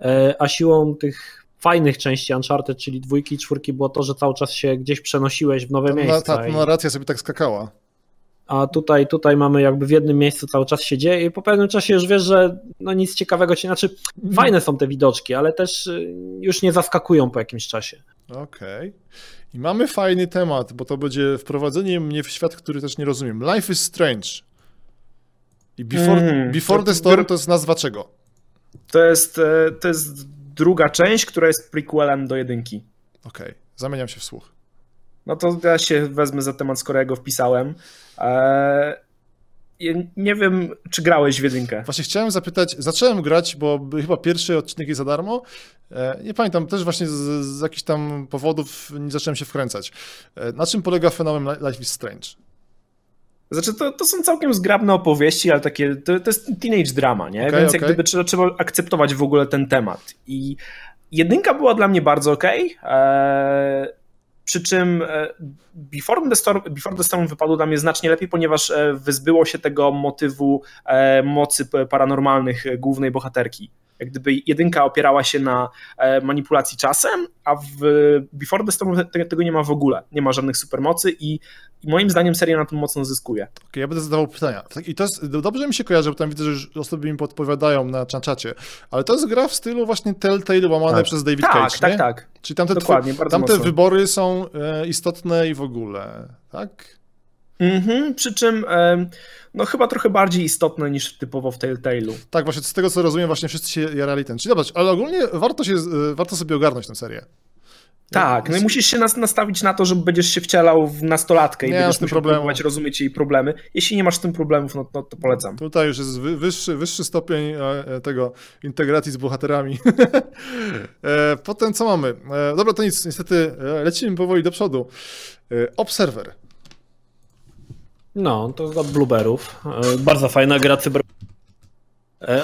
e, a siłą tych fajnych części Uncharted, czyli dwójki i czwórki, było to, że cały czas się gdzieś przenosiłeś w nowe Ta, na, miejsca. ta i- narracja sobie tak skakała. A tutaj, tutaj mamy jakby w jednym miejscu cały czas się dzieje i po pewnym czasie już wiesz, że no nic ciekawego się, znaczy fajne są te widoczki, ale też y, już nie zaskakują po jakimś czasie. Okej. I mamy fajny temat, bo to będzie wprowadzenie mnie w świat, który też nie rozumiem. Life is Strange. I Before, Mm, before to- the Storm to jest nazwa czego? To jest, e, to jest druga część, która jest prequelem do jedynki. Okej, zamieniam się w słuch. No to ja się wezmę za temat, skoro ja go wpisałem. Eee, nie wiem, czy grałeś w jedynkę. Właśnie chciałem zapytać, zacząłem grać, bo chyba pierwszy odcinek jest za darmo. E, Nie pamiętam, też właśnie z, z jakichś tam powodów nie zacząłem się wkręcać. E, Na czym polega fenomen Li- Life is Strange? Znaczy, to, to są całkiem zgrabne opowieści, ale takie, to, to jest teenage drama, nie? Okej, Więc jak okej. gdyby trzeba, trzeba akceptować w ogóle ten temat. I jedynka była dla mnie bardzo okej. Eee, przy czym e, Before the, Storm, Before the Storm wypadło dla mnie znacznie lepiej, ponieważ e, wyzbyło się tego motywu e, mocy paranormalnych głównej bohaterki. Jak gdyby jedynka opierała się na manipulacji czasem, a w Before the Storm te- tego nie ma w ogóle. Nie ma żadnych supermocy i, i moim zdaniem seria na tym mocno zyskuje. Okej, ja będę zadawał pytania. Tak, I to jest, dobrze mi się kojarzy, bo tam widzę, że już osoby mi podpowiadają na cza- czacie, ale to jest gra w stylu właśnie Telltale łamane Tak. przez David Tak, Cage, tak, nie? tak. Czyli tamte, Dokładnie, tw- bardzo tamte mocno. wybory są e, istotne i w ogóle, tak? Mhm, przy czym no chyba trochę bardziej istotne niż typowo w Telltale'u. Tak, właśnie z tego co rozumiem, właśnie wszyscy się jarali ten. Czyli zobacz, ale ogólnie warto, się, e, warto sobie ogarnąć tę serię. Tak, no i musisz się nas nastawić na to, że będziesz się wcielał w nastolatkę i Nie, z będziesz tym musiał próbować rozumieć jej problemy. Jeśli nie masz z tym problemów, no, no to polecam. Tutaj już jest wy, wyższy, wyższy stopień e, e, tego integracji z bohaterami. e, potem co mamy? Dobra, to nic, niestety lecimy powoli do przodu. Observer. No, to od Blueberów. E, Bardzo fajna gra cyber.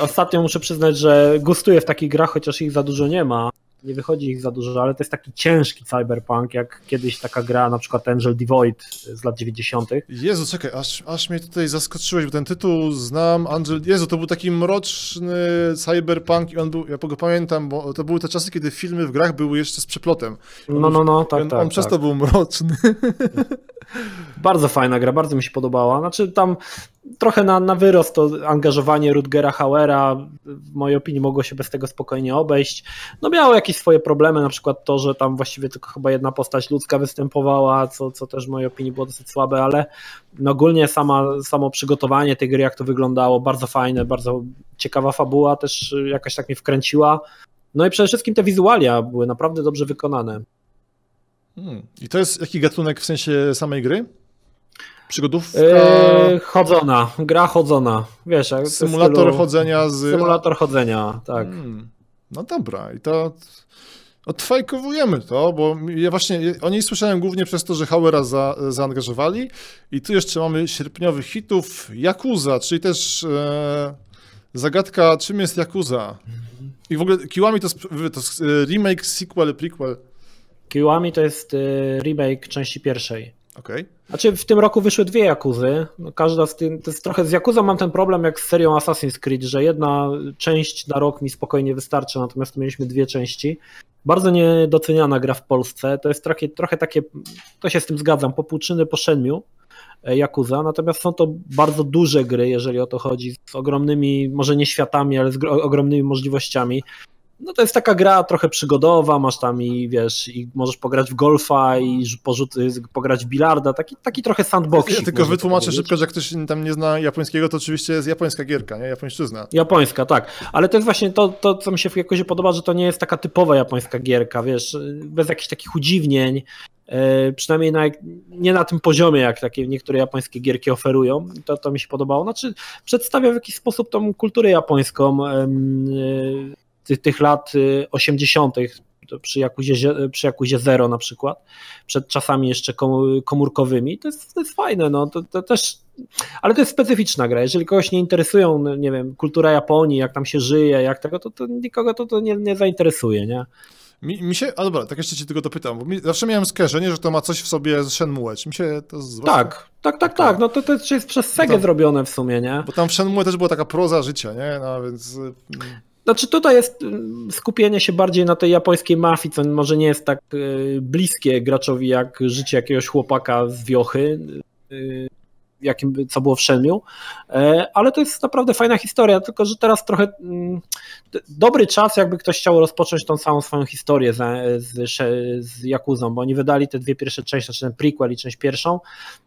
Ostatnio muszę przyznać, że gustuję w takich grach, chociaż ich za dużo nie ma. Nie wychodzi ich za dużo, ale to jest taki ciężki cyberpunk, jak kiedyś taka gra, na przykład Angel Devoid z lat 90. Jezu, czekaj, aż, aż mnie tutaj zaskoczyłeś, bo ten tytuł znam, Angel... Jezu, to był taki mroczny cyberpunk i on był, ja go pamiętam, bo to były te czasy, kiedy filmy w grach były jeszcze z przeplotem. No, no, no, tak, on, tak. on przez tak. to był mroczny. Bardzo fajna gra, bardzo mi się podobała. Znaczy tam trochę na, na wyrost to angażowanie Rutgera Hauera w mojej opinii mogło się bez tego spokojnie obejść. No miało jakieś swoje problemy, na przykład to, że tam właściwie tylko chyba jedna postać ludzka występowała, co, co też w mojej opinii było dosyć słabe, ale no ogólnie sama, samo przygotowanie tej gry, jak to wyglądało, bardzo fajne, bardzo ciekawa fabuła, też jakaś tak mnie wkręciła. No i przede wszystkim te wizualia były naprawdę dobrze wykonane. Hmm. I to jest jaki gatunek w sensie samej gry? Przygodówka, Yy, chodzona, gra chodzona. Wiesz, jak symulator stylu- chodzenia z... Symulator chodzenia, tak. Hmm. No dobra, i to odfajkowujemy to, bo ja właśnie o niej słyszałem głównie przez to, że Hauera za, zaangażowali i tu jeszcze mamy sierpniowych hitów Yakuza, czyli też e, zagadka, czym jest Yakuza. I w ogóle Kiwami to, to e, remake, sequel, prequel. Kiwami to jest y, remake części pierwszej. Okej. Znaczy w tym roku wyszły dwie Jakuzy. No, każda z tym, to jest trochę z Jakuzą mam ten problem jak z serią Assassin's Creed, że jedna część na rok mi spokojnie wystarczy, natomiast mieliśmy dwie części. Bardzo niedoceniana gra w Polsce. To jest trochę, trochę takie, to się z tym zgadzam, popłuczyny po szenmiu e, Yakuza, natomiast są to bardzo duże gry, jeżeli o to chodzi, z ogromnymi, może nie światami, ale z gro- ogromnymi możliwościami. No to jest taka gra trochę przygodowa, masz tam i wiesz, i możesz pograć w golfa i porzuty, pograć w bilarda, taki, taki trochę sandbox. Ja tylko wytłumaczę szybko, że jak ktoś tam nie zna japońskiego, to oczywiście jest japońska gierka, nie? Japońszczyzna. Japońska, tak. Ale to jest właśnie to, to, co mi się jakoś podoba, że to nie jest taka typowa japońska gierka, wiesz, bez jakichś takich udziwnień, e, przynajmniej na, nie na tym poziomie, jak takie niektóre japońskie gierki oferują. To, to mi się podobało. Znaczy, przedstawia w jakiś sposób tą kulturę japońską e, tych, tych lat e, 80. to Przy Jakuzie, przy Jakuzie Zero na przykład, przed czasami jeszcze komórkowymi. To jest, to jest fajne, no to, to też ale to jest specyficzna gra. Jeżeli kogoś nie interesują, no, nie wiem, kultura Japonii, jak tam się żyje, jak tego, to, to nikogo to, to nie, nie zainteresuje, nie? Mi, mi się, a dobra, tak jeszcze cię tylko dopytam, bo mi, zawsze miałem skojarzenie, że to ma coś w sobie z Shenmue. Czy mi się to z... Tak, tak, tak, tak. No to, to jest przez Segę zrobione w sumie, nie? Bo tam w Shenmue też była taka proza życia, nie? No więc... Znaczy tutaj jest mm, skupienie się bardziej na tej japońskiej mafii, co może nie jest tak y, bliskie graczowi jak życie jakiegoś chłopaka z wiochy, y, jakim, co było w Shenmue, E, ale to jest naprawdę fajna historia, tylko że teraz trochę mm, dobry czas, jakby ktoś chciał rozpocząć tą samą swoją historię z, z, z Jakuzą, bo oni wydali te dwie pierwsze części, znaczy ten prequel i część pierwszą,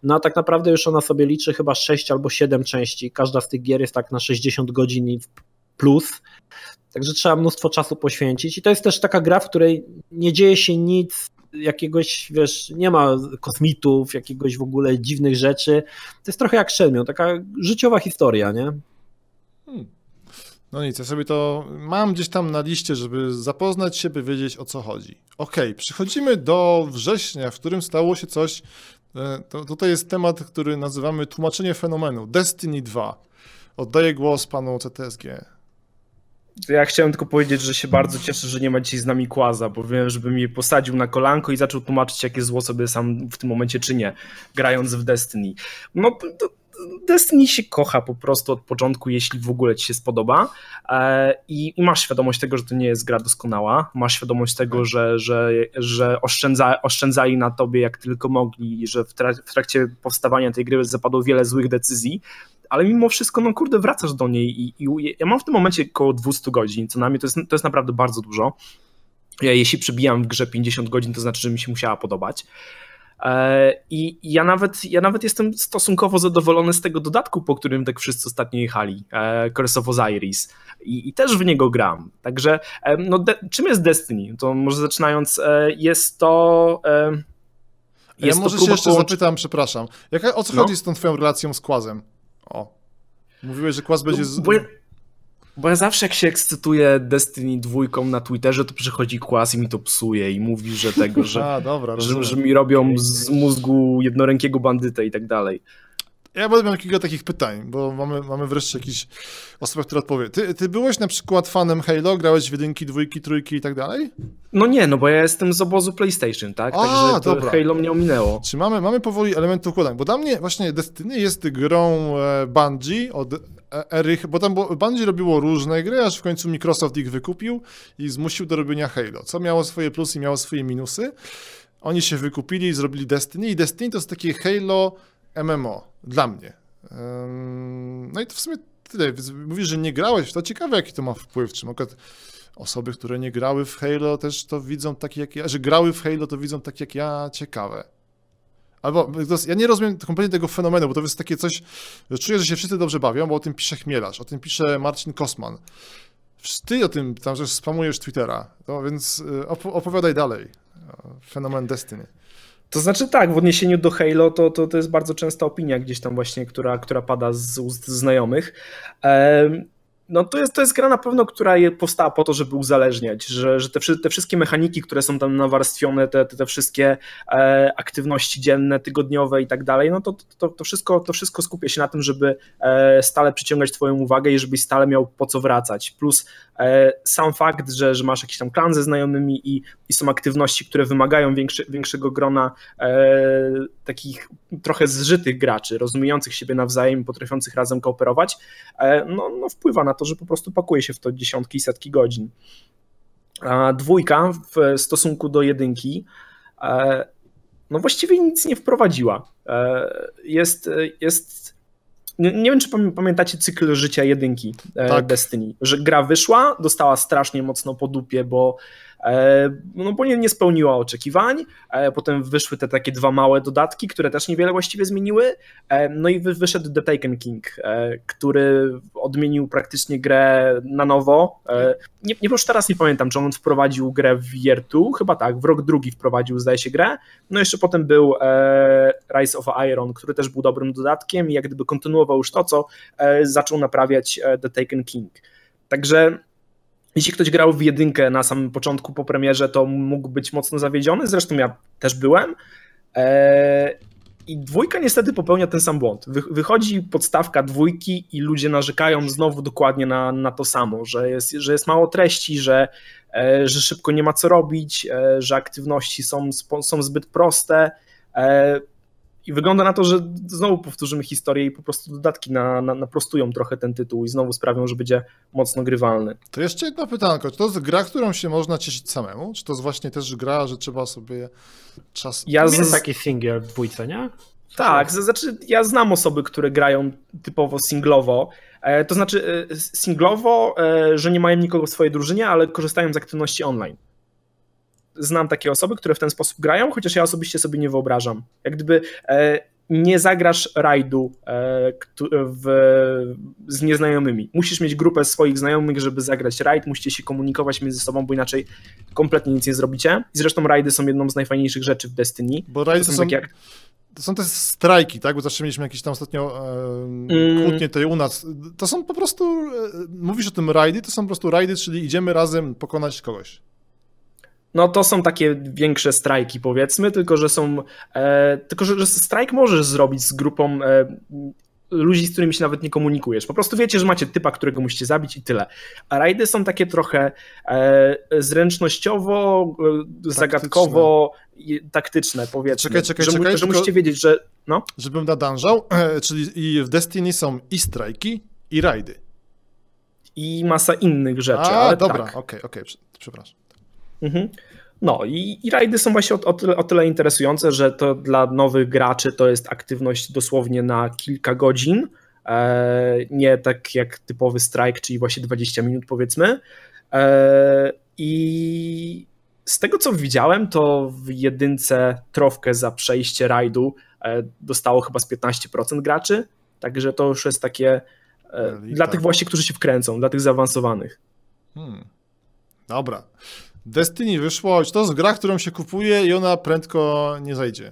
no a tak naprawdę już ona sobie liczy chyba 6 albo 7 części, każda z tych gier jest tak na 60 godzin i plus, Także trzeba mnóstwo czasu poświęcić. I to jest też taka gra, w której nie dzieje się nic jakiegoś, wiesz, nie ma kosmitów, jakiegoś w ogóle dziwnych rzeczy. To jest trochę jak Shenmue, taka życiowa historia, nie? Hmm. No nic, ja sobie to mam gdzieś tam na liście, żeby zapoznać się, by wiedzieć o co chodzi. Okej, przechodzimy do września, w którym stało się coś. e, To, tutaj jest temat, który nazywamy tłumaczenie fenomenu. Destiny 2. Oddaję głos panu CTSG. Ja chciałem tylko powiedzieć, że się bardzo cieszę, że nie ma dzisiaj z nami Kłaza, bo wiem, żeby mnie posadził na kolanko i zaczął tłumaczyć, jakie zło sobie sam w tym momencie czynię, grając w Destiny. No, to, Destiny się kocha po prostu od początku, jeśli w ogóle ci się spodoba. E, i, i masz świadomość tego, że to nie jest gra doskonała, masz świadomość tego, że, że, że oszczędza, oszczędzali na tobie jak tylko mogli i że w, trak- w trakcie powstawania tej gry zapadło wiele złych decyzji, ale mimo wszystko, no kurde, wracasz do niej i, i ja mam w tym momencie około 200 godzin, co na mnie to jest, to jest naprawdę bardzo dużo. Ja, jeśli przebijam w grze 50 godzin, to znaczy, że mi się musiała podobać. E, I ja nawet, ja nawet jestem stosunkowo zadowolony z tego dodatku, po którym tak wszyscy ostatnio jechali, e, Curse of Osiris. I, I też w niego gram. Także, e, no, de, czym jest Destiny? To może zaczynając, jest to... E, Ja jest to może się jeszcze połączenia- zapytam, przepraszam. Jaka, o co No. chodzi z tą twoją relacją z Kłazem? O. Mówiłeś, że Kłaz będzie... Z... Bo, ja, bo ja zawsze jak się ekscytuję Destiny dwójką na Twitterze, to przychodzi kłas i mi to psuje i mówi, że tego, że, A, dobra, że, że mi robią z mózgu jednorękiego bandytę i tak dalej. Ja będę miał kilka takich pytań, bo mamy, mamy wreszcie jakiś osobę, która odpowie. Ty, ty byłeś na przykład fanem Halo, grałeś w jedynki, dwójki, trójki i tak dalej? No nie, no bo ja jestem z obozu PlayStation, tak? A, Także to dobra. Halo mnie ominęło. Czy mamy, mamy powoli elementy układania? Bo dla mnie właśnie Destiny jest grą e, Bungie od e, ery, bo tam było, Bungie robiło różne gry, aż w końcu Microsoft ich wykupił i zmusił do robienia Halo, co miało swoje plusy i miało swoje minusy. Oni się wykupili i zrobili Destiny i Destiny to jest takie Halo MMO dla mnie. No i to w sumie tyle. Mówisz, że nie grałeś, to ciekawe jaki to ma wpływ, czy mogę osoby, które nie grały w Halo też to widzą tak jak ja, że grały w Halo to widzą tak jak ja, ciekawe. Albo ja nie rozumiem kompletnie tego fenomenu, bo to jest takie coś, że czuję, że się wszyscy dobrze bawią, bo o tym pisze Chmielarz, o tym pisze Marcin Kosman. Ty o tym tam że spamujesz Twittera, no więc y, opo- opowiadaj dalej. Fenomen Destiny. To znaczy tak, w odniesieniu do Halo to, to, to jest bardzo częsta opinia gdzieś tam właśnie, która, która pada z ust znajomych. No to jest, to jest gra na pewno, która powstała po to, żeby uzależniać, że, że te, te wszystkie mechaniki, które są tam nawarstwione, te, te, te wszystkie e, aktywności dzienne, tygodniowe i tak dalej, no to, to, to, wszystko, to wszystko skupia się na tym, żeby e, stale przyciągać twoją uwagę i żebyś stale miał po co wracać. Plus e, sam fakt, że, że masz jakiś tam klan ze znajomymi i, i są aktywności, które wymagają większy, większego grona e, takich trochę zżytych graczy, rozumiejących siebie nawzajem, potrafiących razem kooperować, e, no, no wpływa na to, że po prostu pakuje się w to dziesiątki i setki godzin. A dwójka w stosunku do jedynki e, no właściwie nic nie wprowadziła. E, Jest, jest nie, wiem, czy pamię- pamiętacie cykl życia jedynki e, Tak. Destiny, że gra wyszła, dostała strasznie mocno po dupie, bo, no bo nie, nie spełniła oczekiwań, e, potem wyszły te takie dwa małe dodatki, które też niewiele właściwie zmieniły, e, no i wy, wyszedł The Taken King, e, który odmienił praktycznie grę na nowo. E, Nie, nie już teraz nie pamiętam, czy on wprowadził grę w Year 2, chyba tak, w rok drugi wprowadził, zdaje się, grę, no jeszcze potem był e, Rise of Iron, który też był dobrym dodatkiem i jak gdyby kontynuował już to, co e, zaczął naprawiać e, The Taken King. Także jeśli ktoś grał w jedynkę na samym początku po premierze, to mógł być mocno zawiedziony, zresztą ja też byłem. E, I dwójka niestety popełnia ten sam błąd. Wy, wychodzi podstawka dwójki i ludzie narzekają znowu dokładnie na, na to samo, że jest, że jest mało treści, że, e, że szybko nie ma co robić, e, że aktywności są, są zbyt proste. e, I wygląda na to, że znowu powtórzymy historię i po prostu dodatki na, na, naprostują trochę ten tytuł i znowu sprawią, że będzie mocno grywalny. To jeszcze jedno pytanko, czy to jest gra, którą się można cieszyć samemu? Czy to jest właśnie też gra, że trzeba sobie czas... Ja Jest z, taki singiel w dwójce, nie? Tak, to znaczy ja znam osoby, które grają typowo singlowo. E, to znaczy e, singlowo, e, że nie mają nikogo w swojej drużynie, ale korzystają z aktywności online. Znam takie osoby, które w ten sposób grają, chociaż ja osobiście sobie nie wyobrażam. Jak gdyby e, nie zagrasz rajdu e, z nieznajomymi. Musisz mieć grupę swoich znajomych, żeby zagrać rajd, musicie się komunikować między sobą, bo inaczej kompletnie nic nie zrobicie. I zresztą rajdy są jedną z najfajniejszych rzeczy w Destiny. Bo To rajdy są są, takie jak to są te strajki, tak? Bo zawsze mieliśmy jakieś tam ostatnio e, Mm. kłótnie tutaj u nas. To są po prostu, e, mówisz o tym rajdy, to są po prostu rajdy, czyli idziemy razem pokonać kogoś. No to są takie większe strajki powiedzmy, tylko że są, e, tylko że, że strajk możesz zrobić z grupą e, ludzi, z którymi się nawet nie komunikujesz. Po prostu wiecie, że macie typa, którego musicie zabić i tyle. A rajdy są takie trochę e, zręcznościowo, e, zagadkowo, i taktyczne powiedzmy. Czekaj, czekaj, że, czekaj, że musicie wiedzieć, że no, Żebym nadanżał, e, czyli i w Destiny są i strajki, i rajdy. i masa innych rzeczy. A, ale dobra, tak. okej, okej, prze- przepraszam. Mhm. No i, i rajdy są właśnie o, o, tyle, o tyle interesujące, że to dla nowych graczy to jest aktywność dosłownie na kilka godzin, e, nie tak jak typowy strike, czyli właśnie 20 minut powiedzmy. E, I z tego co widziałem, to w jedynce trofkę za przejście rajdu e, dostało chyba z 15% graczy, także to już jest takie e, dla tych właśnie, którzy się wkręcą, dla tych zaawansowanych. Hmm. Dobra. Destiny wyszło, to jest gra, którą się kupuje i ona prędko nie zajdzie.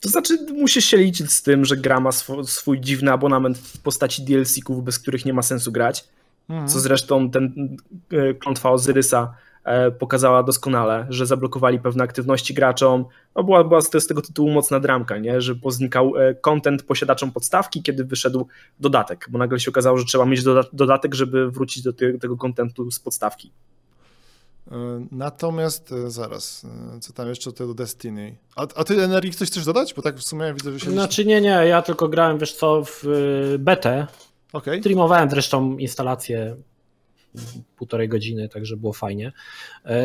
To znaczy, musisz się liczyć z tym, że gra ma swo- swój dziwny abonament w postaci DLC-ków, bez których nie ma sensu grać. Mhm. Co zresztą ten e, klątwa Ozyrysa e, pokazała doskonale, że zablokowali pewne aktywności graczom. No była, była z, z tego tytułu mocna dramka, nie? że poznikał content posiadaczom podstawki, kiedy wyszedł dodatek, bo nagle się okazało, że trzeba mieć doda- dodatek, żeby wrócić do te, tego contentu z podstawki. E, Natomiast e, zaraz, e, co tam jeszcze do Destiny? A, a ty energii coś chcesz dodać? Bo tak w sumie widzę, że się. Znaczy nie, nie, ja tylko grałem, wiesz co, w betę. Okej. Streamowałem zresztą instalację półtorej godziny, także było fajnie.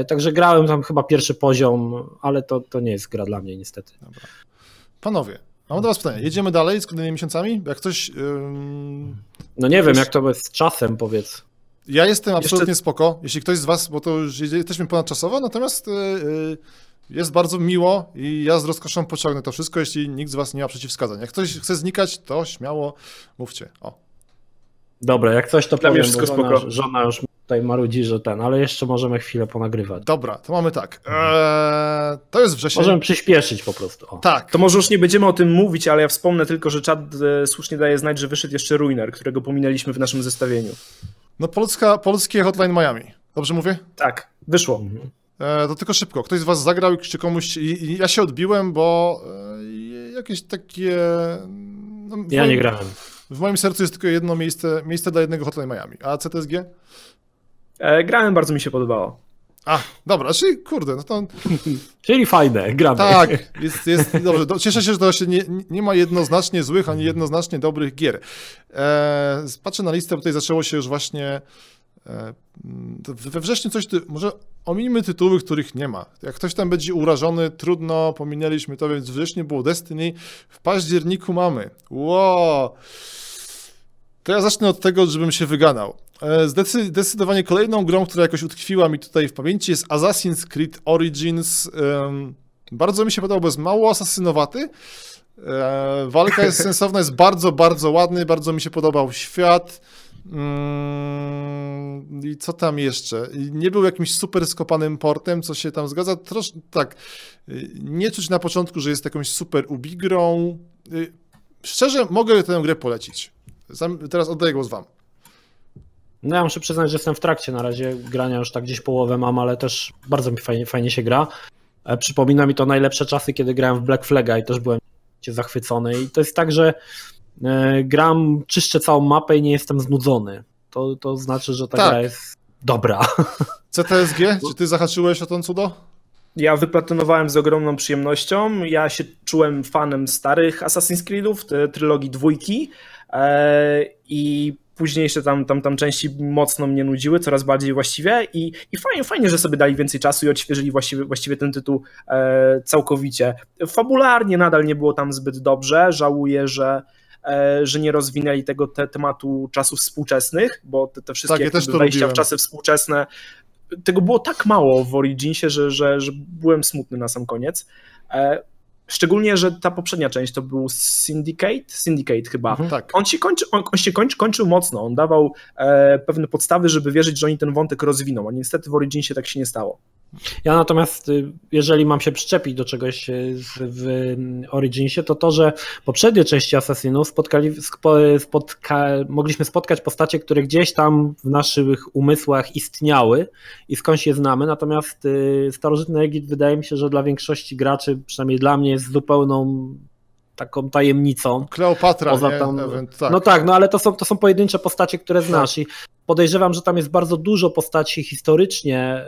Także grałem tam chyba pierwszy poziom, ale to, to nie jest gra dla mnie niestety. Panowie, mam do was pytanie. Jedziemy dalej z kolejnymi miesiącami? Jak ktoś. ym, No nie wiem, Już- jak to jest z czasem, powiedz. Ja jestem absolutnie Jeszcze- spoko. Jeśli ktoś z was, bo to już jesteśmy ponadczasowo, natomiast y, y, jest bardzo miło i ja z rozkoszą pociągnę to wszystko, jeśli nikt z was nie ma przeciwwskazań. Jak ktoś chce znikać, to śmiało mówcie. O. Dobra, jak coś to Dla powiem, bo wszystko żona, spoko. żona już tutaj marudzi, że ten, ale jeszcze możemy chwilę ponagrywać. Dobra, to mamy tak. Eee, to jest wrzesień. Możemy przyspieszyć po prostu. O. Tak. To może już nie będziemy o tym mówić, ale ja wspomnę tylko, że czat e, słusznie daje znać, że wyszedł jeszcze Ruiner, którego pominęliśmy w naszym zestawieniu. No Polska, polskie Hotline Miami. Dobrze mówię? Tak, wyszło. Mhm. E, to tylko szybko. Ktoś z was zagrał czy komuś... I, i ja się odbiłem, bo e, jakieś takie... No, Ja moim- nie grałem. W moim sercu jest tylko jedno miejsce, miejsce dla jednego Hotline Miami. A CTSG? E, grałem, bardzo mi się podobało. A, dobra, czyli kurde, no to Czyli fajne, gramy. tak, jest, jest dobrze. Do, cieszę się, że to się nie, nie ma jednoznacznie złych, ani jednoznacznie dobrych gier. E, patrzę na listę, bo tutaj zaczęło się już właśnie e, we wrześniu coś, ty, może ominimy tytuły, których nie ma. Jak ktoś tam będzie urażony, trudno, pominęliśmy to, więc w wrześniu było Destiny, w październiku mamy. Wow! To ja zacznę od tego, żebym się wyganał. E, Zdecy- Zdecydowanie kolejną grą, która jakoś utkwiła mi tutaj w pamięci jest Assassin's Creed Origins. Bardzo mi się podobał, bo jest mało asasynowaty. E, Walka jest sensowna, jest bardzo, bardzo ładny, bardzo mi się podobał świat. Mm, I co tam jeszcze? Nie był jakimś super skopanym portem, co się tam zgadza. Trosz, tak, y, nie czuć na początku, że jest jakąś super ubigrą. Y, Szczerze, mogę tę grę polecić. Zam- Teraz oddaję głos wam. No ja muszę przyznać, że jestem w trakcie na razie grania, już tak gdzieś połowę mam, ale też bardzo mi fajnie, fajnie się gra. E, Przypomina mi to najlepsze czasy, kiedy grałem w Black Flaga i też byłem zachwycony. I to jest tak, że e, gram, czyszczę całą mapę i nie jestem znudzony. To, to znaczy, że ta Tak. gra jest dobra. CTSG, czy ty zahaczyłeś o to cudo? Ja wyplatynowałem z ogromną przyjemnością. Ja się czułem fanem starych Assassin's Creedów, te trylogii dwójki e, i późniejsze tam, tam, tam części mocno mnie nudziły, coraz bardziej właściwie i, i fajnie, fajnie, że sobie dali więcej czasu i odświeżyli właściwie, właściwie ten tytuł e, całkowicie. Fabularnie nadal nie było tam zbyt dobrze, żałuję, że e, że nie rozwinęli tego te, tematu czasów współczesnych, bo te, te wszystkie Tak, ja wejścia lubiłem. w czasy współczesne tego było tak mało w Originsie, że, że, że byłem smutny na sam koniec. E, szczególnie, że ta poprzednia część to był Syndicate, Syndicate chyba. Mhm. Tak. On się, kończy, on, on się kończy, kończył mocno, on dawał e, pewne podstawy, żeby wierzyć, że oni ten wątek rozwiną, a niestety w Originsie tak się nie stało. Ja natomiast, y, jeżeli mam się przyczepić do czegoś y, w Originsie, to to, że poprzednie części Assassinów spotkali, spo- spotka, mogliśmy spotkać postacie, które gdzieś tam w naszych umysłach istniały i skądś je znamy, natomiast y, starożytny Egipt wydaje mi się, że dla większości graczy, przynajmniej dla mnie, jest zupełną taką tajemnicą. Kleopatra, Poza nie? tam- Event, tak. No tak, no ale to są, to są pojedyncze postacie, które znasz i podejrzewam, że tam jest bardzo dużo postaci historycznie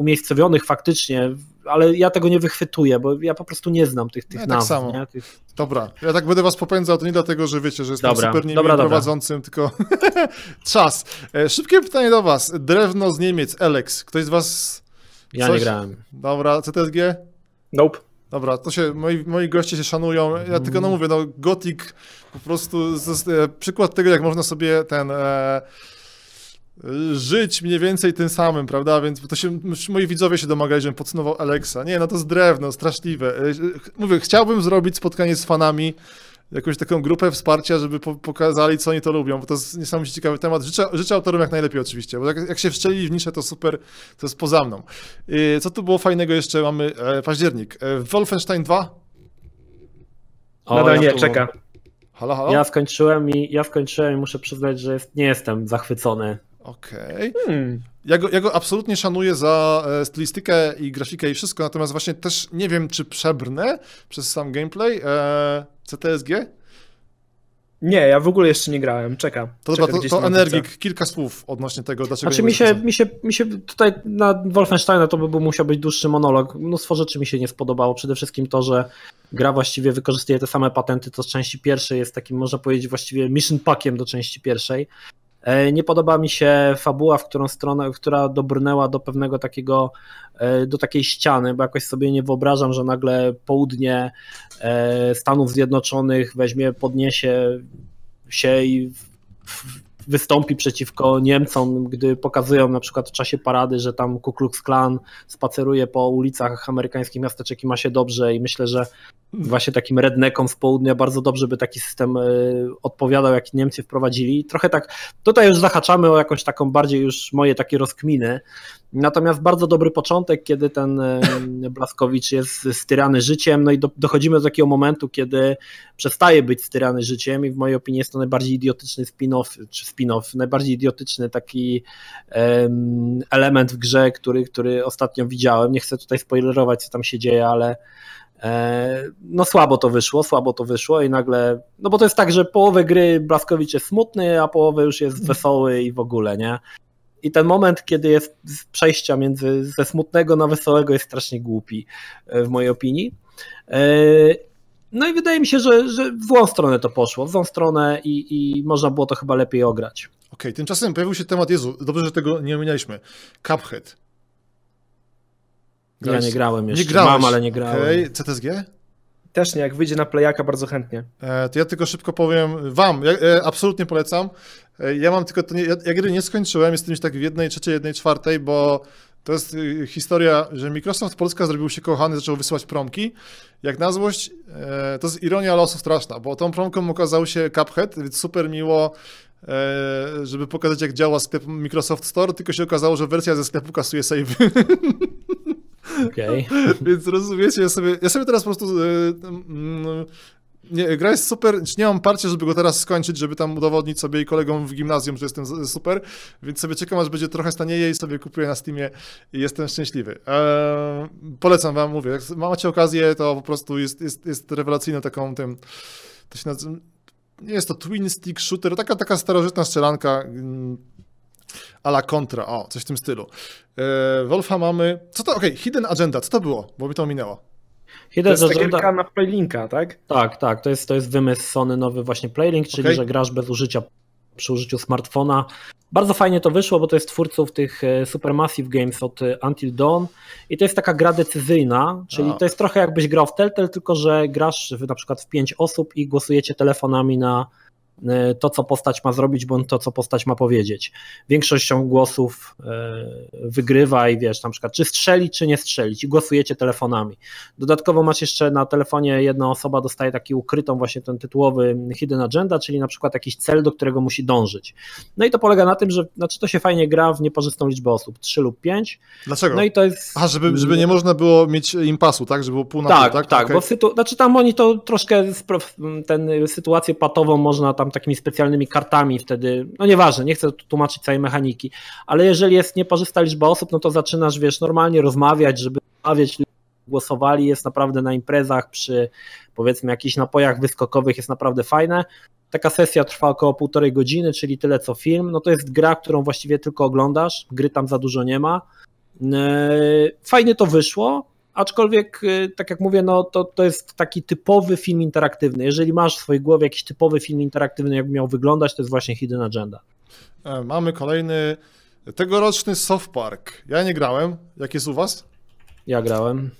umiejscowionych faktycznie, ale ja tego nie wychwytuję, bo ja po prostu nie znam tych, tych Ja tak nazw. samo. Nie? Tych... Dobra, ja tak będę was popędzał, to nie dlatego, że wiecie, że jestem Dobra, super dobra. prowadzącym, tylko czas. E, szybkie pytanie do was. Drewno z Niemiec, Alex. Ktoś z was... Ja Coś- nie grałem. Dobra, CTSG? Nope. Dobra, to się, moi, moi goście się szanują. Ja tylko no mówię, no Gothic po prostu z, e, przykład tego, jak można sobie ten e, żyć mniej więcej tym samym, prawda? Więc to się, moi widzowie się domagali, żebym podsumował Alexa. Nie, no to jest drewno, straszliwe. E, mówię, chciałbym zrobić spotkanie z fanami, jakąś taką grupę wsparcia, żeby po, pokazali, co oni to lubią, bo to jest niesamowicie ciekawy temat. Życzę, życzę autorom jak najlepiej oczywiście, bo jak, jak się wszczelili w niszę, to super, to jest poza mną. Yy, co tu było fajnego jeszcze? Mamy e, październik. E, Wolfenstein 2? O, Nadal nie, czeka. Halo, halo? Ja skończyłem i ja skończyłem i muszę przyznać, że jest, nie jestem zachwycony. Okej. Hmm. Ja, go, ja go absolutnie szanuję za e, stylistykę i grafikę i wszystko, natomiast właśnie też nie wiem, czy przebrnę przez sam gameplay. E, CTSG? Nie, ja w ogóle jeszcze nie grałem, czekam. To, dobra, to, to. Energik, kilka słów odnośnie tego, dlaczego Znaczy mi się, mi, się, mi się tutaj na Wolfensteina to by był musiał być dłuższy monolog. Mnóstwo rzeczy mi się nie spodobało. Przede wszystkim to, że gra właściwie wykorzystuje te same patenty, co z części pierwszej jest takim, można powiedzieć, właściwie mission packiem do części pierwszej. E, Nie podoba mi się fabuła, w którą stronę, która dobrnęła do pewnego takiego, e, do takiej ściany, bo jakoś sobie nie wyobrażam, że nagle południe e, Stanów Zjednoczonych weźmie, podniesie się i w- w- wystąpi przeciwko Niemcom, gdy pokazują na przykład w czasie parady, że tam Ku Klux Klan spaceruje po ulicach amerykańskich miasteczek i ma się dobrze i myślę, że właśnie takim redneckom z południa bardzo dobrze by taki system y, odpowiadał, jaki Niemcy wprowadzili. Trochę tak, tutaj już zahaczamy o jakąś taką bardziej już moje takie rozkminy, natomiast bardzo dobry początek, kiedy ten y, Blaskowicz jest styrany życiem, no i do, dochodzimy do takiego momentu, kiedy przestaje być styrany życiem i w mojej opinii jest to najbardziej idiotyczny spin-off, czy spin-off, najbardziej idiotyczny taki em, element w grze, który, który ostatnio widziałem. Nie chcę tutaj spoilerować, co tam się dzieje, ale e, no słabo to wyszło, słabo to wyszło i nagle, no bo to jest tak, że połowę gry Blaskowicz jest smutny, a połowę już jest wesoły i w ogóle, nie? I ten moment, kiedy jest przejścia między ze smutnego na wesołego jest strasznie głupi, e, w mojej opinii. No i wydaje mi się, że, że w złą stronę to poszło, w złą stronę i, i można było to chyba lepiej ograć. Okej, tymczasem pojawił się temat, Jezu, dobrze, że tego nie ominęliśmy. Cuphead. Ja nie grałem jeszcze. Nie grałeś. Mam, ale nie grałem. Okej, CTSG? Też nie, jak wyjdzie na playaka bardzo chętnie. E, to ja tylko szybko powiem wam, ja e, absolutnie polecam. E, ja mam tylko, to nie, ja, ja gry nie skończyłem, jestem już tak w jednej trzeciej, jednej czwartej, bo to jest y, historia, że Microsoft Polska zrobił się kochany, zaczął wysyłać promki. Jak na złość, e, to jest ironia losu straszna, bo tą promką okazał się Cuphead, więc super miło, e, żeby pokazać jak działa sklep Microsoft Store, tylko się okazało, że wersja ze sklepu kasuje save. Okej. Więc rozumiecie, ja sobie, ja sobie teraz po prostu. Nie, gra jest super, nie mam parcia, żeby go teraz skończyć, żeby tam udowodnić sobie i kolegom w gimnazjum, że jestem super, więc sobie czekam, aż będzie trochę stanieje i sobie kupuję na Steamie i jestem szczęśliwy. Eee, polecam wam, mówię, jak macie okazję, to po prostu jest, jest, jest taką tym, to się nazywa, nie jest to twin stick shooter, taka, taka starożytna strzelanka mm, a la Contra, o, coś w tym stylu. Eee, Wolfa mamy, co to, okej, Hidden Agenda, co to było, bo mi to minęło. To Hidden jest ta Agenda, gierka na playlinka, tak? tak, tak, to jest, to jest wymysł Sony nowy właśnie Playlink, czyli Okej. że grasz bez użycia przy użyciu smartfona. Bardzo fajnie to wyszło, bo to jest twórców tych e, Supermassive Games od e, Until Dawn i to jest taka gra decyzyjna, czyli to jest trochę jakbyś grał w Telltale, tylko że grasz na przykład w pięć osób i głosujecie telefonami na to, co postać ma zrobić, bądź to, co postać ma powiedzieć. Większością głosów e, wygrywa i wiesz, na przykład czy strzelić, czy nie strzelić i głosujecie telefonami. Dodatkowo masz jeszcze na telefonie jedna osoba dostaje taki ukrytą właśnie ten tytułowy hidden agenda, czyli na przykład jakiś cel, do którego musi dążyć. No i to polega na tym, że znaczy to się fajnie gra w nieparzystą liczbę osób, 3 lub 5. Dlaczego? No i to jest A, żeby, żeby nie można było mieć impasu, tak? Żeby było pół na tak, pół, tak, tak? Okej. bo w sytu... znaczy tam oni to troszkę ten sytuację patową można tam takimi specjalnymi kartami wtedy, no nieważne, nie chcę tłumaczyć całej mechaniki, ale jeżeli jest nieparzysta liczba osób, no to zaczynasz, wiesz, normalnie rozmawiać, żeby rozmawiać, głosowali, jest naprawdę na imprezach przy powiedzmy jakichś napojach wyskokowych jest naprawdę fajne. Taka sesja trwa około półtorej godziny, czyli tyle co film. No to jest gra, którą właściwie tylko oglądasz, gry tam za dużo nie ma. Eee, Fajnie to wyszło, aczkolwiek, e, tak jak mówię, no to, to jest taki typowy film interaktywny. Jeżeli masz w swojej głowie jakiś typowy film interaktywny, jakby miał wyglądać, to jest właśnie Hidden Agenda. E, Mamy kolejny tegoroczny Soft Park. Ja nie grałem. Jak jest u was? Ja grałem.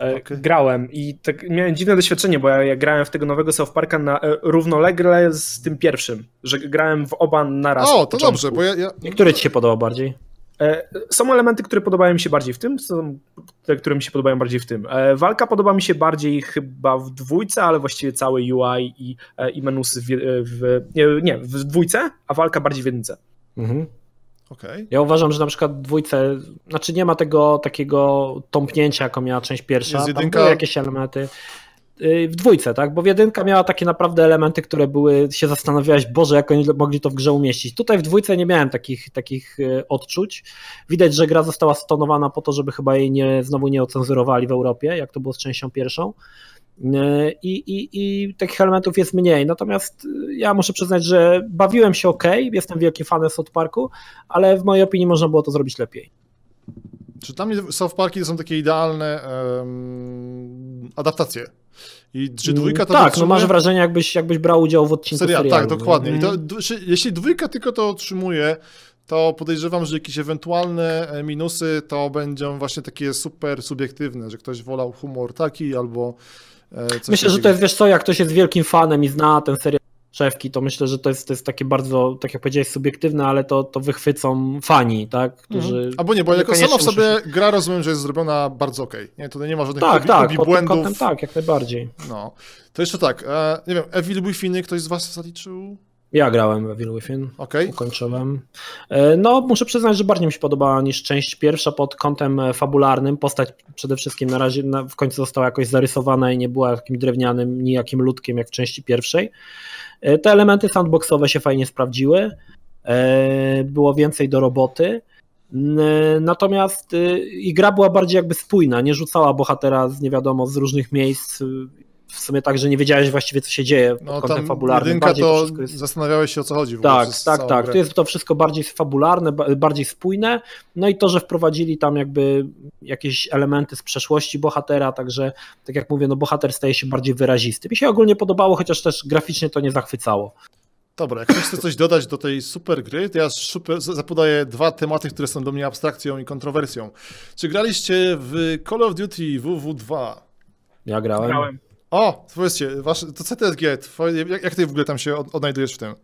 E, Okej. Grałem i tak miałem dziwne doświadczenie, bo ja, ja grałem w tego nowego South Parka na, e, równolegle z tym pierwszym, że grałem w oba naraz. O, od to początku. dobrze, bo ja, ja Który ci się podobał bardziej? E, Są elementy, które podobają mi się bardziej w tym, są te, które mi się podobają bardziej w tym. E, Walka podoba mi się bardziej chyba w dwójce, ale właściwie cały UI i, e, i menusy w, w, nie, w dwójce, a walka bardziej w jedynce. Mhm. okej. Ja uważam, że na przykład dwójce, znaczy nie ma tego takiego tąpnięcia, jaką miała część pierwsza. Jest Tam były jakieś elementy. Y, w dwójce, tak? Bo w jedynka miała takie naprawdę elementy, które były, się zastanawiałeś, Boże, jak oni mogli to w grze umieścić. Tutaj w dwójce nie miałem takich, takich y, odczuć. Widać, że gra została stonowana po to, żeby chyba jej nie, znowu nie ocenzurowali w Europie, jak to było z częścią pierwszą. Y, I, i, I takich elementów jest mniej. Natomiast ja muszę przyznać, że bawiłem się ok, jestem wielkim fanem South Parku, ale w mojej opinii można było to zrobić lepiej. Czy dla mnie South Parki to są takie idealne em, adaptacje? I czy dwójka to Tak, no dotrzymuje? masz wrażenie, jakbyś, jakbyś brał udział w odcinku Seria, serialu. tak, nie? dokładnie. I to, jeśli dwójka tylko to otrzymuje, to podejrzewam, że jakieś ewentualne e, minusy to będą właśnie takie super subiektywne, że ktoś wolał humor taki albo e, Myślę, że takiego. to jest, wiesz co, jak ktoś jest wielkim fanem i zna ten serial Szewki, to myślę, że to jest, to jest takie bardzo, tak jak powiedziałeś, subiektywne, ale to, to wychwycą fani, tak, którzy... Mhm. Albo nie, bo jako sama w sobie gra rozumiem, że jest zrobiona bardzo okej. Nie, tutaj nie ma żadnych Tak, tak, błędów. kątem tak, jak najbardziej. No. To jeszcze tak, e, nie wiem, Evil Within ktoś z was zaliczył? Ja grałem w Evil Within, Okej. ukończyłem. E, No, muszę przyznać, że bardziej mi się podobała niż część pierwsza pod kątem e, fabularnym. Postać przede wszystkim na razie na, w końcu została jakoś zarysowana i nie była takim drewnianym, nijakim ludkiem jak w części pierwszej. E, Te elementy sandboxowe się fajnie sprawdziły. E, Było więcej do roboty. N- Natomiast y, i gra była bardziej jakby spójna, nie rzucała bohatera z nie wiadomo z różnych miejsc. W sumie tak, że nie wiedziałeś właściwie co się dzieje pod No kątem tam fabularnym. jedynka Bardziej to wszystko jest... zastanawiałeś się o co chodzi w ogóle Tak, przez tak, tak. grę. Tu jest to wszystko bardziej fabularne, ba- bardziej spójne. No i to, że wprowadzili tam jakby jakieś elementy z przeszłości bohatera, także tak jak mówię, no bohater staje się bardziej wyrazisty. Mi się ogólnie podobało, chociaż też graficznie to nie zachwycało. Dobra, jak ktoś chce coś dodać do tej super gry, to ja super, zapodaję dwa tematy, które są do mnie abstrakcją i kontrowersją. Czy graliście w Call of Duty WW2? Ja grałem. Grałem. O, powiedzcie, wasz, to CTSG, twoje, jak, jak ty w ogóle tam się od, odnajdujesz w tym?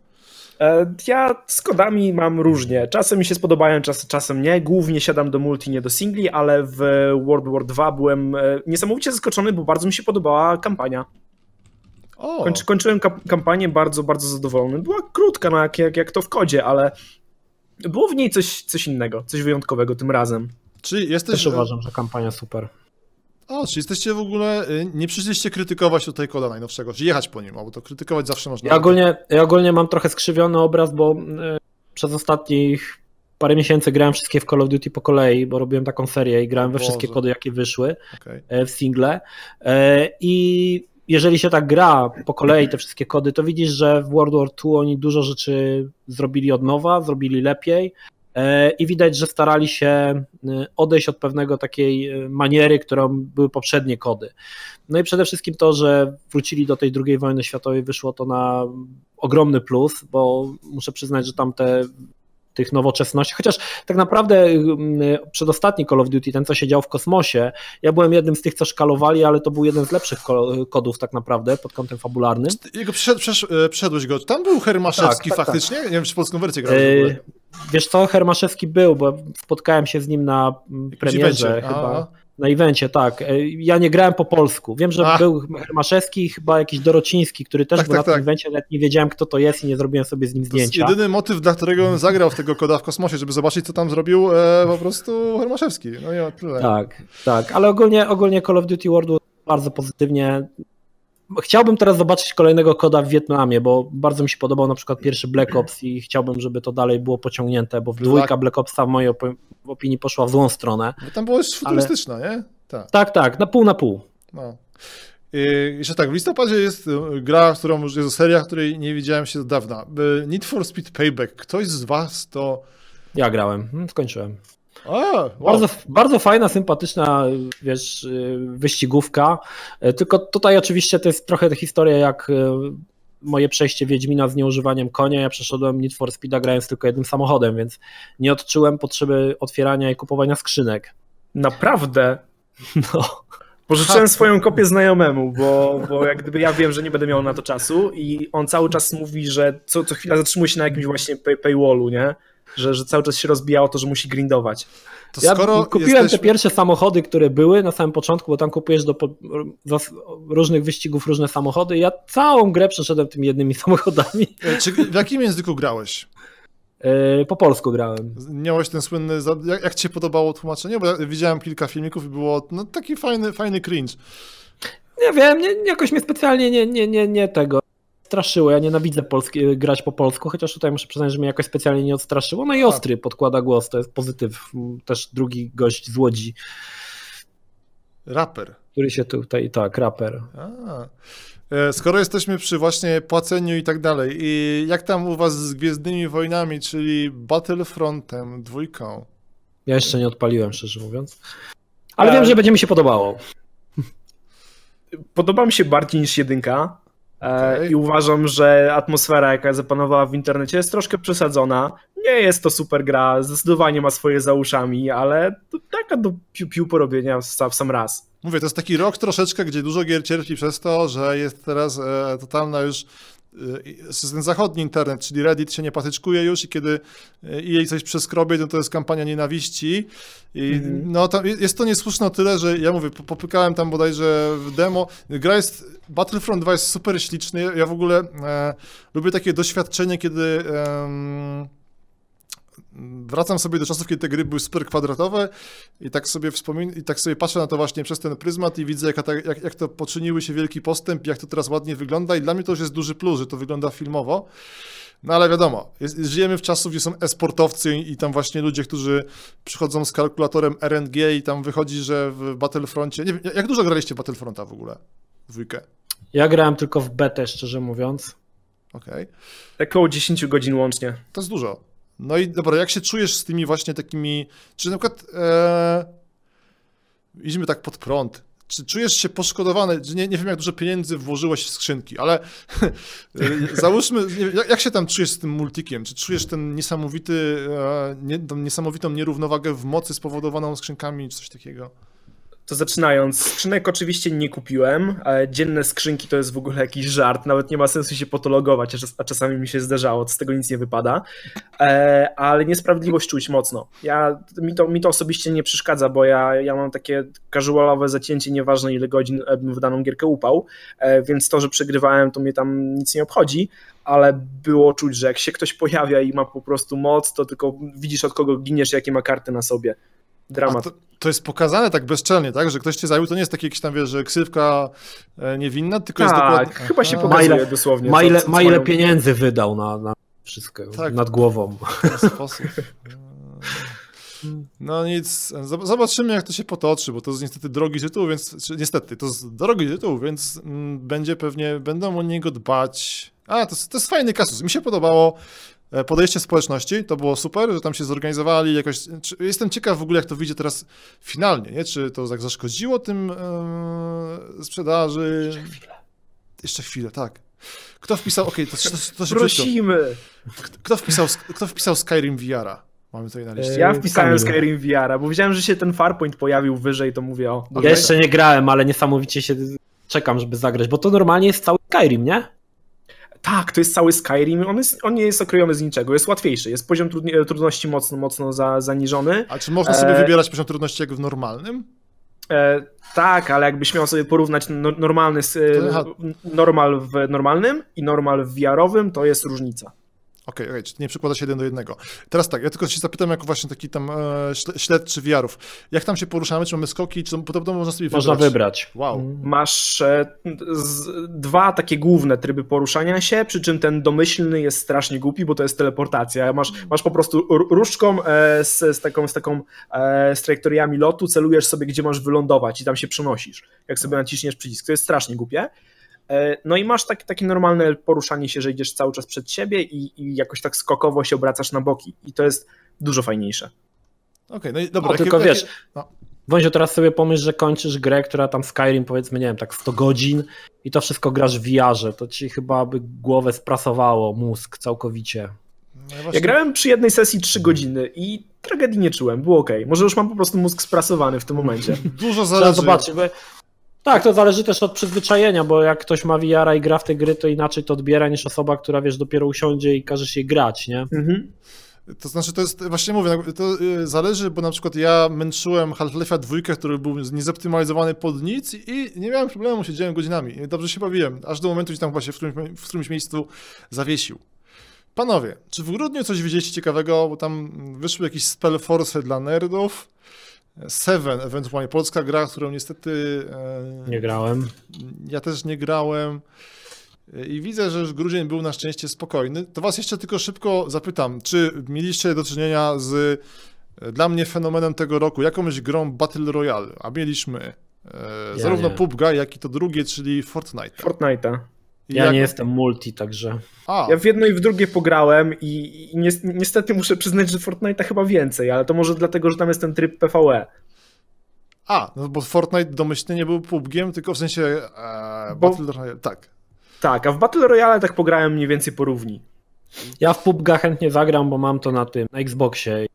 E, Ja z kodami mam różnie. Czasem mi się spodobają, czas, czasem nie. Głównie siadam do multi, nie do singli, ale w World War 2 byłem e, niesamowicie zaskoczony, bo bardzo mi się podobała kampania. O, Kończy, kończyłem kampanię bardzo, bardzo zadowolony. Była krótka, no jak, jak, jak to w kodzie, ale było w niej coś, coś innego, coś wyjątkowego tym razem. czy jesteś... Też uważam, że kampania super. O, czy jesteście w ogóle, y, nie przyszliście krytykować tutaj koda najnowszego, czy jechać po nim, bo to krytykować zawsze można. Ja ogólnie, ja ogólnie mam trochę skrzywiony obraz, bo e, przez ostatnich parę miesięcy grałem wszystkie w Call of Duty po kolei, bo robiłem taką serię i grałem we Boże. wszystkie kody, jakie wyszły. Okej. e, w single. E, I jeżeli się tak gra po kolei te wszystkie kody, to widzisz, że w World War II oni dużo rzeczy zrobili od nowa, zrobili lepiej. E, I widać, że starali się e, odejść od pewnego takiej e, maniery, którą były poprzednie kody. No i przede wszystkim to, że wrócili do tej II wojny światowej, wyszło to na ogromny plus, bo muszę przyznać, że tam te tych nowoczesności, chociaż tak naprawdę przedostatni Call of Duty, ten co się działo w kosmosie, ja byłem jednym z tych, co szkalowali, ale to był jeden z lepszych ko- kodów tak naprawdę pod kątem fabularnym. Jego przesz, e, przeszedłeś go. Tam był Hermaszewski Tak, tak, faktycznie? Nie wiem, czy polską wersję grałeś. E, Wiesz co, Hermaszewski był, bo spotkałem się z nim na premierze chyba. Na evencie, tak. E, Ja nie grałem po polsku. Wiem, że był Hermaszewski chyba jakiś Dorociński, który też Tak, był tak, na tym tak. evencie, nawet nie wiedziałem kto to jest i nie zrobiłem sobie z nim To jest zdjęcia. jedyny motyw, dla którego on zagrał w tego koda w kosmosie, żeby zobaczyć, co tam zrobił e, po prostu Hermaszewski. No i o tyle. Tak, tak, ale ogólnie, ogólnie Call of Duty World bardzo pozytywnie. Chciałbym teraz zobaczyć kolejnego koda w Wietnamie, bo bardzo mi się podobał na przykład pierwszy Black Ops i chciałbym, żeby to dalej było pociągnięte, bo Black- dwójka Black Opsa w mojej opinii poszła w złą stronę. Bo tam było już futurystyczne, nie? Tak. Tak, tak, na pół na pół. No. Jeszcze tak, w listopadzie jest e, gra, którą już jest seria, której nie widziałem się od dawna. E, Need for Speed Payback. Ktoś z was to... Ja grałem, mm, skończyłem. A, wow. Bardzo, bardzo fajna, sympatyczna, wiesz, y, wyścigówka. Y, Tylko tutaj oczywiście to jest trochę historia jak y, moje przejście Wiedźmina z nieużywaniem konia. Ja przeszedłem Need for Speeda grając tylko jednym samochodem, więc nie odczułem potrzeby otwierania i kupowania skrzynek. Naprawdę. No. Pożyczyłem swoją kopię znajomemu, bo, bo jak gdyby ja wiem, że nie będę miał na to czasu i on cały czas mówi, że co, co chwila zatrzymuje się na jakimś właśnie pay, paywallu, nie? Że, że cały czas się rozbija o to, że musi grindować. To Ja kupiłem jesteśmy... te pierwsze samochody, które były na samym początku, bo tam kupujesz do za różnych wyścigów różne samochody. Ja całą grę przeszedłem tymi jednymi samochodami. E, Czy, w jakim języku grałeś? Y, Po polsku grałem. Miałeś ten słynny... Jak, jak ci się podobało tłumaczenie? Bo ja widziałem kilka filmików i było no, taki fajny, fajny cringe. Nie wiem, nie, jakoś mnie specjalnie nie, nie, nie, nie tego straszyło. Ja nienawidzę polski, grać po polsku, chociaż tutaj muszę przyznać, że mnie jakoś specjalnie nie odstraszyło. No i ostry podkłada głos, to jest pozytyw. Też drugi gość z Łodzi, Raper. który się tutaj, tak, raper. A. E, Skoro jesteśmy przy właśnie płaceniu i tak dalej, i jak tam u was z Gwiezdnymi Wojnami, czyli Battlefrontem, dwójką? Ja jeszcze nie odpaliłem, szczerze mówiąc. Ale E, wiem, że będzie mi się podobało. Podoba mi się bardziej niż jedynka. E, Okej. I uważam, że atmosfera, jaka zapanowała w internecie, jest troszkę przesadzona. Nie jest to super gra, zdecydowanie ma swoje za uszami, ale to taka do piu-piu porobienia w sam, w sam raz. Mówię, to jest taki rok troszeczkę, gdzie dużo gier cierpi przez to, że jest teraz e, totalna już ten zachodni internet, czyli Reddit się nie patyczkuje już i kiedy e, jej coś przeskrobie, no to jest kampania nienawiści. I Mhm. no tam jest to niesłuszne o tyle, że ja mówię, po- popykałem tam bodajże w demo. Gra jest, Battlefront 2 jest super śliczny. Ja w ogóle e, lubię takie doświadczenie, kiedy em, wracam sobie do czasów, kiedy te gry były super kwadratowe i tak sobie wspomin- i tak sobie patrzę na to właśnie przez ten pryzmat i widzę, jaka ta, jak, jak to poczyniły się wielki postęp, jak to teraz ładnie wygląda i dla mnie to już jest duży plus, że to wygląda filmowo. No ale wiadomo, jest, żyjemy w czasach, gdzie są e-sportowcy i, i tam właśnie ludzie, którzy przychodzą z kalkulatorem RNG i tam wychodzi, że w Battlefroncie... Nie wiem, jak dużo graliście w Battlefronta w ogóle? Dwójkę. Ja grałem tylko w betę, szczerze mówiąc. Okej. Tak około 10 godzin łącznie. To jest dużo. No i dobra, jak się czujesz z tymi właśnie takimi, czy na przykład e, idźmy tak pod prąd, czy czujesz się poszkodowany, nie, nie wiem jak dużo pieniędzy włożyłeś w skrzynki, ale e, załóżmy, jak, jak się tam czujesz z tym multikiem, czy czujesz ten niesamowity, e, nie, tą niesamowitą nierównowagę w mocy spowodowaną skrzynkami, czy coś takiego? To zaczynając, skrzynek oczywiście nie kupiłem. Dzienne skrzynki to jest w ogóle jakiś żart, nawet nie ma sensu się potologować, a czas- a czasami mi się zdarzało, z tego nic nie wypada. E, Ale niesprawiedliwość czuć mocno. Ja, mi, to, mi to osobiście nie przeszkadza, bo ja, ja mam takie casualowe zacięcie, nieważne ile godzin bym w daną gierkę upał, e, więc to, że przegrywałem, to mnie tam nic nie obchodzi, ale było czuć, że jak się ktoś pojawia i ma po prostu moc, to tylko widzisz od kogo giniesz, jakie ma karty na sobie. Dramat. to, to jest pokazane tak bezczelnie, tak, że ktoś cię zajął, to nie jest takie jakieś tam, wiesz, że ksywka e, niewinna, tylko jest Tak, dokładnie... chyba się pokazuje Ma ile- dosłownie. Ma co- ile, co- co ma ile mają- pieniędzy wydał na, na wszystko, Tak. nad głową. w ten sposób. No nic, zob- zobaczymy jak to się potoczy, bo to jest niestety drogi tytuł, więc, niestety, to jest drogi tytuł, więc mm, będzie pewnie, będą o niego dbać. A, to, jest- to jest fajny kasus, mi się podobało podejście społeczności, to było super, że tam się zorganizowali jakoś, czy, jestem ciekaw w ogóle jak to wyjdzie teraz finalnie, nie? czy to tak zaszkodziło tym e, sprzedaży. Jeszcze chwilę, tak. Kto wpisał, okej, to, to, to szybciutko. Prosimy. Kto wpisał, kto wpisał Skyrim VR-a? Mamy tutaj na liście. E, Ja wpisałem Kamil. Skyrim VR, bo widziałem, że się ten Farpoint pojawił wyżej, to mówię o. Ja jeszcze nie grałem, ale niesamowicie się czekam, żeby zagrać, bo to normalnie jest cały Skyrim, nie? Tak, to jest cały Skyrim, on, jest, on nie jest okrojony z niczego, jest łatwiejszy, jest poziom trudni- trudności mocno, mocno za, zaniżony. A czy można sobie E, wybierać poziom trudności jak w normalnym? E, tak, ale jakbyś miał sobie porównać no, normalny, e, normal w normalnym i normal w VR-owym, to jest różnica. Okej, okej, czyli nie przykłada się jeden do jednego. Teraz tak, ja tylko się zapytam jako właśnie taki tam e, śle- śledczy VR-ów. Jak tam się poruszamy? Czy mamy skoki? Czy podobno można sobie wybrać? Można wybrać. Wow. Mm. Masz e, z, dwa takie główne tryby poruszania się, przy czym ten domyślny jest strasznie głupi, bo to jest teleportacja. Masz, masz po prostu różdżką e, z, z taką, z taką e, z trajektoriami lotu, celujesz sobie, gdzie masz wylądować i tam się przenosisz, jak sobie naciśniesz przycisk. To jest strasznie głupie. E, No i masz tak, takie normalne poruszanie się, że idziesz cały czas przed siebie i, i jakoś tak skokowo się obracasz na boki. I to jest dużo fajniejsze. Okej, no i dobra. Jakie- tylko jakie- wiesz, no. Wąziu, teraz sobie pomyśl, że kończysz grę, która tam Skyrim powiedzmy, nie wiem, tak 100 godzin i to wszystko grasz w VR-ze, to ci chyba by głowę sprasowało, mózg całkowicie. No Ja właśnie- grałem przy jednej sesji 3 godziny i tragedii nie czułem, było ok. Może już mam po prostu mózg sprasowany w tym momencie. Dużo Trzeba zależy. zobaczyć, bo... Tak, to zależy też od przyzwyczajenia, bo jak ktoś ma VR-a i gra w te gry, to inaczej to odbiera niż osoba, która wiesz, dopiero usiądzie i każe się grać, nie? Mhm. To znaczy, to jest, właśnie mówię, to y, zależy, bo na przykład ja męczyłem Half-Life'a dwójkę, który był niezoptymalizowany pod nic i nie miałem problemu, siedziałem godzinami dobrze się bawiłem, aż do momentu, gdzie tam właśnie w którymś, w którymś miejscu zawiesił. Panowie, czy w grudniu coś widzieliście ciekawego, bo tam wyszły jakieś spell force dla nerdów, Seven, ewentualnie polska gra, którą niestety e, Nie grałem. ja też nie grałem. I widzę, że już grudzień był na szczęście spokojny. To was jeszcze tylko szybko zapytam, czy mieliście do czynienia z e, dla mnie fenomenem tego roku, jakąś grą Battle Royale, a mieliśmy e, Ja zarówno nie. PUBG, jak i to drugie, czyli Fortnite. Fortnite'a. Ja jak- nie jestem multi, także. A, Ja w jedno i w drugie pograłem i, i ni- niestety muszę przyznać, że Fortnite'a chyba więcej, ale to może dlatego, że tam jest ten tryb PvE. a, no bo Fortnite domyślnie nie był PUBGiem, tylko w sensie e, Bo- Battle Royale, tak. Tak, a w Battle Royale tak pograłem mniej więcej porówni. Ja w PUBG chętnie zagram, bo mam to na tym, na Xboxie.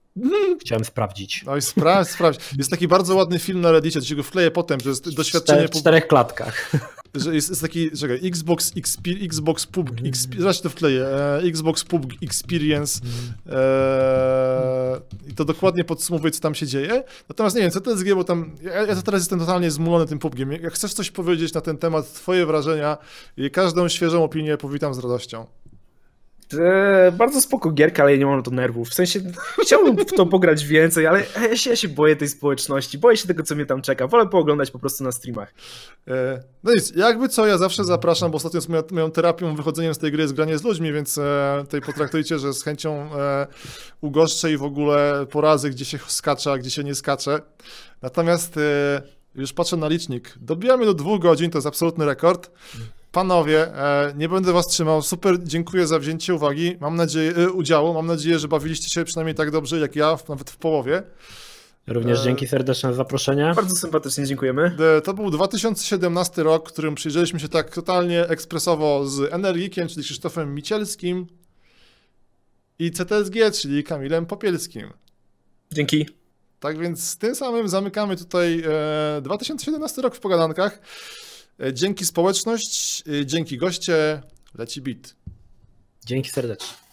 Chciałem sprawdzić. No i sprawdź, sprawdź. Jest taki bardzo ładny film na Reddicie, to się go wkleję potem, że jest doświadczenie Cztery, w czterech klatkach. Że jest, jest taki, czekaj, Xbox, Xbox Pub, XP, zaraz to wkleję, e, Xbox Pub Experience e, i to dokładnie podsumowuje, co tam się dzieje. Natomiast nie wiem, co to jest G, bo tam, ja, ja teraz jestem totalnie zmulony tym PUBGiem. Jak chcesz coś powiedzieć na ten temat, twoje wrażenia każdą świeżą opinię powitam z radością. E, bardzo spoko gierka, ale ja nie mam na to nerwów. W sensie chciałbym w to pograć więcej, ale ja się, ja się boję tej społeczności, boję się tego, co mnie tam czeka. Wolę pooglądać po prostu na streamach. E, No nic, jakby co, ja zawsze zapraszam, bo ostatnio z moją, moją terapią, wychodzeniem z tej gry jest granie z ludźmi, więc e, tutaj potraktujcie, że z chęcią ugoszczę i w ogóle poradzę, gdzie się skacze, a gdzie się nie skacze. Natomiast już patrzę na licznik. Dobijamy do dwóch godzin, to jest absolutny rekord. Panowie, e, nie będę was trzymał. Super, dziękuję za wzięcie uwagi. Mam nadzieję, e, udziału. Mam nadzieję, że bawiliście się przynajmniej tak dobrze jak ja, nawet w połowie. Również E, dzięki serdeczne za zaproszenie. Bardzo sympatycznie dziękujemy. To był 2017 rok, w którym przyjrzeliśmy się tak totalnie ekspresowo z Energikiem, czyli Krzysztofem Micielskim i CTSG, czyli Kamilem Popielskim. Dzięki. Tak więc z tym samym zamykamy tutaj e, 2017 rok w pogadankach. E, dzięki społeczność, e, dzięki goście, leci bit. Dzięki serdecznie.